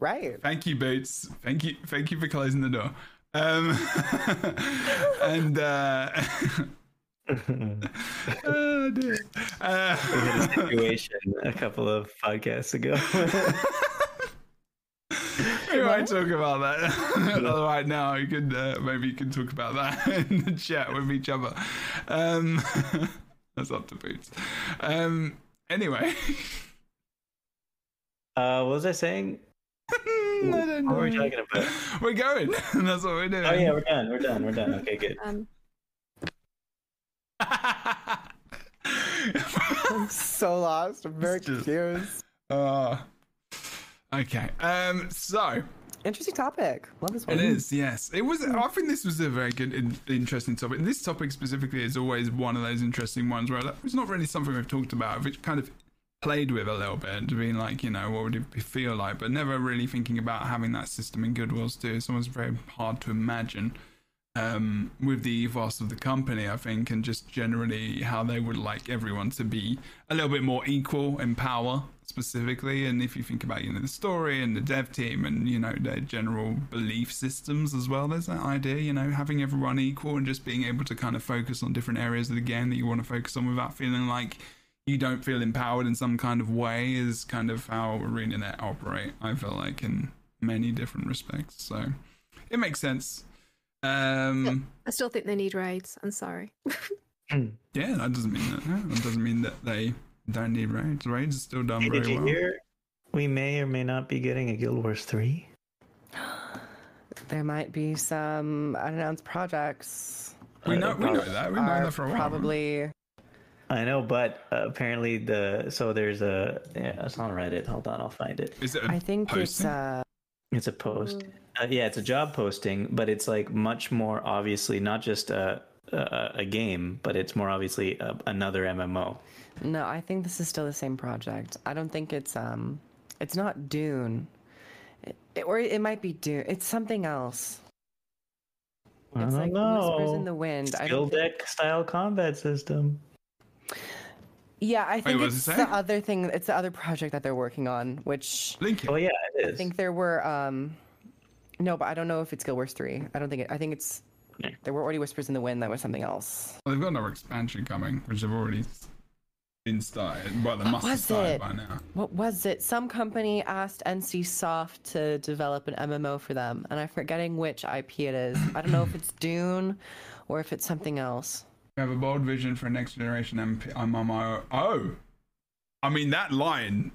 Right. Thank you, Boots. Thank you thank you for closing the door. Um and uh oh dear. Uh, situation a couple of podcasts ago. We might talk about that right now. You could uh, maybe you can talk about that in the chat with each other. Um, that's up to boots. Um, anyway, uh, what was I saying? I don't What were we know. talking about? We're going. that's what we're doing. Oh yeah, we're done. We're done. We're done. Okay, good. Um, I'm so lost. I'm very just- confused. Uh, okay. Um, so Interesting topic. Love this one. It is, yes. It was. I think this was a very good, in, interesting topic. This topic specifically is always one of those interesting ones where it's not really something we've talked about, which kind of played with a little bit, to being like, you know, what would it feel like, but never really thinking about having that system in Guild Wars 2. It's almost very hard to imagine um, with the ethos of the company, I think, and just generally how they would like everyone to be a little bit more equal in power, specifically. And if you think about, you know, the story and the dev team and, you know, their general belief systems as well, there's that idea, you know, having everyone equal and just being able to kind of focus on different areas of the game that you want to focus on without feeling like you don't feel empowered in some kind of way is kind of how ArenaNet operate, I feel like, in many different respects. So it makes sense. Um, I still think they need raids. I'm sorry. yeah, that doesn't mean that. no, That doesn't mean that they don't need raids. Raids are still done Hey, did you well. hear? We may or may not be getting a Guild Wars three. There might be some unannounced projects. We know, we know that. We know that for a while. probably I know, but uh, apparently the so there's a yeah, it's on Reddit. Hold on, I'll find it. Is it a I think it's posting? uh It's a post. Uh, yeah, it's a job posting, but it's like much more obviously not just uh, uh, a game, but it's more obviously a, another MMO. No, I think this is still the same project. I don't think it's um, it's not Dune, it, it- or it might be Dune. It's something else. I It's don't like whispers in the wind. Skill don't think- deck style combat system. Yeah, I think what does it's it the other thing. It's the other project that they're working on, which Link. Oh yeah, it I think there were. um No, but I don't know if it's Guild Wars three. I don't think it. I think it's. Yeah. There were already whispers in the wind. That was something else. Well, they've got another expansion coming, which they've already been started. Well, they must have started it? by now. What was it? Some company asked NC Soft to develop an MMO for them, and I'm forgetting which IP it is. I don't know if it's Dune or if it's something else. We have a bold vision for a next generation MMO. Oh, I mean that line.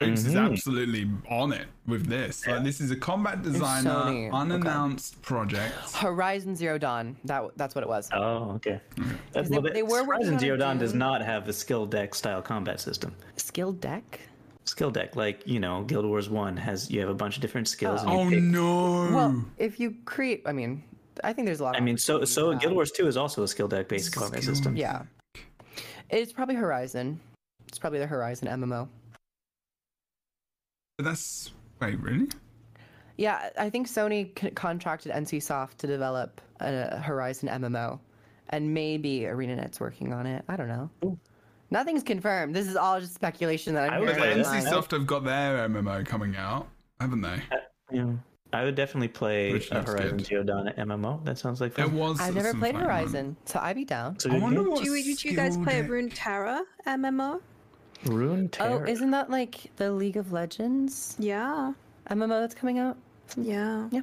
Vince is Mhm. absolutely on it with this. Like, this is a combat designer, Sony, okay. unannounced project. Horizon Zero Dawn. That that's what it was. Oh, okay. That's, they- well, they were working Horizon Zero a Dawn does not have a skill deck style combat system. Skill deck. Skill deck, like you know, Guild Wars One has you have a bunch of different skills. and Oh pick- no! Well, if you create, I mean, I think there's a lot. Of I mean, so so for Guild. Wars Two is also a skill deck based combat system. Yeah, it's probably Horizon. It's probably the Horizon MMO. But that's wait, really? Yeah, I think Sony c- contracted NCSoft to develop a Horizon MMO, and maybe ArenaNet's working on it. I don't know. Nothing's confirmed. This is all just speculation that I'm I would hearing. play But that. online. NC have got their MMO coming out, haven't they? Uh, yeah. I would definitely play Which a looks Horizon good. Zero MMO. That sounds like There fun. was. I've never played fun one. Horizon, so I'd be down. It's a I wonder what. Do you, did you guys skill play deck- Runeterra MMO? Runeterra. Oh, isn't that like the League of Legends Yeah, MMO that's coming out? yeah. Yeah.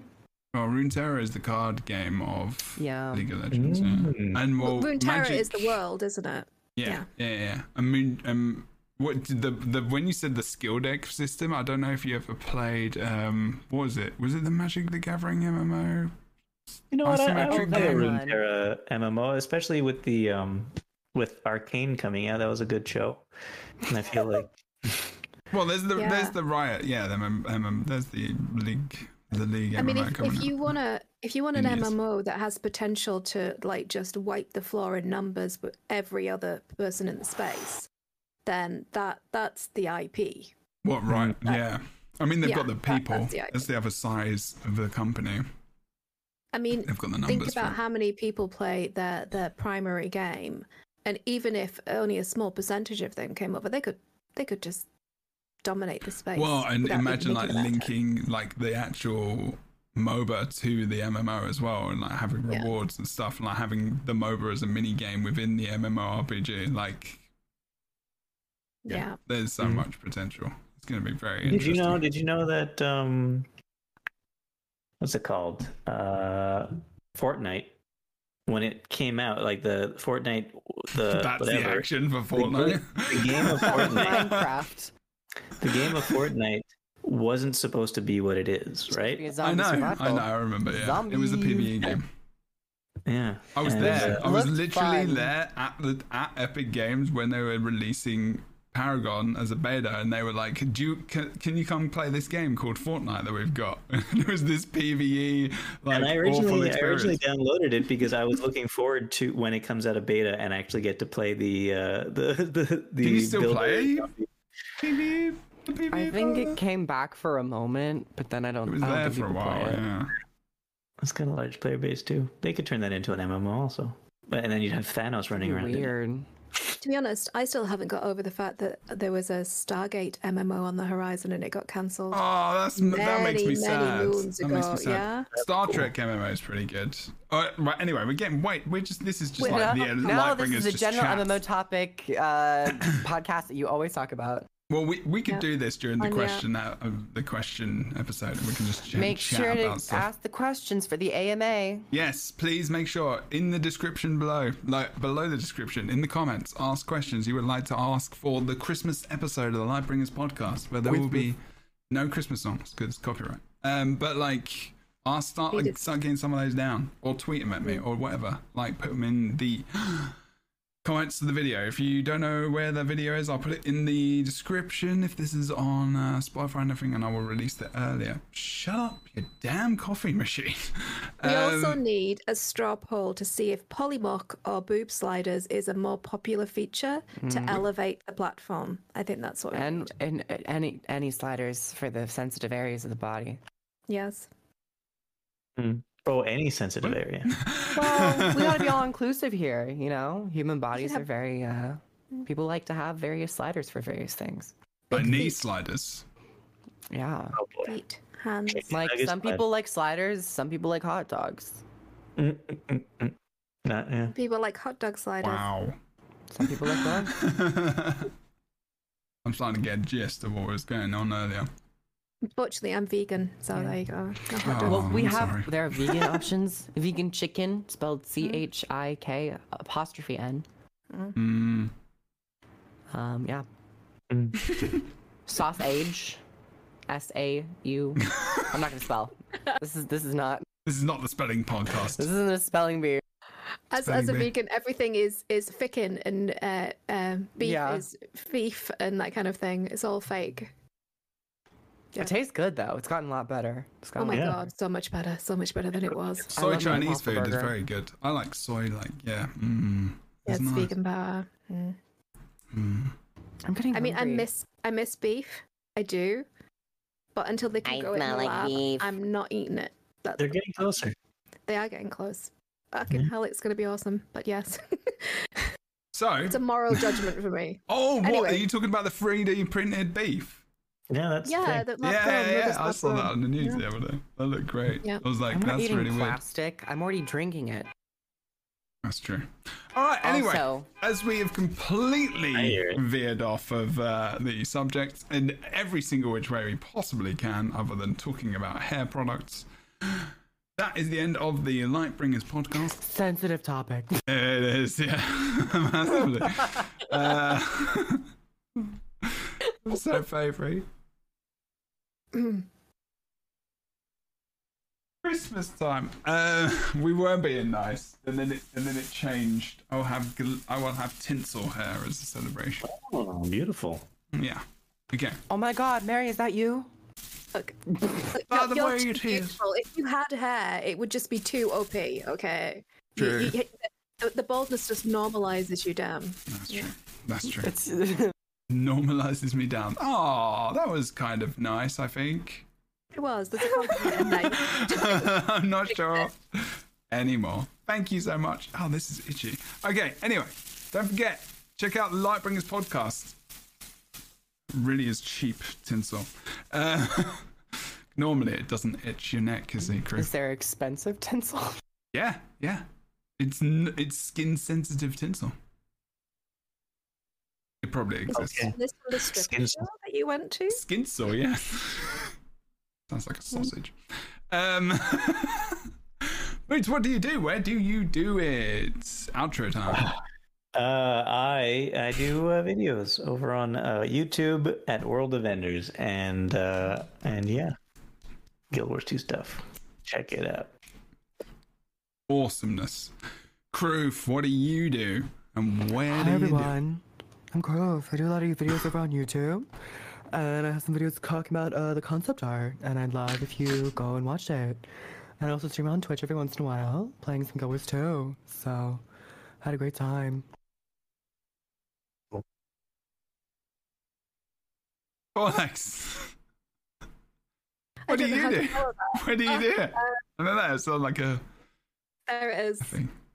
Well, Runeterra is the card game of Yeah. League of Legends. Mm. Yeah. And well, Runeterra Magic, is the world, isn't it? Yeah, yeah, yeah. I mean, um, what did the the when you said the skill deck system? I don't know if you ever played. Um, what was it? Was it the Magic the Gathering MMO? You know what? I, I Isometric would game. Rune Terror MMO, especially with the um with Arcane coming out. That was a good show, and I feel like Well, there's the Yeah. there's the Riot. Yeah, the MM, MM, there's the league the league MMO I mean, if, if you wanna if you want an years. MMO that has potential to like just wipe the floor in numbers with every other person in the space, then that that's the IP. What right? Yeah. I mean, they've yeah, got the that- people. that's the idea. that's the other size of the company. I mean, They've got the numbers. think about it. how many people play their their primary game, and even if only a small percentage of them came over, they could they could just dominate the space. Well, and imagine like thinking about it. linking like the actual MOBA to the MMO as well, and like having Yeah. rewards and stuff, and like having the MOBA as a mini game within the MMORPG. Like, Yeah. there's so Mhm. much potential. It's going to be very did you know? Did you know that um, what's it called? Uh, Fortnite. When it came out, like the Fortnite, the That's the action for the, Fortnite. the game of Fortnite, Minecraft. the game of Fortnite wasn't supposed to be what it is, right? Be a I zombie know, I know, I remember. Yeah, it was a Zombies. PVE game. Yeah, I was And, there. uh, I was literally fun. there at the at Epic Games when they were releasing Paragon as a beta, and they were like, "Do you can, can you come play this game called Fortnite that we've got?" And it was this PVE like and I awful originally, I originally downloaded it because I was looking forward to when it comes out of beta and actually get to play the uh, the the the. Can you still play? PVE, PVE I think it came back for a moment, but then I don't. It was I don't there for a people play while. it. Yeah. That's kind of large player base too. They could turn that into an MMO also, but and then you'd have Thanos running around. it. Weird. To be honest, I still haven't got over the fact that there was a Stargate MMO on the horizon and it got cancelled. Oh, that's that makes me many, sad. many moons That makes me ago, sad. yeah? Star Trek MMO is pretty good. Uh, right, anyway, we're getting wait. We're just this is just Wait, like no, the uh, no, this is a general chat. MMO topic uh, podcast that you always talk about. Well, we, we could Yeah. do this during the question uh, the question episode, and we can just Make sure to stuff. ask the questions for the AMA. Yes, please make sure in the description below, like below the description, in the comments, ask questions you would like to ask for the Christmas episode of the Lightbringers podcast, where there With- will be no Christmas songs because copyright. Um, but like, I'll start like, start getting some of those down, or tweet them at me, or whatever. Like, put them in the comments to the video. If you don't know where the video is, I'll put it in the description if this is on uh, Spotify and everything, and I will release it earlier. Shut up, you damn coffee machine. We also Um, need a straw poll to see if polymorph or boob sliders is a more popular feature to elevate the platform. I think that's what we And, need. and uh, any any sliders for the sensitive areas of the body. Yes. Oh, any sensitive area. Well, we gotta be all inclusive here, you know. Human bodies have- are very. uh People like to have various sliders for various things. like knee feet. sliders. Yeah, Oh. Feet, hands. Like some but- people like sliders, some people like hot dogs, Mm, mm, mm. Not, yeah. People like hot dog sliders. Wow. some people like dogs. I'm starting to get a gist of what was going on earlier. Unfortunately, I'm vegan, so Yeah. there you go. Oh. Well, we I'm have sorry. there are vegan options. Vegan chicken spelled C H I K apostrophe N. Mm, Um, yeah. Mm. Sausage, S A U. I'm not gonna spell. This is this is not. this is not the spelling podcast. This isn't a spelling bee. As, as a bee. vegan, everything is is ficken and uh, um, beef Yeah. is beef and that kind of thing. It's all fake. Yeah. It tastes good though. It's gotten a lot better. It's Oh my Yeah. god, so much better, so much better than it was. Soy Chinese Impossible food is very good. I like soy, like, yeah. Mm, Yeah, it's it's nice. vegan power. Mm. Mm. I'm getting. I mean, I miss I miss beef. I do, but until they can I grow it in the like lab, beef. I'm not eating it. That's, They're getting closer. they are getting close. Fucking hell, it's gonna be awesome. But yes, So, it's a moral judgment for me. oh, what? Are you talking about the 3D printed beef? Yeah, that's the Yeah, thing. that Yeah, lab yeah, yeah. I saw that on the news Yeah. the other day. That looked great. Yeah. I was like, I'm that's eating really weird. plastic. I'm already drinking it. That's true. All right. Anyway, Also- as we have completely veered off of uh, the subject in every single which way we possibly can, other than talking about hair products, that is the end of the Lightbringers podcast. Sensitive topic. It is, yeah, massively. uh, I'm so favourite. Christmas time. Uh, we were being nice, and then it and then it changed. I'll have gl- I will have tinsel hair as a celebration. Oh, beautiful. Yeah. Okay. Oh my God, Mary, is that you? Look, By you're, the you're way, too it is. beautiful. If you had hair, it would just be too OP. Okay. You- True. you- the- the baldness just normalizes you down. That's true. That's true. It's Normalizes me down. Oh, that was kind of nice. I think. It was. There's a compliment in. I'm not sure anymore. Thank you so much. Oh, this is itchy. Okay, anyway, don't forget, check out the Lightbringers podcast. Really is cheap tinsel. Uh, normally it doesn't itch your neck, is it, Chris? is there expensive tinsel? Yeah, yeah. It's n- it's skin sensitive tinsel. It probably exists. Okay. This from the strip Skin- show that you went to? Skin saw, yeah. Sounds like a sausage. Um, Boots, what do you do? Where do you do it? Outro time. Uh, I I do uh, videos over on uh, YouTube at World of Enders, and uh, and yeah, Guild Wars Two stuff. Check it out. Awesomeness. Kroof, what do you do? And where Hi do you do everyone, I'm Kroof. I do a lot of videos over on YouTube, and I have some videos talking about uh, the concept art, and I'd love if you go and watch it. And I also stream on Twitch every once in a while, playing some Guild Wars 2. So, had a great time. Alex? I What do don't you do? What do you do? I don't know. It sounds like a There it is.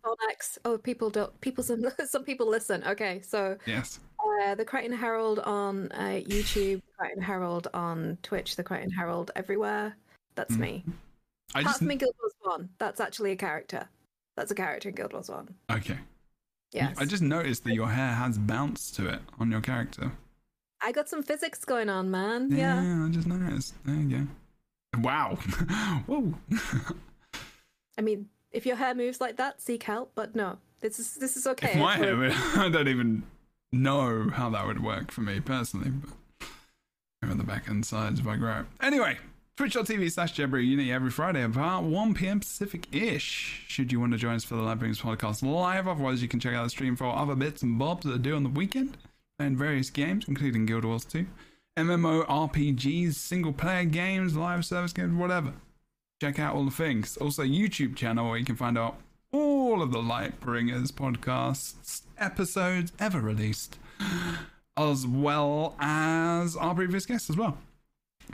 Oh, people don't. People some some people listen. Okay, so Yes. uh, the Krytan Herald on uh, YouTube, the Krytan Herald on Twitch, the Krytan Herald everywhere. That's me. I Apart just. from in Guild Wars One, that's actually a character. That's a character in Guild Wars One. Okay. Yes. I just noticed that your hair has bounce to it on your character. I got some physics going on, man. Yeah. I just noticed. There you go. Wow. Whoa. I mean, if your hair moves like that, seek help. But no, this is this is okay. if my hair, I don't even know how that would work for me personally, but on the back and sides if I grow. Anyway, Twitch.tv slash Uni every Friday about 1 p.m. Pacific ish. Should you want to join us for the Brings podcast live, otherwise, you can check out the stream for other bits and bobs that I do on the weekend and various games, including Guild Wars 2, MMORPGs, single player games, live service games, whatever. Check out all the things. Also, YouTube channel where you can find out all of the Lightbringers podcasts episodes ever released, as well as our previous guests as well.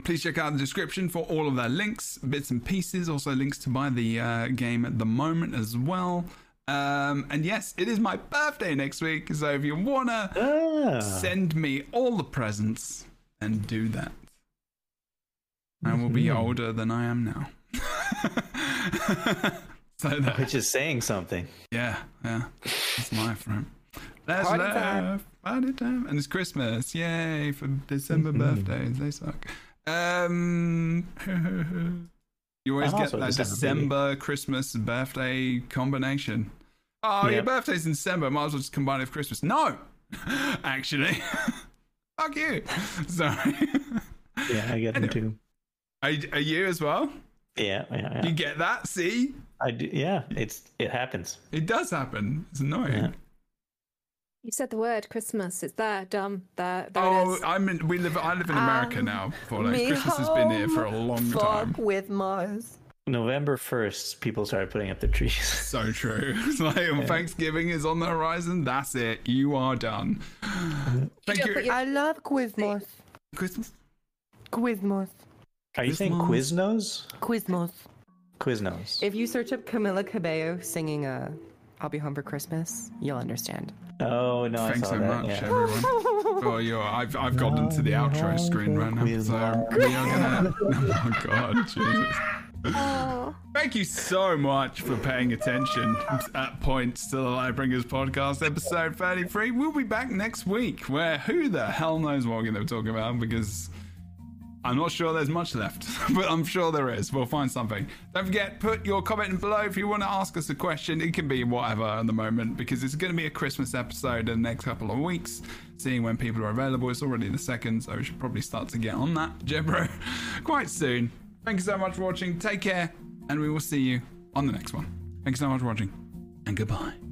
Please check out the description for all of their links, bits and pieces, also links to buy the uh, game at the moment as well. Um, and yes, it is my birthday next week, so if you wanna Ah. send me all the presents, then do that. I will be older than I am now. so that, Which is saying something. yeah, yeah, that's my friend. Let's Party laugh, time. party time, and it's Christmas! Yay for December birthdays. They suck. Um, you always I'm get also that December December Christmas birthday combination. Oh, your birthday's in December. Might as well just combine it with Christmas. No, actually, fuck you. Sorry. Yeah, I get them too. Are, are you as well? Yeah, yeah, You get that? See, I do. Yeah, it's it happens. it does happen. It's annoying. Yeah. You said the word Christmas. It's there, dumb. There, there Oh, is. I'm in. We live. I live in America Um, now. For like Christmas has been here for a long fuck time. with Mars. November first, people started putting up the trees. So true. It's like when Thanksgiving is on the horizon. That's it. You are done. Thank don't you. I love Quizmos. Christmas. Quizmos. Are you saying Christmas. Quiznos? Quizmos. Quiznos. If you search up Camila Cabello singing uh, I'll Be Home for Christmas, you'll understand. Oh no, I Thanks saw so that. much, yeah. everyone. oh, you're. I've I've gotten to the outro screen right now, so we are gonna. Oh God, Jesus. Oh. Thank you so much for paying attention at points to the Lightbringers podcast episode 33. We'll be back next week where who the hell knows what we're going to be talking about because I'm not sure there's much left, but I'm sure there is. We'll find something. Don't forget, put your comment below if you want to ask us a question. It can be whatever at the moment because it's going to be a Christmas episode in the next couple of weeks, seeing when people are available. It's already the second, so we should probably start to get on that, Jebro, quite soon. Thank you so much for watching. Take care, and we will see you on the next one. Thanks so much for watching, and goodbye.